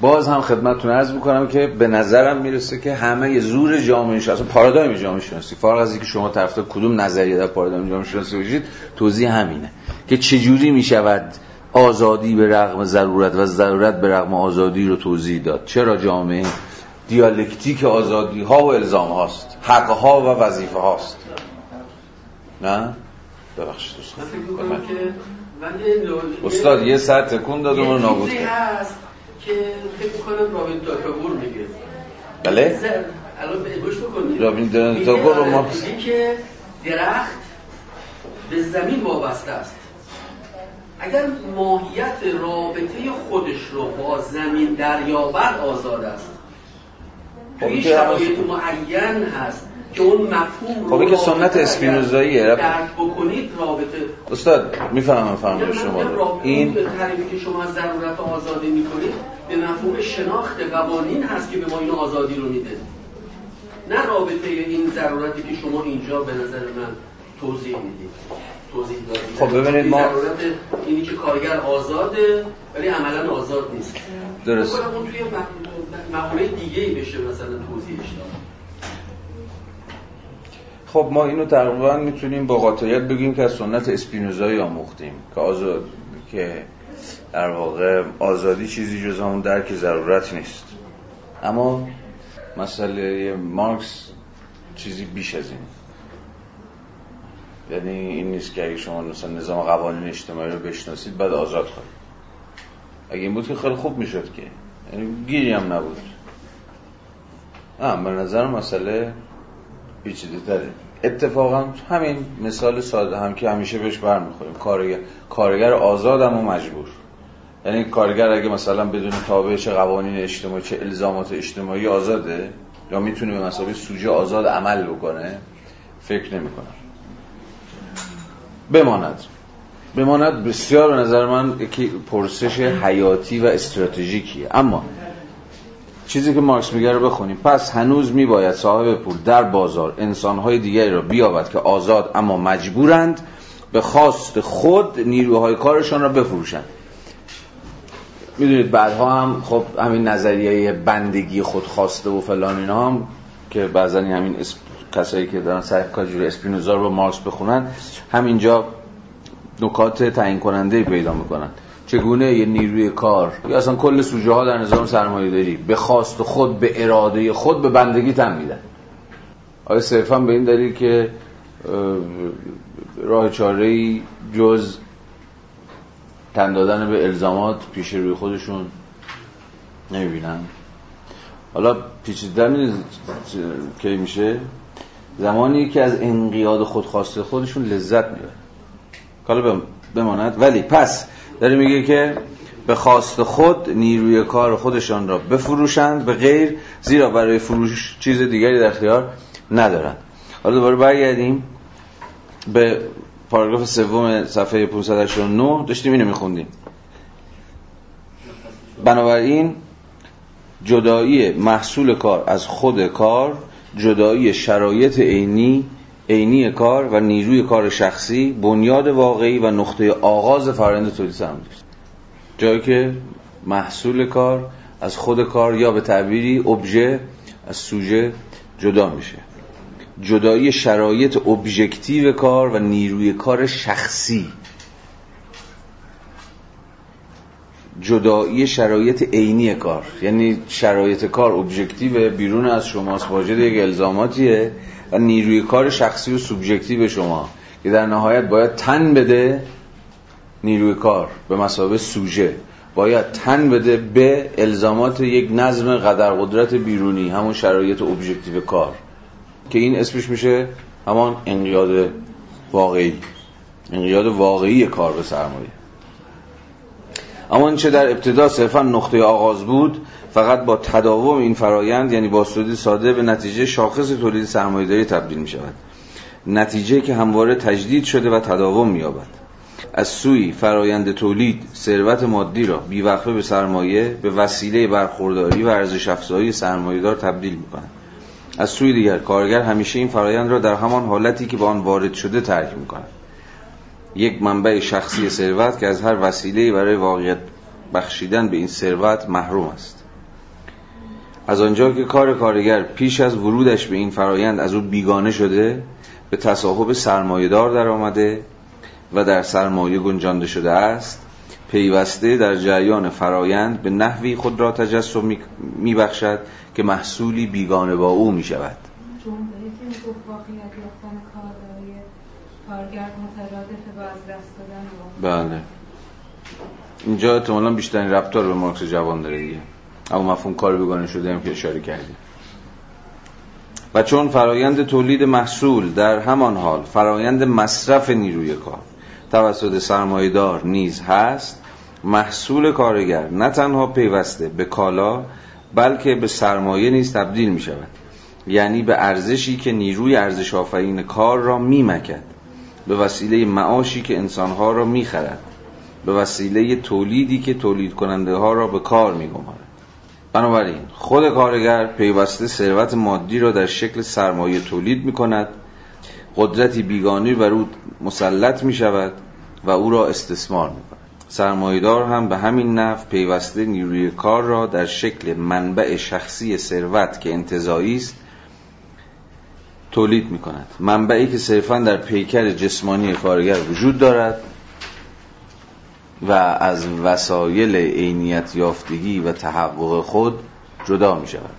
باز هم خدمتتون عرض می‌کنم که به نظرم می‌رسه که همه زور جامعه شناسی پارادایم جامعه شناسی فرق از اینکه شما طرفدار کدوم نظریه در پارادایم جامعه شناسی باشید توضیح همینه که چجوری می‌شود آزادی به رغم ضرورت و ضرورت به رغم آزادی رو توضیح داد؟ چرا جامعه دیالکتیک آزادی ها و الزام هاست؟ حق ها و وظیفه هاست؟ نه؟ ببخشید استاد یه ساعت تکون داد و نابود هست. که فکر می‌کنم رابین تاکاگور میگه. بله؟ الان گوش بکنید رابین تاکاگور رو ما که درخت به زمین وابسته است. اگر ماهیت رابطه خودش رو با زمین دریابر آزاد است. توی شرایط معین هست. اون مفهوم خب که سنت اسپینوزاییه درک بکنید رابطه. استاد می‌فهمم فهم شما رو. این به تعریفی که شما ضرورت آزادی می‌کنید به مفهوم شناخت قوانین هست که به ما اینو آزادی رو میده. نه رابطه این ضرورتی که شما اینجا به نظر من توضیح می‌دید. توضیح دادید. خب ببینید ما ضرورت اینی که کارگر آزاده ولی عملا آزاد نیست. درست. اون توی مقوله دیگه ای بشه مثلا توضیحش داد. خب ما اینو تقریبا می‌تونیم با قاطعیت بگیم که از سنت اسپینوزایی آموختیم که آزاد که در واقع آزادی چیزی جز همون درک ضرورت نیست. اما مسئله مارکس چیزی بیش از این. یعنی این نیست که اگه شما مثلا نظام قوانین اجتماعی رو بشناسید بعد آزاد خواهید اگه این بود که خیلی خوب می‌شد که. یعنی گیری هم نبود. به نظر مسئله پیچیده تره اتفاقا همین مثال ساده هم که همیشه بهش برمیخوریم. کارگر کارگر آزاد و مجبور. یعنی کارگر اگه مثلا بدون تابع چه قوانین اجتماعی چه الزامات اجتماعی آزاده یا می‌تونه به مسابقه سوژه آزاد عمل بکنه فکر نمی‌کنم. بماند. بماند بسیار به نظر من یکی پرسش حیاتی و استراتژیکیه. اما چیزی که مارکس میگه رو بخونیم. پس هنوز میباید صاحب پول در بازار انسانهای دیگری را بیابد که آزاد اما مجبورند به خواست خود نیروهای کارشان را بفروشند. می‌دونید بعدها هم خب همین نظریه بندگی خودخواسته و فلان اینا هم که بعضا همین کسایی که دارن سر کاجور اسپینوزا رو مارکس بخونن همینجا نکات تعیین کننده پیدا می‌کنن. چگونه یه نیروی کار؟ یا اصلا کل سوژه ها در نظام سرمایه داری؟ به خواست خود به اراده خود به بندگی تن میدن. آیا صرفا به این دلیل که راه چاره جز تن دادن به الزامات پیش روی خودشون نمی‌بینن؟ حالا پیچیدن کی میشه؟ زمانی که از انقیاد خودخواسته خودشون لذت می‌برن. حالا بماند. ولی پس داره میگه که به خواست خود نیروی کار خودشان را بفروشند به غیر زیرا برای فروش چیز دیگری در اختیار ندارند. حالا دوباره برگردیم به پاراگراف سوم صفحه 589 داشتیم اینو میخوندیم. بنابراین جدایی محصول کار از خود کار جدایی شرایط عینی عینی کار و نیروی کار شخصی بنیاد واقعی و نقطه آغاز فرآیند تولید سرمایه جایی که محصول کار از خود کار یا به تعبیری ابژه از سوژه جدا میشه. جدایی شرایط ابژکتیو کار و نیروی کار شخصی. جدایی شرایط عینی کار. یعنی شرایط کار ابژکتیو بیرون از شماست واجد یک الزاماتیه. و نیروی کار شخصی و سوبژکتیو شما که در نهایت باید تن بده نیروی کار به مسابقه سوژه. باید تن بده به الزامات یک نظم قدر قدرت بیرونی همون شرایط ابژکتیو کار. که این اسمش میشه همان انقیاد واقعی. انقیاد واقعی کار به سرمایه. اما چه در ابتدا صرفا نقطه آغاز بود فقط با تداوم این فرایند یعنی با ساده به نتیجه شاخص تولید سرمایه‌داری تبدیل می شود نتیجه که همواره تجدید شده و تداوم می‌یابد. از سوی فرایند تولید ثروت مادی را بیوقفه به سرمایه به وسیله برخورداری و ارزش افزایی سرمایه‌دار تبدیل می‌کند. از سوی دیگر کارگر همیشه این فرایند را در همان حالتی که به آن وارد شده ترک می‌کند. یک منبع شخصی ثروت که از هر وسیله برای واقعیت بخشیدن به این ثروت محروم است. از آنجا که کار کارگر پیش از ورودش به این فرایند از او بیگانه شده به تصاحب سرمایهدار در آمده و در سرمایه گنجانده شده است پیوسته در جریان فرایند به نحوی خود را تجسم میبخشد که محصولی بیگانه با او می شود بله. اینجا احتمالا بیشترین ربطار به مارکس جوان داره دیگه. اما مفهوم کار بگانه شده هم که اشاره کردیم. و چون فرایند تولید محصول در همان حال فرایند مصرف نیروی کار توسط سرمایدار نیز هست محصول کارگر نه تنها پیوسته به کالا بلکه به سرمایه نیز تبدیل می شود یعنی به ارزشی که نیروی ارزش آفرین کار را می مکد به وسیله معاشی که انسانها را می خرد به وسیله تولیدی که تولید کننده ها را به کار می گمارد بنابراین خود کارگر پیوسته ثروت مادی را در شکل سرمایه تولید می کند قدرتی بیگانی بر او مسلط می شود و او را استثمار می کند سرمایدار هم به همین نفع پیوسته نیروی کار را در شکل منبع شخصی ثروت که انتظایی است تولید می کند منبعی که صرفا در پیکر جسمانی کارگر وجود دارد و از وسایل عینیت یافتگی و تحقق خود جدا می شود.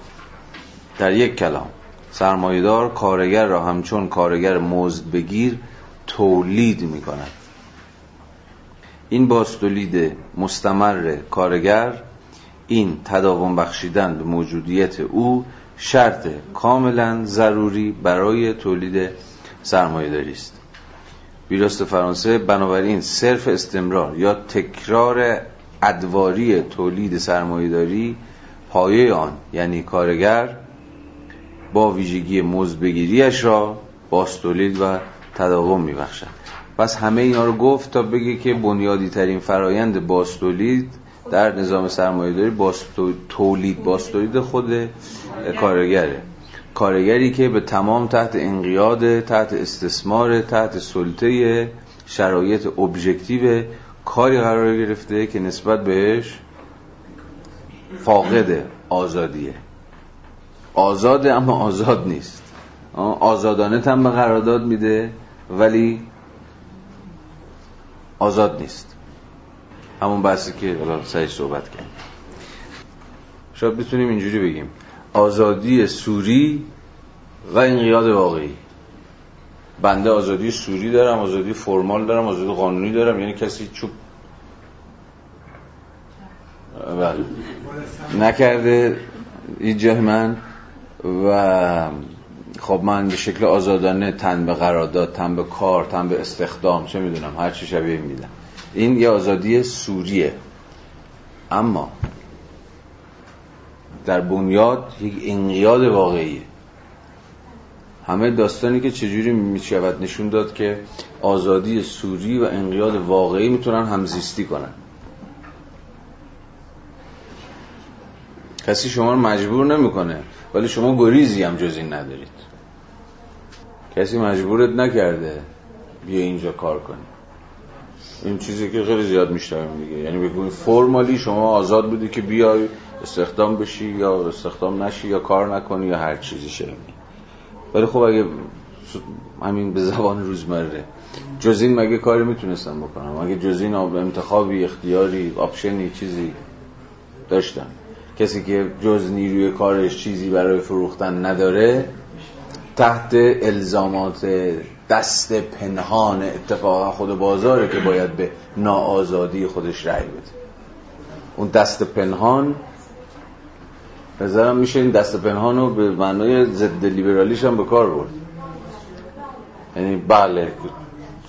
در یک کلام سرمایدار کارگر را همچون کارگر مزد بگیر تولید می کند. این باستولید مستمر کارگر این تداوم بخشیدن به موجودیت او شرط کاملا ضروری برای تولید سرمایه است. ویراست فرانسه بنابراین صرف استمرار یا تکرار ادواری تولید سرمایهداری پایه آن یعنی کارگر با ویژگی مزدبگیریش را باستولید و تداوم میبخشد. پس همه اینا رو گفت تا بگه که بنیادی ترین فرایند باستولید در نظام سرمایه داری تولید باستولید خود کارگره. کارگری که به تمام تحت انقیاد تحت استثمار تحت سلطه شرایط ابژکتیو کاری قرار گرفته که نسبت بهش فاقد آزادیه. آزاده اما آزاد نیست. آزادانه هم به قرارداد میده ولی آزاد نیست. همون بحثی که سعی صحبت کرد شاید بتونیم اینجوری بگیم. آزادی سوری و انقیاد واقعی. بنده آزادی سوری دارم آزادی فرمال دارم آزادی قانونی دارم. یعنی کسی چوب بله. نکرده این من و خب من به شکل آزادانه تن به قرارداد تن به کار تن به استخدام چه می‌دونم هر چی شبیه میدم. این یه آزادی سوریه. اما در بنیاد یک انقیاد واقعیه. همه داستانی که چجوری می‌شود نشون داد که آزادی سوری و انقیاد واقعی می‌تونن همزیستی کنن. کسی شما رو مجبور نمی‌کنه ولی شما گریزی هم جز این ندارید. کسی مجبورت نکرده بیا اینجا کار کنی. این چیزی که خیلی زیاد میشترم دیگه. یعنی بگوی فرمالی شما آزاد بودی که بیای استخدام بشی یا استخدام نشی یا کار نکنی یا هر چیزی شنی ولی خب اگه همین به زبان روزمره. جز این مگه کاری می‌تونستم بکنم؟ اگه جز این انتخابی اختیاری آپشنی چیزی داشتم؟ کسی که جز نیروی کارش چیزی برای فروختن نداره تحت الزامات دست پنهان اتفاقا خود بازاره که باید به ناآزادی خودش رأی بده. اون دست پنهان نظرم میشه این دست پنهان رو به معنای ضد لیبرالیش هم به کار برد. یعنی بله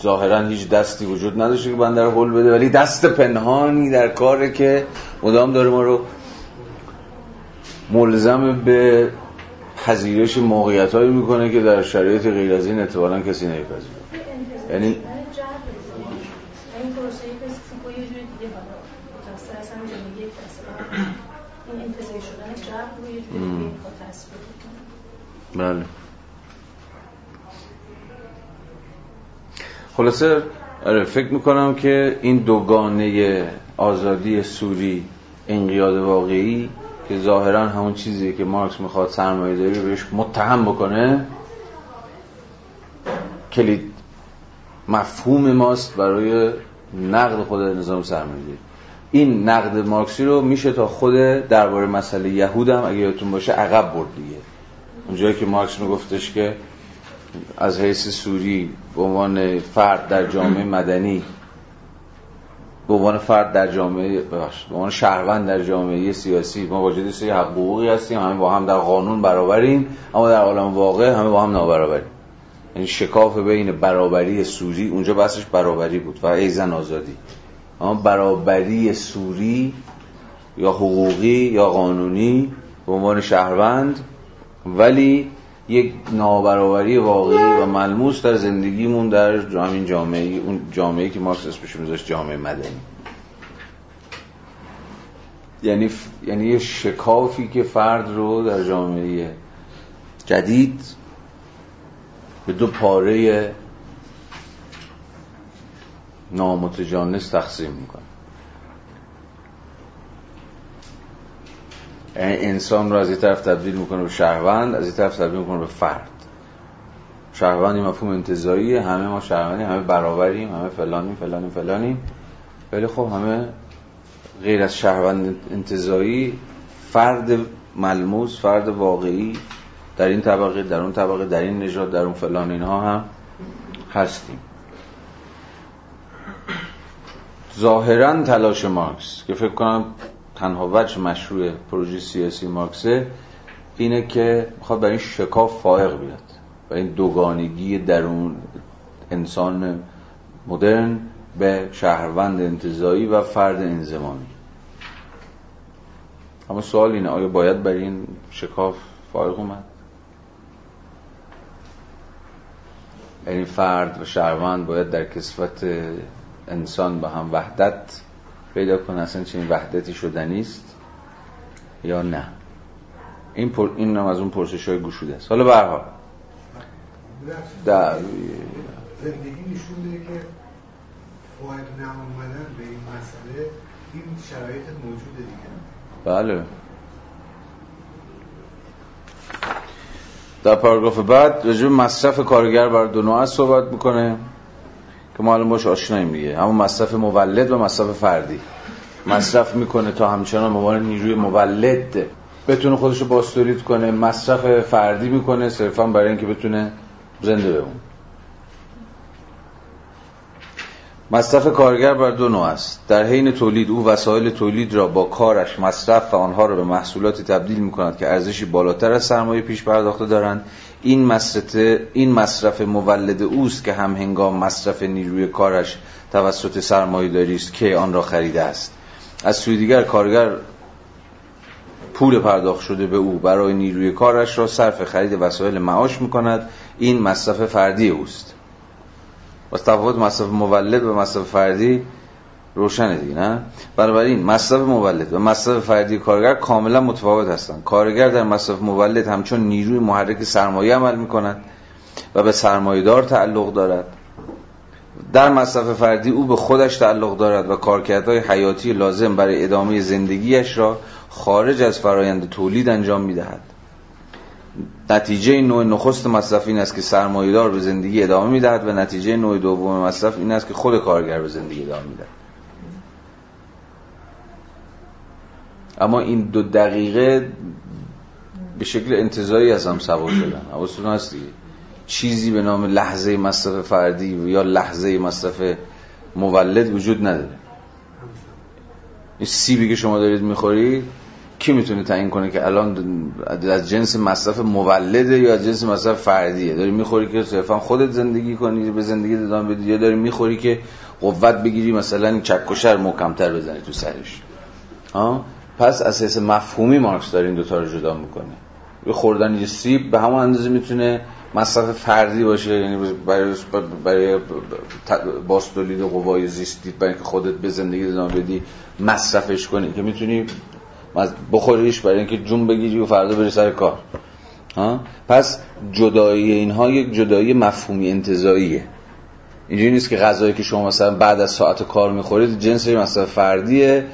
ظاهرا هیچ دستی وجود نداشته که بنده رو حل بده ولی دست پنهانی در کاره که مدام داره ما رو ملزم به پذیرش موقعیت هایی می‌کنه که در شرایط غیر از این اتفاقا کسی نمیپذیره. یعنی بله. خلاصه آره فکر می‌کنم که این دوگانه آزادی سوری انقیاد واقعی که ظاهرا همون چیزی که مارکس می‌خواد سرمایه داری بهش متهم بکنه کلید مفهوم ماست برای نقد خود نظام سرمایه داری این نقد مارکسی رو میشه تا خود درباره مسئله یهود هم اگه یادتون باشه عقب برد دیگه. اونجایی که مارکس میگفتش که از حیث سوری به عنوان فرد در جامعه مدنی به عنوان فرد در جامعه به عنوان شهروند در جامعه سیاسی ما واجد سری حقوقی هستیم همه با هم در قانون برابریم اما در عالم واقع همه با هم نابرابریم. یعنی شکاف بین برابری سوری اونجا بحثش برابری بود و ایزن آزادی. اما برابری سوری یا حقوقی یا قانونی به عنوان شهروند ولی یک نابرابری واقعی و ملموس در زندگیمون در همین جامعه اون جامعه که مارکس اسمش میذاشت جامعه مدنی. یعنی یعنی یه شکافی که فرد رو در جامعه جدید به دو پاره نامتجانس تقسیم می‌کنه. انسان رو از این طرف تبدیل می‌کنه به شهروند از این طرف تبدیل می‌کنه به فرد. شهروندی مفهوم انتظایی همه ما شهروندی همه برابریم همه فلانیم فلانیم فلانیم. ولی خب همه غیر از شهروند انتظایی فرد ملموس فرد واقعی در این طبقه در اون طبقه در این نژاد در اون فلان اینها هم هستیم. ظاهرا تلاش مارکس که فکر کنم تنها وجه مشروع پروژه سیاسی مارکسه اینه که می‌خواد برای این شکاف فائق بیاد و این دوگانگی درون انسان مدرن به شهروند انتظایی و فرد انزمامی اما سوال اینه آیا باید برای این شکاف فائق اومد؟ یعنی فرد و شهروند باید در کسفت انسان به هم وحدت پیدا کنه اصلا چنین وحدتی شدنی است یا نه. این پر... این هم از اون پرسش های گشوده است. حالا به هر در زندگی نشون میده که فاید نمومدن به این مسئله این شرایط موجوده دیگه. بله. در پاراگراف بعد رجوع مصرف کارگر بر دو نوع صحبت می‌کنه. که ما الان باش آشناییم دیگه همون مصرف مولد و مصرف فردی. مصرف می‌کنه تا همچنان عنوان نیروی مولد بتونه خودشو باستورید کنه. مصرف فردی می‌کنه صرفا برای اینکه بتونه زنده بمونه. مصرف کارگر بر دو نوع است. در حین تولید او وسایل تولید را با کارش مصرف و آنها را به محصولاتی تبدیل می کند که ارزشی بالاتر از سرمایه پیش پرداخته دارند. این مصرف این مصرف مولد اوست که هم هنگام مصرف نیروی کارش توسط سرمایه داری است که آن را خریده است. از سوی دیگر کارگر پول پرداخت شده به او برای نیروی کارش را صرف خرید وسایل معاش می کند این مصرف فردی اوست. و تفاوت مصرف مولد و مصرف فردی روشنه دیگه نه؟ بنابراین مصرف مولد و مصرف فردی کارگر کاملا متفاوت هستند کارگر در مصرف مولد همچون نیروی محرک سرمایه عمل می کند و به سرمایه‌دار تعلق دارد. در مصرف فردی او به خودش تعلق دارد و کارکردهای حیاتی لازم برای ادامه زندگیش را خارج از فرایند تولید انجام می‌دهد. نتیجه نوع نخست مصرف این است که سرمایه‌دار به زندگی ادامه می‌دهد و نتیجه نوع دوم مصرف این است که خود کارگر به زندگی ادامه می‌دهد. اما این دو دقیقه به شکل انتظاری از هم سوار شدن. حواستون هست دیگه چیزی به نام لحظه مصرف فردی یا لحظه مصرف مولد وجود نداره. این سیبی که شما دارید می‌خورید کی می‌تونه تعیین کنه که الان از جنس مصرف مولده یا از جنس مصرف فردیه؟ داری می‌خوری که صرفا خودت زندگی کنی به زندگی ادامه بدی؟ یا داری می‌خوری که قوت بگیری مثلا چکشر محکمتر بزنی تو سرش؟ ها؟ پس اساس مفهومی مارکس داره این دوتا رو جدا می‌کنه. یه خوردن یه سیب به همون اندازه می‌تونه مصرف فردی باشه یعنی برای برای باستولید قوای زیستی برای اینکه خودت به زندگی ادامه بدی مصرفش کنی که می‌تونی بخوریش برای اینکه جون بگیری و فردا بری سر کار. ها؟ پس جدایی اینها یک جدایی مفهومی انتزاعیه. اینجوری نیست که غذایی که شما مثلا بعد از ساعت کار می‌خورید جنس مصرف فردیه.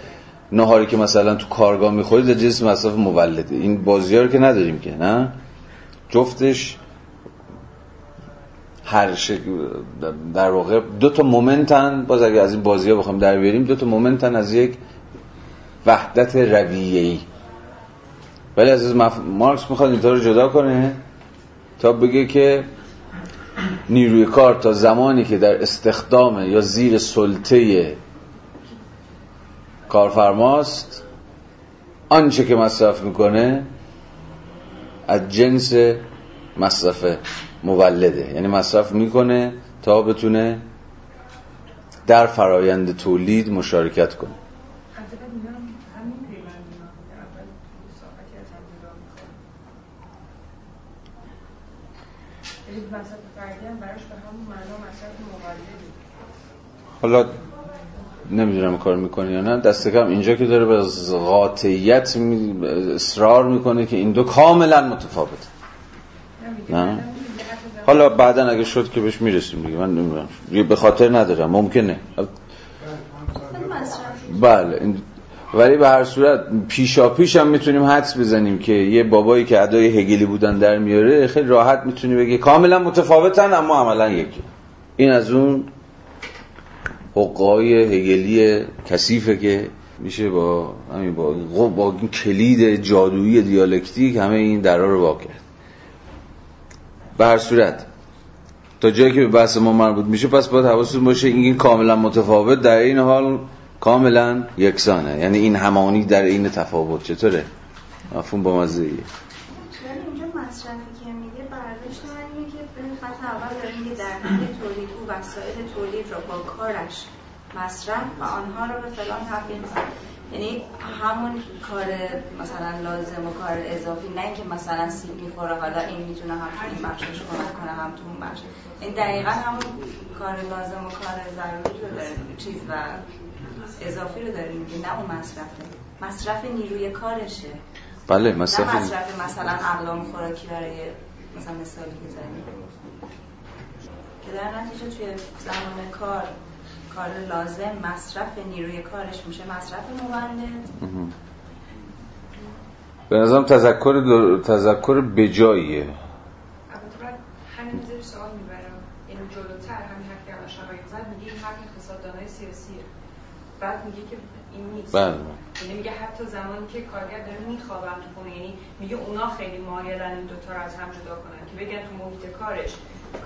نهاری که مثلا تو کارگاه می‌خورید جنس مصرف مولده. این بازی رو که نداریم که نه؟ جفتش هر در واقع دو تا مومنتن باز اگه از این بازی ها بخوام در بیاریم دو تا مومنتن از یک وحدت رویه‌ای. ولی از مف... مارکس می‌خواد اینطور رو جدا کنه تا بگه که نیروی کار تا زمانی که در استخدام یا زیر سلطه کارفرماست آنچه که مصرف می‌کنه از جنس مصرف مولده. یعنی مصرف می‌کنه تا بتونه در فرایند تولید مشارکت کنه. حالا نمی‌دونم کار می‌کنه یا نه. دست کم اینجا که داره به قاطعیت اصرار می‌کنه که این دو کاملا متفاوته نه؟ حالا بعدا اگه شد که بهش می‌رسیم دیگه. من نمی‌دونم. به خاطر ندارم. ممکنه. بله ولی به هر صورت پیشا پیش هم می‌تونیم حدس بزنیم که یه بابایی که ادای هگلی بودن در میاره خیلی راحت می‌تونی بگی کاملا متفاوتن اما عملا یکی. این از اون حقای هگلی کثیفه که میشه با همین با, با این کلید جادویی دیالکتیک همه این درا رو واقع کرد. به هر صورت تا جایی که به بحث ما مربوط میشه پس باید حواستون باشه این کاملا متفاوت. در این حال کاملا یکسانه. یعنی این همانی در این تفاوت. چطوره؟ مفهوم با مزه ولی اینجا مصرفی که میگه برداشت من اینه که خط اول داره میگه در نتیجه تولید او وسایل تولید را با کارش مصرف و آنها را به فلان تبدیل کنه یعنی همون کار مثلا لازم و کار اضافی نه اینکه مثلا سیب می‌خوره حالا این می‌تونه هم تو این بخشش کمک کنه هم تو اون بخش این دقیقا همون کار لازم و کار ضروری رو داره چیز و اضافی رو داریم میگه نه اون مصرفه. مصرف نیروی کارشه. بله مصرف نه مصرف مثلا اقلام خوراکی برای مثلا مثالی که زنیم که در نتیجه توی زمان کار کار لازم مصرف نیروی کارش میشه مصرف مولد به نظرم تذکر در... تذکر بجاییه. همین زیر سوال می‌برم. این یعنی جلوتر همین حرفی که شما زد میگه این حرف اقتصاددانای سیاسیه. بعد میگه که این نیست. بله. یعنی میگه حتی زمانی که کارگر داره میخوابن تو خونه یعنی میگه اونا خیلی مایلن این دوتا رو از هم جدا کنن که بگن تو محیط کارش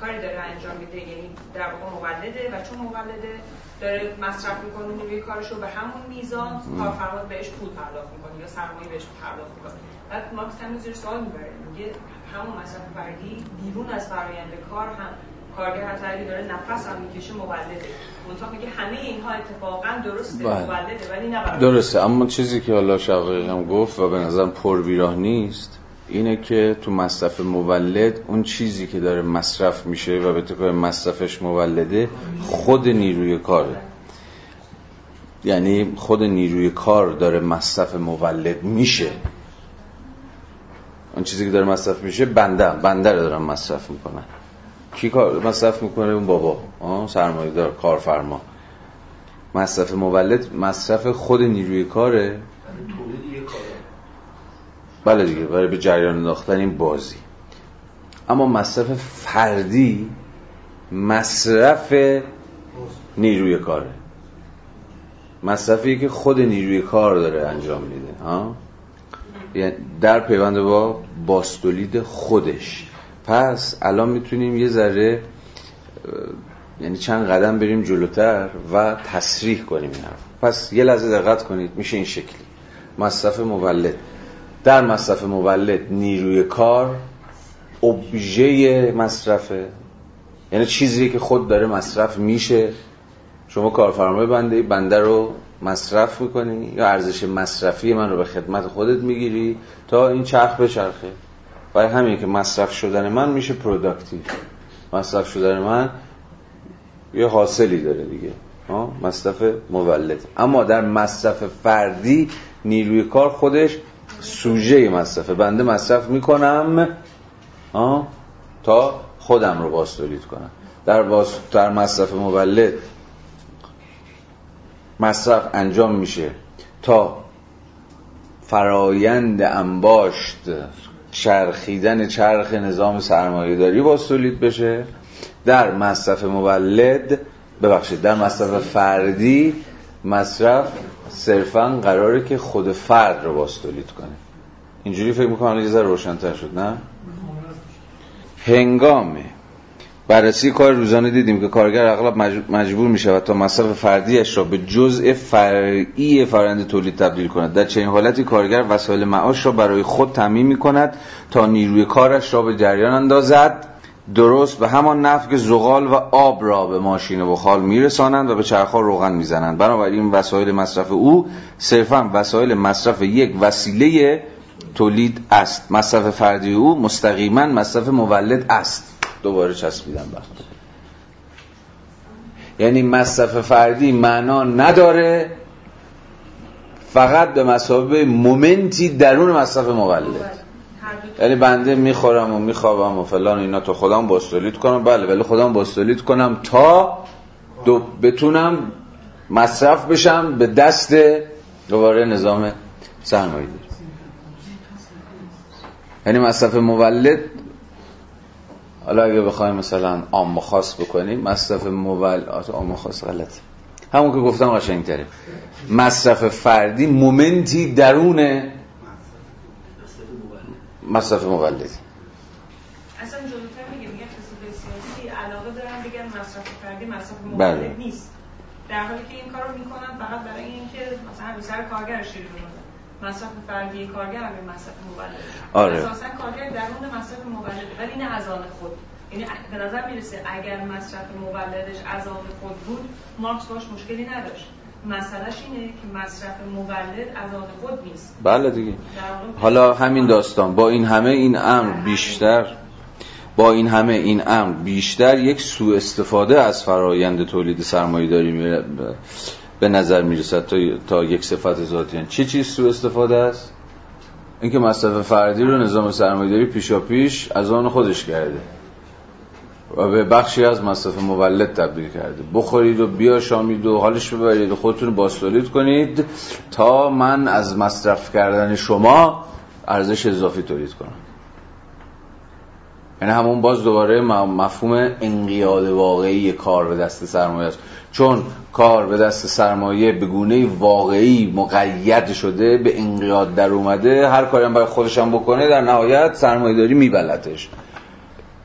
کاری داره انجام میده یعنی در واقع مولده و چون مولده داره مصرف می‌کنه نیروی کارش رو به همون میزان کارفرما بهش پول پرداخت می‌کنه یا سرمایه بهش پرداخت می‌کنه. بعد مارکس هم زیر سوال می‌بره میگه همون مصرف فردی بیرون از فرآیند کار هم کارگر حتی اگه داره نفس هم می‌کشه مولده. منتها میگه همه اینها اتفاقا درسته بله. مولده ولی نه درسته اما چیزی که حالا شقایق هم گفت و به نظرم پر بیراه نیست اینه که تو مصرف مولد اون چیزی که داره مصرف میشه و به طور مصرفش مولده خود نیروی کاره. یعنی خود نیروی کار داره مصرف مولد میشه. اون چیزی که داره مصرف میشه بنده بنده رو دارن مصرف می‌کنن. کی کار مصرف می‌کنه؟ اون بابا. سرمایه دار کارفرما. مصرف مولد مصرف خود نیروی کاره. بله دیگه برای به جریان انداختن این بازی. اما مصرف فردی مصرف نیروی کاره. مصرفی که خود نیروی کار داره انجام میده ها؟ یعنی در پیوند با باستولید خودش. پس الان می‌تونیم یه ذره یعنی چند قدم بریم جلوتر و تصریح کنیم این حرف. پس یه لحظه دقت کنید میشه این شکلی. مصرف مولد. در مصرف مولد نیروی کار ابژه مصرفه یعنی چیزی که خود داره مصرف میشه. شما کارفرمای بنده بنده رو مصرف می‌کنی یا ارزش مصرفی من رو به خدمت خودت می‌گیری تا این چرخ بچرخه. برای همین که مصرف شدن من میشه productive مصرف شدن من یه حاصلی داره دیگه. مصرف مولد. اما در مصرف فردی نیروی کار خودش سوژه مصرفه بنده مصرف می‌کنم آه؟ تا خودم رو باز کنم در, باز... در مصرف مولد مصرف انجام میشه تا فرایند انباشت چرخیدن چرخ نظام سرمایه داری باز تولید بشه در مصرف مولد ببخشید در مصرف فردی مصرف صرفا قراره که خود فرد رو باز تولید کنه. اینجوری فکر می‌کنم یه ذره روشنتر شد نه؟ هنگامه. بررسی کار روزانه دیدیم که کارگر اغلب مجبور می شود تا مصرف فردیش را به جزء فرعی فرآیند تولید تبدیل کند. در چنین حالتی کارگر وسایل معاش را برای خود تعمین می کند تا نیروی کارش را به جریان اندازد. درست به همان نفع که زغال و آب را به ماشین و خال میرسانند و به چرخها روغن می‌زنند. بنابراین وسایل مصرف او صرفا وسایل مصرف یک وسیله تولید است. مصرف فردی او مستقیما مصرف مولد است. دوباره چسبیدم بخت یعنی مصرف فردی معنا نداره فقط به مسابقه مومنتی درون مصرف مولد. یعنی بنده می‌خورم و میخوابم و فلان اینا تو خودم باستولید کنم. بله ولی خودم باستولید کنم تا دو بتونم مصرف بشم به دست دوباره نظام سرمایه یعنی مصرف مولد حالا اگه بخوایم مثلا عام خاص بکنیم مصرف مولد عام خاص غلطه. همون که گفتم قشنگ تره مصرف فردی مومنتی درون مصرف مولدی اصلا جلوتر میگه میگه سیاسی علاقه دارن بگن مصرف فردی مصرف بله. مولد نیست. در حالی که این کارو می‌کنن فقط برای اینکه مثلا به سر کارگر شیر مصرف فردی کارگر هم مصرف مولد. آره. اساسا کارگر درون مصرف مولد ولی نه از آن خود. یعنی به نظر می‌رسه اگر مصرف مولدش از آن خود بود مارکس باش مشکلی نداشت. مسئلهش اینه که مصرف مولد از آن خود نیست. بله دیگه. حالا همین داستان. با این همه این امر بیشتر با این همه این امر بیشتر یک سوء استفاده از فرایند تولید سرمایه داری به نظر می‌رسد تا, تا یک صفت ذاتی. یعنی چه چیز سوء استفاده است؟ اینکه مصرف فردی رو نظام سرمایه داری پیشا پیش از آن خودش کرده. و به بخشی از مصرف مولد تبدیل کرده. بخورید و بیاشامید و حالش ببرید و خودتون باستولید کنید تا من از مصرف کردن شما ارزش اضافی تولید کنم. یعنی همون باز دوباره مفهوم انقیاد واقعی کار به دست سرمایه است. چون کار به دست سرمایه به گونه واقعی مقید شده به انقیاد در اومده هر کاری هم برای خودش هم بکنه در نهایت سرمایه داری میبلتش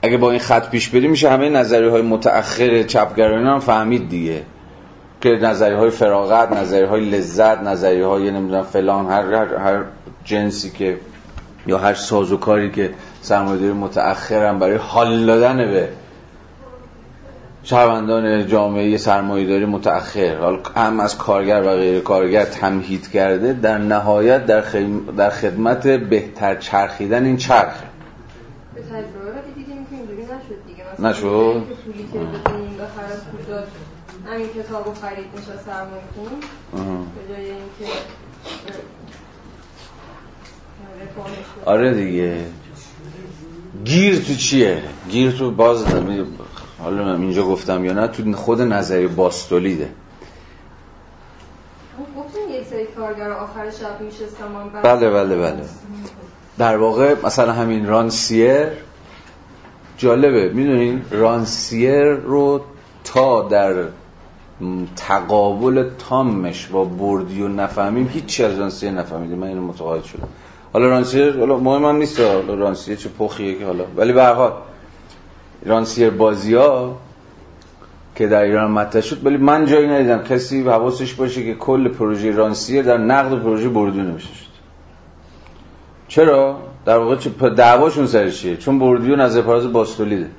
اگه با این خط پیش بریم میشه همه نظریه های متأخر چپگرایانه هم فهمید دیگه. که نظریه های فراغت نظریه های لذت نظریه های نمی‌دونم فلان هر, هر, هر جنسی که یا هر سازوکاری که سرمایه‌داری متأخر هم برای حال دادن به شهروندان جامعه سرمایه‌داری متأخر. حال هم از کارگر و غیر کارگر تمهید کرده در نهایت در, خدمت بهتر چرخیدن این چرخ به تجربه ولی دیدیم که اینجوری نشد دیگه. مثلا نشد؟ پولی که بدونیم بخر از پول داد. همین کتاب و خرید نشد سرمایه کنیم به جای اینکه آره دیگه. گیر تو چیه؟ گیر تو باز حالا من اینجا گفتم یا نه تو خود نظری باستولیده کارگر آخر شب میشه بله بله بله. در واقع مثلا همین رانسیر جالبه. می‌دونین رانسیر رو تا در تقابل تامش با بردیو نفهمیم هیچی از رانسیر نفهمیدیم. من اینو متقاعد شدم. حالا رانسیر حالا مهم هم نیست. حالا رانسیر چه پخیه که حالا. ولی به حال رانسیر بازی ها که در ایران مطرح شد ولی من جایی ندیدم. کسی حواسش باشه که کل پروژه رانسیر در نقد پروژه بردیو نمیشه شد. چرا؟ در واقع چه دعواشون سر چیه؟ چون بردیو نظر پراز باستولیده.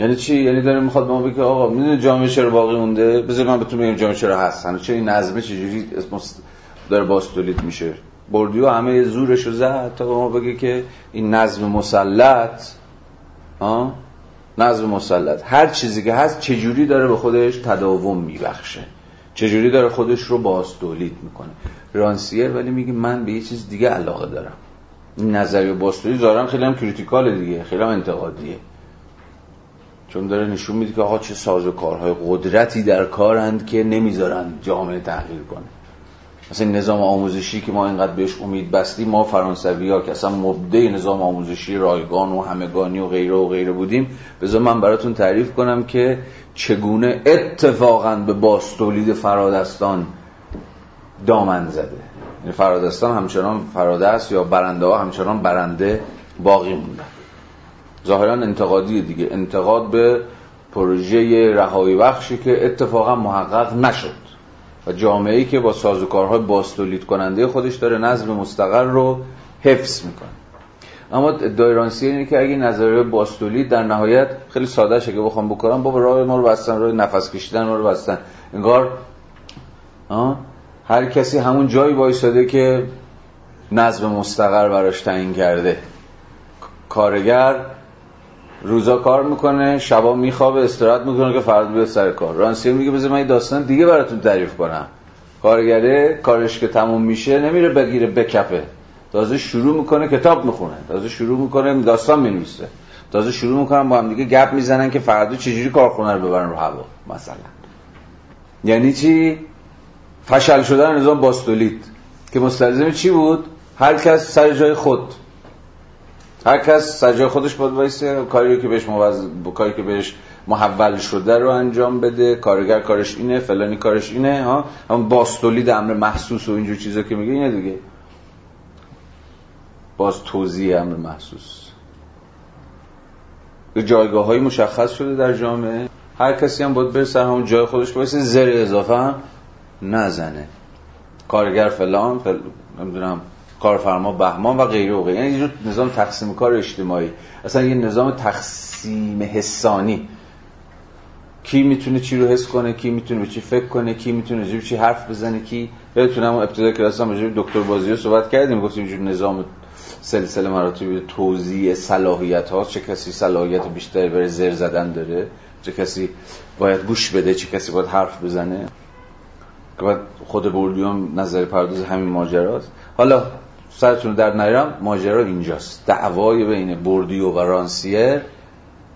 یعنی چی؟ یعنی داره می‌خواد ما بگه آقا می‌دونی جامعه چرا باقی مونده؟ بذار من بهتون بگم جامعه چرا هست. چرا این نظمه چجوری داره باستولید میشه؟ بردیو همه زورش رو زد تا به ما بگه که این نظم مسلط آه؟ نظم مسلط. هر چیزی که هست چجوری داره به خودش تداوم میبخشه. چجوری داره خودش رو باستولید می‌کنه؟ رانسیر ولی میگه من به یه چیز دیگه علاقه دارم. این نظریه باستولی دارم خیلی هم کریتیکال دیگه خیلی هم انتقادیه. چون داره نشون میده که آقا چه ساز و کارهای قدرتی در کارند که نمی‌ذارن جامعه تغییر کنه. مثلا نظام آموزشی که ما اینقدر بهش امید بستیم ما فرانسوی ها که اصلا مبدع نظام آموزشی رایگان و همگانی و غیره و غیره بودیم بذار من براتون تعریف کنم که چگونه اتفاقا به باستولید فرادستان دامن زده؟ یعنی فرادستان همچنان فراده است یا برنده ها همچنان برنده باقی موندن ظاهرا انتقادی دیگه. انتقاد به پروژه رهایی بخشی که اتفاقا محقق نشد و جامعه ای که با سازوکارهای باستولید کننده خودش داره نظم مستقر رو حفظ می‌کنه. اما دایرانسی اینه که اگه نظریه باستولید در نهایت خیلی ساده شه که بخوام بکنم بابا راه ما رو بستن راه نفس کشیدن ما رو بستن. انگار هر کسی همون جایی وایساده که نظم مستقر براش تعیین کرده. کارگر روزا کار می‌کنه شبا میخوابه استراحت می‌کنه که فردا بیاد سر کار. رانسیر میگه بذار من داستان دیگه براتون تعریف کنم. کارگره کارش که تموم میشه نمیره بگیره بکپه. تازه شروع می‌کنه کتاب می‌خونه. تازه شروع می‌کنه داستان می‌نویسه. تازه شروع می‌کنن با هم دیگه گپ می‌زنن که فردا چجوری کارخونه رو ببرن رو هوا مثلا. یعنی چی؟ فشل شدن نظام باستولید. که مستلزم چی بود؟ هر کس سر جای خود. هر کس سر جای خودش باید وایسه کاری که بهش موز... کاری که بهش محول شده رو انجام بده. کارگر کارش اینه فلانی کارش اینه ها؟ اما باستولید امر محسوس و اینجور چیزا که میگه اینه دیگه. باز توضیح امر محسوس. به جایگاه های مشخص شده در جامعه. هر کسی هم باید سر همون جای خودش باشه زر اضافه هم نزنه. کارگر فلان فل... نمی‌دونم کارفرما بهمان و غیره و غیره. یعنی نظام تقسیم کار اجتماعی. اصلا یه نظام تقسیم حسانی. کی می‌تونه چی رو حس کنه کی می‌تونه به چی فکر کنه کی می‌تونه به چی حرف بزنه کی یادتونم ابتدای کلاس هم دکتر بازی رو صحبت کردیم گفتیم اینجور نظام سلسله مراتب توزیع صلاحیت ها چه کسی صلاحیت بیشتری برای زر زدن داره چه کسی باید گوش بده چه کسی باید حرف بزنه. که بعد خود بردیوم نظر پرداز همین ماجراست. حالا سرتون در نیرم ماجرا اینجاست. دعوای بین بردیو و رانسیه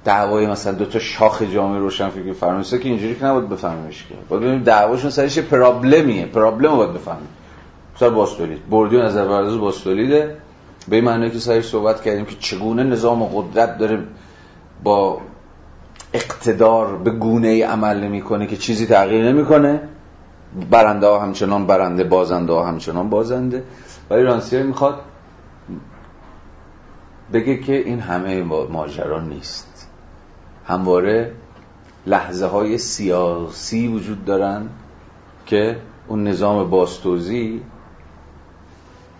دعوای مثلا دو تا شاخ جامعه روشن فکر فرانسه که اینجوری که نباید بفهمیمش که. باید ببینیم دعواشون سرش پرابلمیه. پرابلم باید بفهمیم. مثلا باستولید بردیو نظر پرداز باستولیده. به این معنی که سرش صحبت کردیم که چگونه نظام قدرت داره با اقتدار به گونه ای عمل نمی‌کنه که چیزی تغییر نمی‌کنه. برنده ها همچنان برنده بازنده ها همچنان بازنده. ولی رانسیر می‌خواد بگه که این همه ماجرا نیست. همواره لحظه های سیاسی وجود دارن که اون نظام باستوزی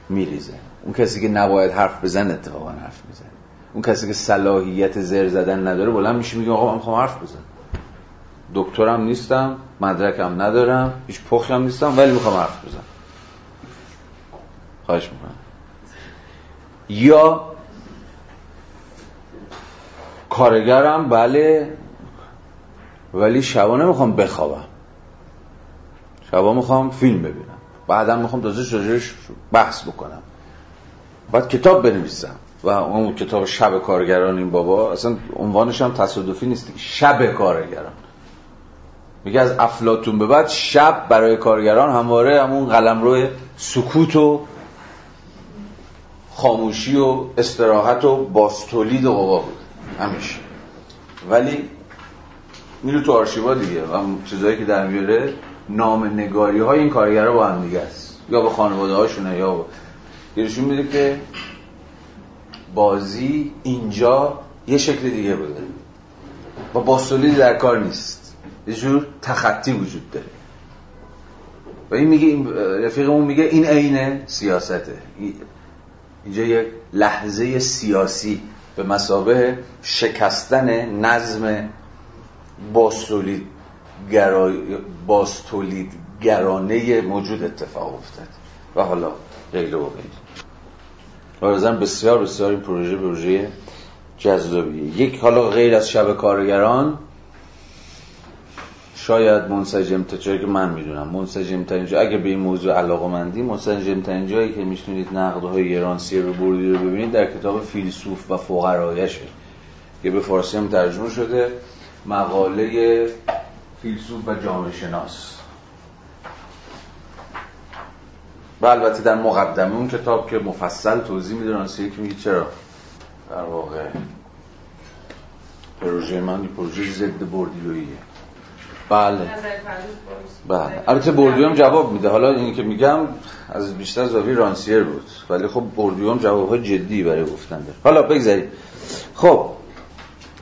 میریزه. اون کسی که نباید حرف بزن اتفاقا حرف می‌زنه. اون کسی که صلاحیت زر زدن نداره بلند میشه میگه آقا من می‌خوام حرف بزنم. دکترم نیستم مدرکم ندارم هیچ پخشم نیستم ولی می‌خوام حرف بزنم. خواهش می‌کنم. یا کارگرم بله ولی شبا نمی‌خوام بخوابم. شبا می‌خوام فیلم ببینم. بعدم می‌خوام تازه راجعش بحث بکنم. باید کتاب بنویسم. و اون کتاب شب کارگران این بابا اصلا عنوانش هم تصادفی نیست. شب کارگران. میگه از افلاتون به بعد شب برای کارگران همواره همون قلم روی سکوت و خاموشی و استراحت و باستولید قوا بود. همیشه. ولی میره تو آرشیوا دیگه و چیزایی که در میاره نام نگاری های این کارگرها با هم دیگه است. یا با خانواده هاشونه یا با گیرشون میده که بازی اینجا یه شکل دیگه بوده. و باستولید در کار نیست. یه جور تخطی وجود داره. و این میگه رفیقمون میگه این عین سیاسته. اینجا یک لحظه سیاسی به مسابه شکستن نظم باستولید گرای باستولید گرانه موجود اتفاق افتاد و حالا غیر و غیر بسیار بسیار این پروژه پروژه جذابیه. یک حالا غیر از شب کارگران شاید منسجم تا جایی که من می‌دونم. منسجم تا اینجا. اگه به این موضوع علاقه مندی منسجم تا اینجایی که میشنید های ایرانسی رو بردی رو ببینید در کتاب فیلسوف و فقرایشه که به فارسی هم ترجمه شده. مقاله فیلسوف و جامعه شناس. و البته در مقدمه اون کتاب که مفصل توضیح میده رانسی که میگه چرا؟ در واقع پروژه من پروژه ضد بردیوییه بله. بله. البته بردیو جواب میده. حالا این که میگم از بیشتر زاویه رانسیر بود. ولی خب بردیو هم جواب جدی برای گفتن داره. حالا بگذارید خب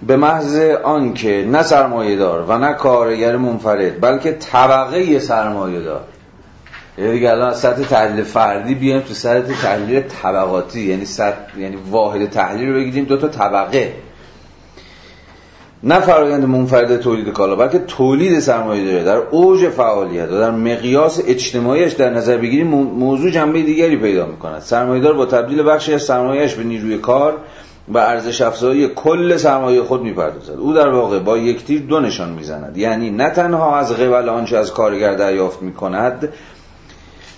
به محض آنکه نه سرمایه دار و نه کارگر منفرد بلکه طبقه سرمایه دار یعنی دیگه الان سطح تحلیل فردی بیایم تو سطح تحلیل طبقاتی. یعنی سطح یعنی واحد تحلیل رو بگیریم دو تا طبقه. نه فرایند منفرد تولید کالا بلکه تولید سرمایه داره. در اوج فعالیت و در مقیاس اجتماعیش در نظر بگیریم موضوع جنبه دیگری پیدا می‌کند. سرمایه دار با تبدیل بخشی از سرمایهش به نیروی کار و ارزش افزایی کل سرمایه خود می‌پردازد. او در واقع با یک تیر دو نشان می‌زند. یعنی نه تنها از قبل آنچه از کارگر دریافت می‌کند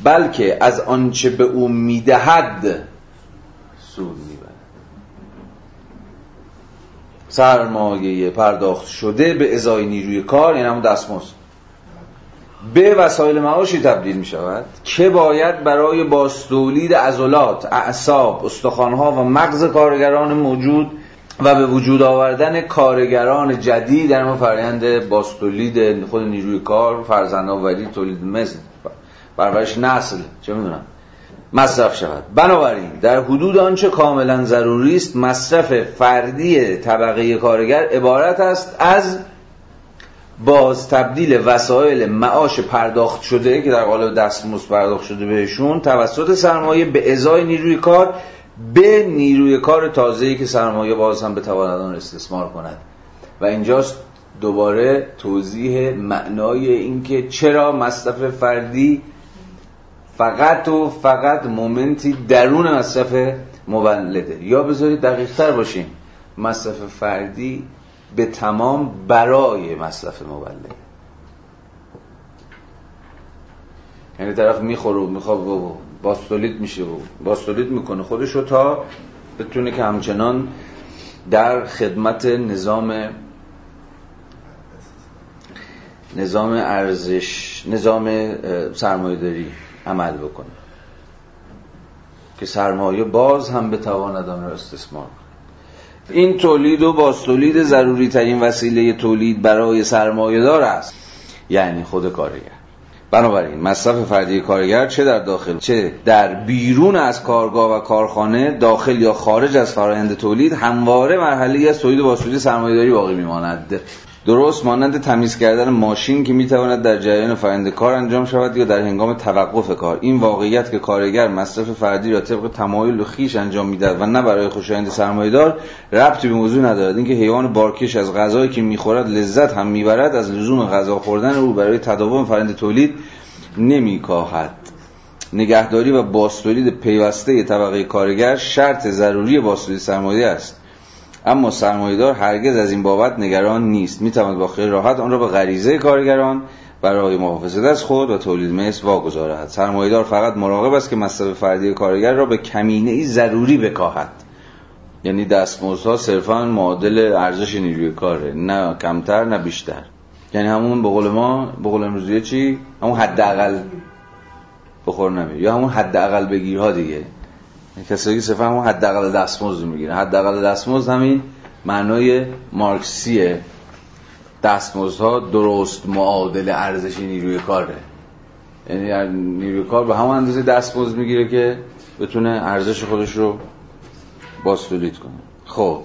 بلکه از آنچه به او می‌دهد سود می‌برد. سرمایه پرداخت شده به ازای نیروی کار یعنی همون دستمزد. به وسایل معاشی تبدیل می شود که باید برای باستولید عضلات، اعصاب، استخوانها و مغز کارگران موجود و به وجود آوردن کارگران جدید در فرآیند باستولید خود نیروی کار فرزند آوری تولید مثل. پرورش نسل چه می‌دونم مصرف شود. بنابراین در حدود آنچه کاملا ضروری است مصرف فردی طبقه کارگر عبارت است از باز تبدیل وسایل معاش پرداخت شده که در قالب دستمزد پرداخت شده بهشون توسط سرمایه به ازای نیروی کار به نیروی کار تازه‌ای که سرمایه باز هم بتواند آن استثمار کند. و اینجاست دوباره توضیح معنای اینکه چرا مصرف فردی فقط و فقط مومنتی درون مصرف مولده یا بذارید دقیق تر باشیم. مصرف فردی به تمام برای مصرف مولده یعنی طرف می‌خوره و می‌خواد باستولید میشه و باستولید می‌کنه. خودشو تا بتونه که همچنان در خدمت نظام نظام ارزش نظام سرمایه داری عمل بکنه. که سرمایه باز هم بتواند آن را استثمار این تولید و باستولید ضروری ترین وسیله تولید برای سرمایه دار است. یعنی خود کارگر. بنابراین مصرف فردی کارگر چه در داخل چه در بیرون از کارگاه و کارخانه داخل یا خارج از فرایند تولید همواره مرحله از تولید و باستولید سرمایه‌داری باقی میماند. درست مانند تمیز کردن ماشین که می‌تواند در جریان فرآیند کار انجام شود یا در هنگام توقف کار. این واقعیت که کارگر مصرف فردی را طبق تمایل و خیش انجام می‌دهد و نه برای خوشایند سرمایه‌دار ربطی به موضوع ندارد. اینکه حیوان بارکش از غذایی که می‌خورد لذت هم می‌برد از لزوم غذا خوردن او برای تداوم فرآیند تولید نمیکاهد. نگهداری و باستولید پیوسته طبقه کارگر شرط ضروری باستولید سرمایه است. اما سرمایهدار هرگز از این بابت نگران نیست. می‌تواند با خیلی راحت آن را به غریزه کارگران برای محافظت از خود و تولید مثل واگذارد سرمایهدار فقط مراقب است که مصرف فردی کارگر را به کمینه ای ضروری بکاهد. یعنی دستمزدها صرفا معادل ارزش نیروی کاره نه کمتر نه بیشتر. یعنی همون به قول ما به قول امروزی چی؟ همون حداقل. بخور نمی. یا همون حداقل بگیرها دیگه. کسایی که صرفا همون حداقل دستمزد می‌گیرن. حداقل دستمزد همین معنای مارکسیه. دستمزدها درست معادل ارزش نیروی کاره. یعنی نیروی کار به همون اندازه دستمزد می‌گیره که بتونه ارزش خودش رو باستولید کنه. خب.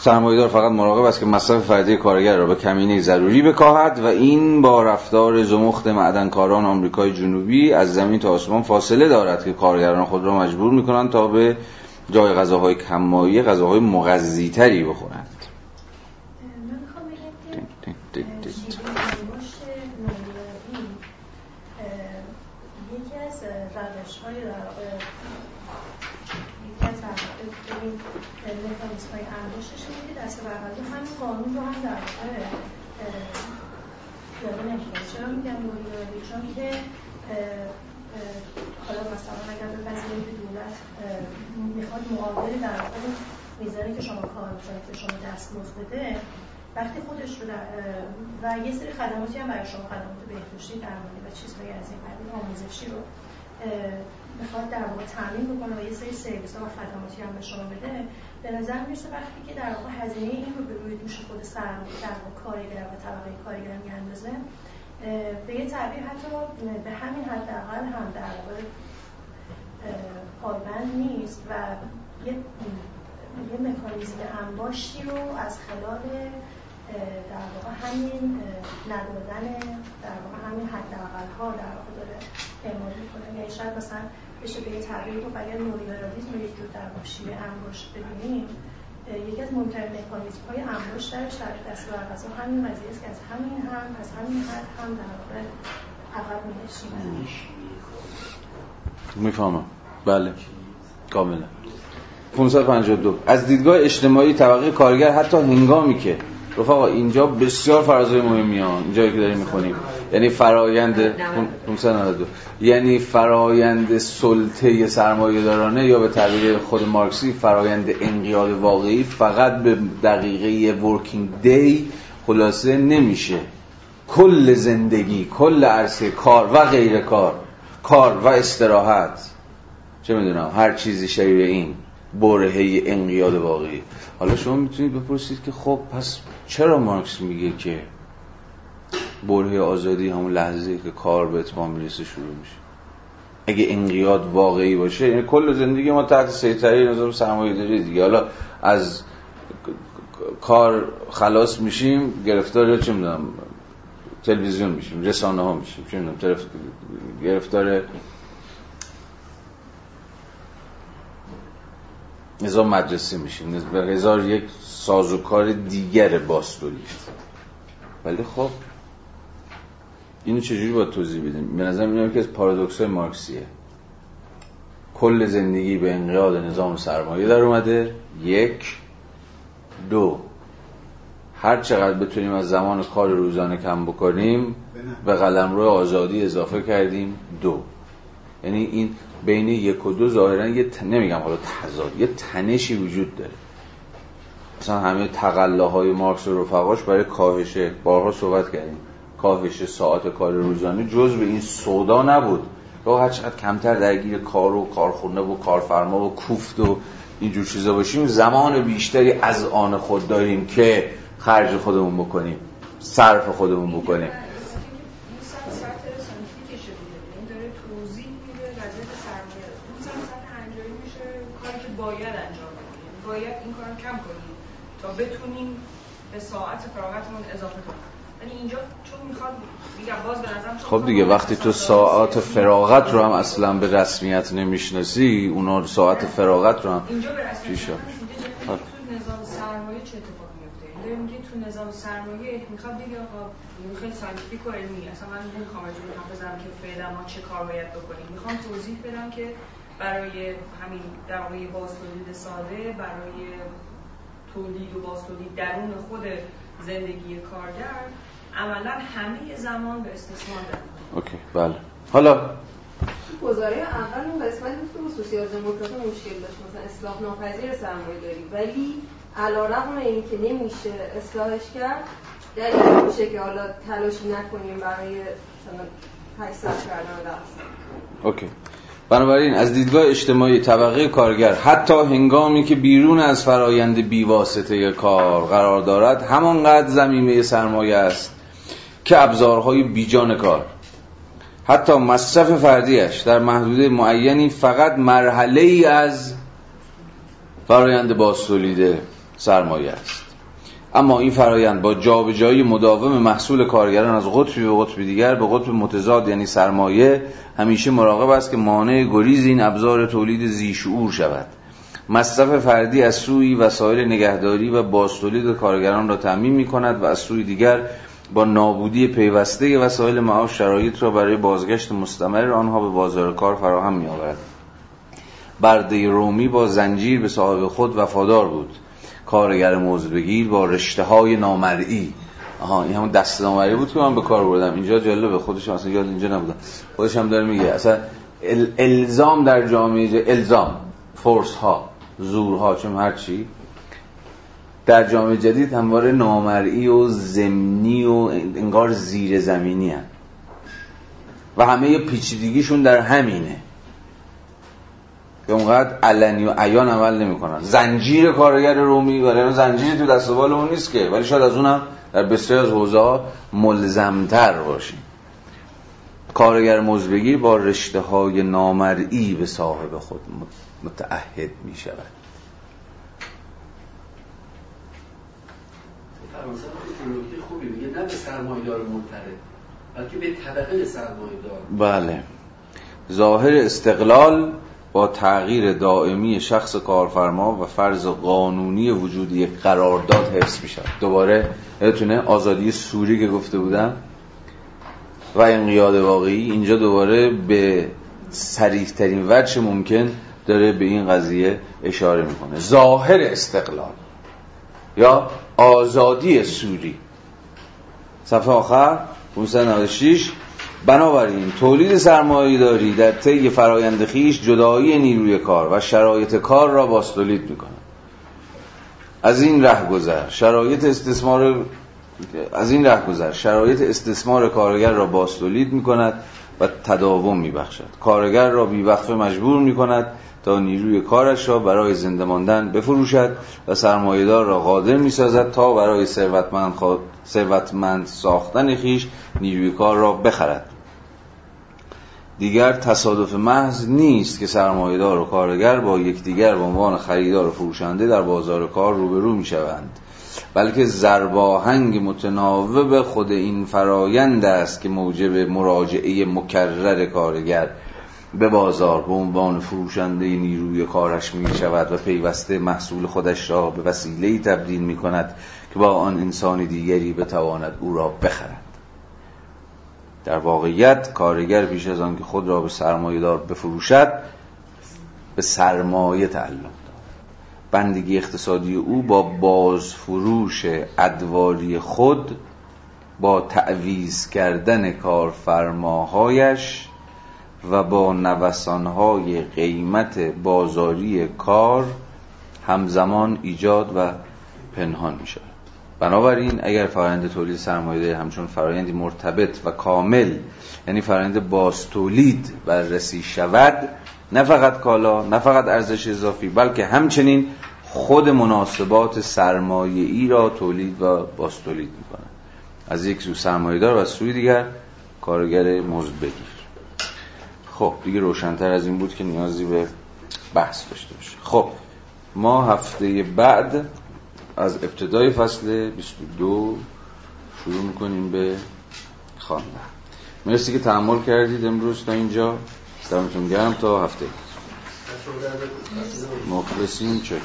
سرمایه‌دار فقط مراقب است که مصرف فردی کارگر را به کمینه ضروری بکاهد و این با رفتار زمخت معدنکاران آمریکای جنوبی از زمین تا آسمان فاصله دارد که کارگران خود را مجبور می‌کنند تا به جای غذاهای کمایی غذاهای مغذیتری بخورند مکانیسم های انباشتش اینه که دست برقضا همین قانون رو هم در واقع پیاده نمی‌کنه چرا میگم نوریاری چون که حالا مثلا اگر بپذیریم که دولت می‌خواد معادل در واقع میزانی که شما کار می‌کنید که شما دستمزد بده وقتی خودش رو و یه سری خدماتی هم برای شما خدمات بهداشتی درمانی و چیزهایی از این قبیل آموزشی رو می‌خواد در واقع تامین بکنه و یه سری سرویس ها و خدماتی هم به شما بده به نظر می‌رسه وقتی که در واقع هزینه این رو به روی دوش خود سرمایه در واقع کارگر و طبقه کارگر میاندازه به یه تعبیر حتی به همین حداقل هم در واقع پایبند نیست و یه یه مکانیزم انباشتی رو از خلال در واقع همین ندادن در واقع همین حداقل ها در واقع داره اعمال می‌کنه. یعنی شاید مثلا بشه به یه تعبیر رو اگر رو یک جور در واقع شیوه انباش ببینیم یکی از مهمترین مکانیزم های انباش در دست برغذا همین قضیه است که از همین هم از همین حد هم در واقع عقب می‌فهمم. بله. کاملا. 552 از دیدگاه اجتماعی طبقه کارگر حتی هنگامی که رفقا اینجا بسیار فرازهای مهمی ها اینجایی که داریم می‌خونیم. یعنی فرایند 592 یعنی فرایند سلطه سرمایه دارانه یا به تعبیر خود مارکسی فرایند انقیاد واقعی فقط به دقیقه ورکینگ دی خلاصه نمیشه. کل زندگی کل عرصه کار و غیر کار کار و استراحت. چه می‌دونم؟ هر چیزی شبیه این برهه انقیاد واقعی. حالا شما می‌تونید بپرسید که خب پس چرا مارکس میگه که برهه آزادی همون لحظه که کار به اتمام می‌رسه شروع میشه؟ اگه انقیاد واقعی باشه یعنی کل زندگی ما تحت سیطره نظام سرمایه داری دیگه. حالا از کار خلاص میشیم گرفتار چه می‌دونم تلویزیون میشیم رسانه ها میشیم چه می‌دونم گرفتار نظام مدرسه میشیم. هزار یک سازوکار دیگر باستولی ولی خب اینو چجوری باید توضیح بدیم؟ به نظر میاد که از پارادوکس مارکسیه. کل زندگی به انقیاد نظام سرمایه در اومده. یک. دو. هر چقدر بتونیم از زمان کار روزانه کم بکنیم به قلم روی آزادی اضافه کردیم. دو. یعنی این بین یک و دو ظاهرا یه نمیگم حالا تضاد یه تنشی وجود داره. مثلا همه تقلاهای مارکس و رفقاش برای کاهش بارها صحبت کردیم. کاهش ساعت کار روزانه جز به این سودا نبود. با هر چقدر کمتر درگیر کار و کارخونه و کارفرما و کوفت و اینجور چیزا باشیم زمان بیشتری از آن خود داریم که خرج خودمون بکنیم صرف خودمون بکنیم باید انجام بدیم باید این کار کم کنیم تا بتونیم به ساعت فراغتمون اضافه کنیم. یعنی اینجا چون می‌خواد میگم باز به نظرم خب دیگه وقتی تو ساعت فراغت رو هم اصلا به رسمیت نمی‌شناسی اونا ساعت فراغت رو هم اینجا به رسمیت تو نظام سرمایه چه اتفاقی میفته داره میگه تو نظام سرمایه می‌خواد بگه آقا خیلی scientific و علمی. اصلا من نمی‌خوام راجع به بزنم که فعلا ما چه کار باید بکنیم. می‌خوام توضیح بدم که برای همین در واقع باز تولید ساده برای تولید و باز تولید درون خود زندگی کارگر عملا همه زمان به استثمار در okay بله. حالا گزاره اول اون قسمت بود که سوسیال دموکرات مشکل داشت. مثلا اصلاح ناپذیر سرمایه داری ولی علیرغم اینکه نمیشه اصلاحش کرد. دلیل میشه که حالا تلاشی نکنیم برای مثلا 800 کردن okay. بنابراین از دیدگاه اجتماعی طبقه کارگر حتی هنگامی که بیرون از فرایند بیواسطه کار قرار دارد همانقدر ضمیمه سرمایه است که ابزارهای بیجان کار حتی مصرف فردیش در محدوده معینی فقط مرحله ای از فرایند بازتولید سرمایه است. اما این فرایند با جابجایی مداوم محصول کارگران از قطبی به قطب دیگر به قطب متضاد یعنی سرمایه همیشه مراقب است که مانع گریز این ابزار تولید زیشعور شود. مصرف فردی از سوی وسایل نگهداری و بازتولید کارگران را تعمین می کند و از سوی دیگر با نابودی پیوسته وسایل معاش شرایط را برای بازگشت مستمر آنها به بازار کار فراهم می آورد برده رومی با زنجیر به صاحب خود وفادار بود. کارگر موضوع بگیر با رشته های نامرئی. آها این همون دست نامرئی بود که من به کار بردم. اینجا جالبه خودش اصلا یاد اینجا نبودم. خودش هم داره میگه اصلا الزام در جامعه الزام فورس ها زورها چون هر چی در جامعه جدید همواره نامرئی و زمینی و انگار زیر زمینی هن. و همه پیچیدگیشون در همینه. که اونقدر علنی و عیان عمل نمی‌کنن. زنجیر کارگر رومی ولی زنجیری تو دست اون نیست که. ولی شاید از اونم در بسیار از حوزه ها ملزمتر باشیم. کارگر مزبگیر با رشته های نامرئی به صاحب خود متعهد می شود خوبی میگه. نه به سرمایدار بلکه به طبقه سرمایدار بله. ظاهر استقلال با تغییر دائمی شخص کارفرما و فرض قانونی وجودی قرارداد حفظ میشه دوباره یادتونه آزادی سوری که گفته بودم؟ و انقیاد واقعی اینجا دوباره به سریح ترین وجه ممکن داره به این قضیه اشاره می‌کنه. ظاهر استقلال یا آزادی سوری. صفحه آخر 596 بنابراین تولید سرمایه داری در طی فرایند خیش جدایی نیروی کار و شرایط کار را باستولید می‌کنه. از این ره گذر شرایط استثمار از این گذر شرایط استثمار کارگر را باستولید می کند و تداوم می بخشد کارگر را بیوقفه مجبور می کند نیروی کارش را برای زنده ماندن بفروشد و سرمایهدار را قادر می سازد تا برای ثروتمند, ثروتمند ساختن خیش نیروی کار را بخرد. دیگر تصادف محض نیست که سرمایهدار و کارگر با یکدیگر به عنوان خریدار و فروشنده در بازار کار روبرو می شوند بلکه زرباهنگ متناوب خود این فرایند است که موجب مراجعه مکرر کارگر به بازار به عنوان فروشنده نیروی کارش می شود و پیوسته محصول خودش را به وسیله تبدیل می کند که با آن انسان دیگری بتواند او را بخرد. در واقعیت کارگر پیش از آن که خود را به سرمایه دار بفروشد به سرمایه تعلق دارد. بندگی اقتصادی او با بازفروش ادواری خود با تعویز کردن کارفرماهایش و با نوسانهای قیمت بازاری کار همزمان ایجاد و پنهان می شود بنابراین اگر فرآیند تولید سرمایه همچون فرایندی مرتبط و کامل یعنی فرآیند باز تولید بررسی شود نه فقط کالا نه فقط ارزش اضافی بلکه همچنین خود مناسبات سرمایه ای را تولید و باز تولید می‌کنه از یک سو سرمایه دار و از سوی دیگر کارگر مزد بگیر. خب دیگه روشنتر از این بود که نیازی به بحث داشته باشه. خب ما هفته بعد از ابتدای فصل 22 شروع می‌کنیم به خواندن مرسی که تحمل کردید امروز تا اینجا. دمتون گرم تا هفته. مخلصیم. چک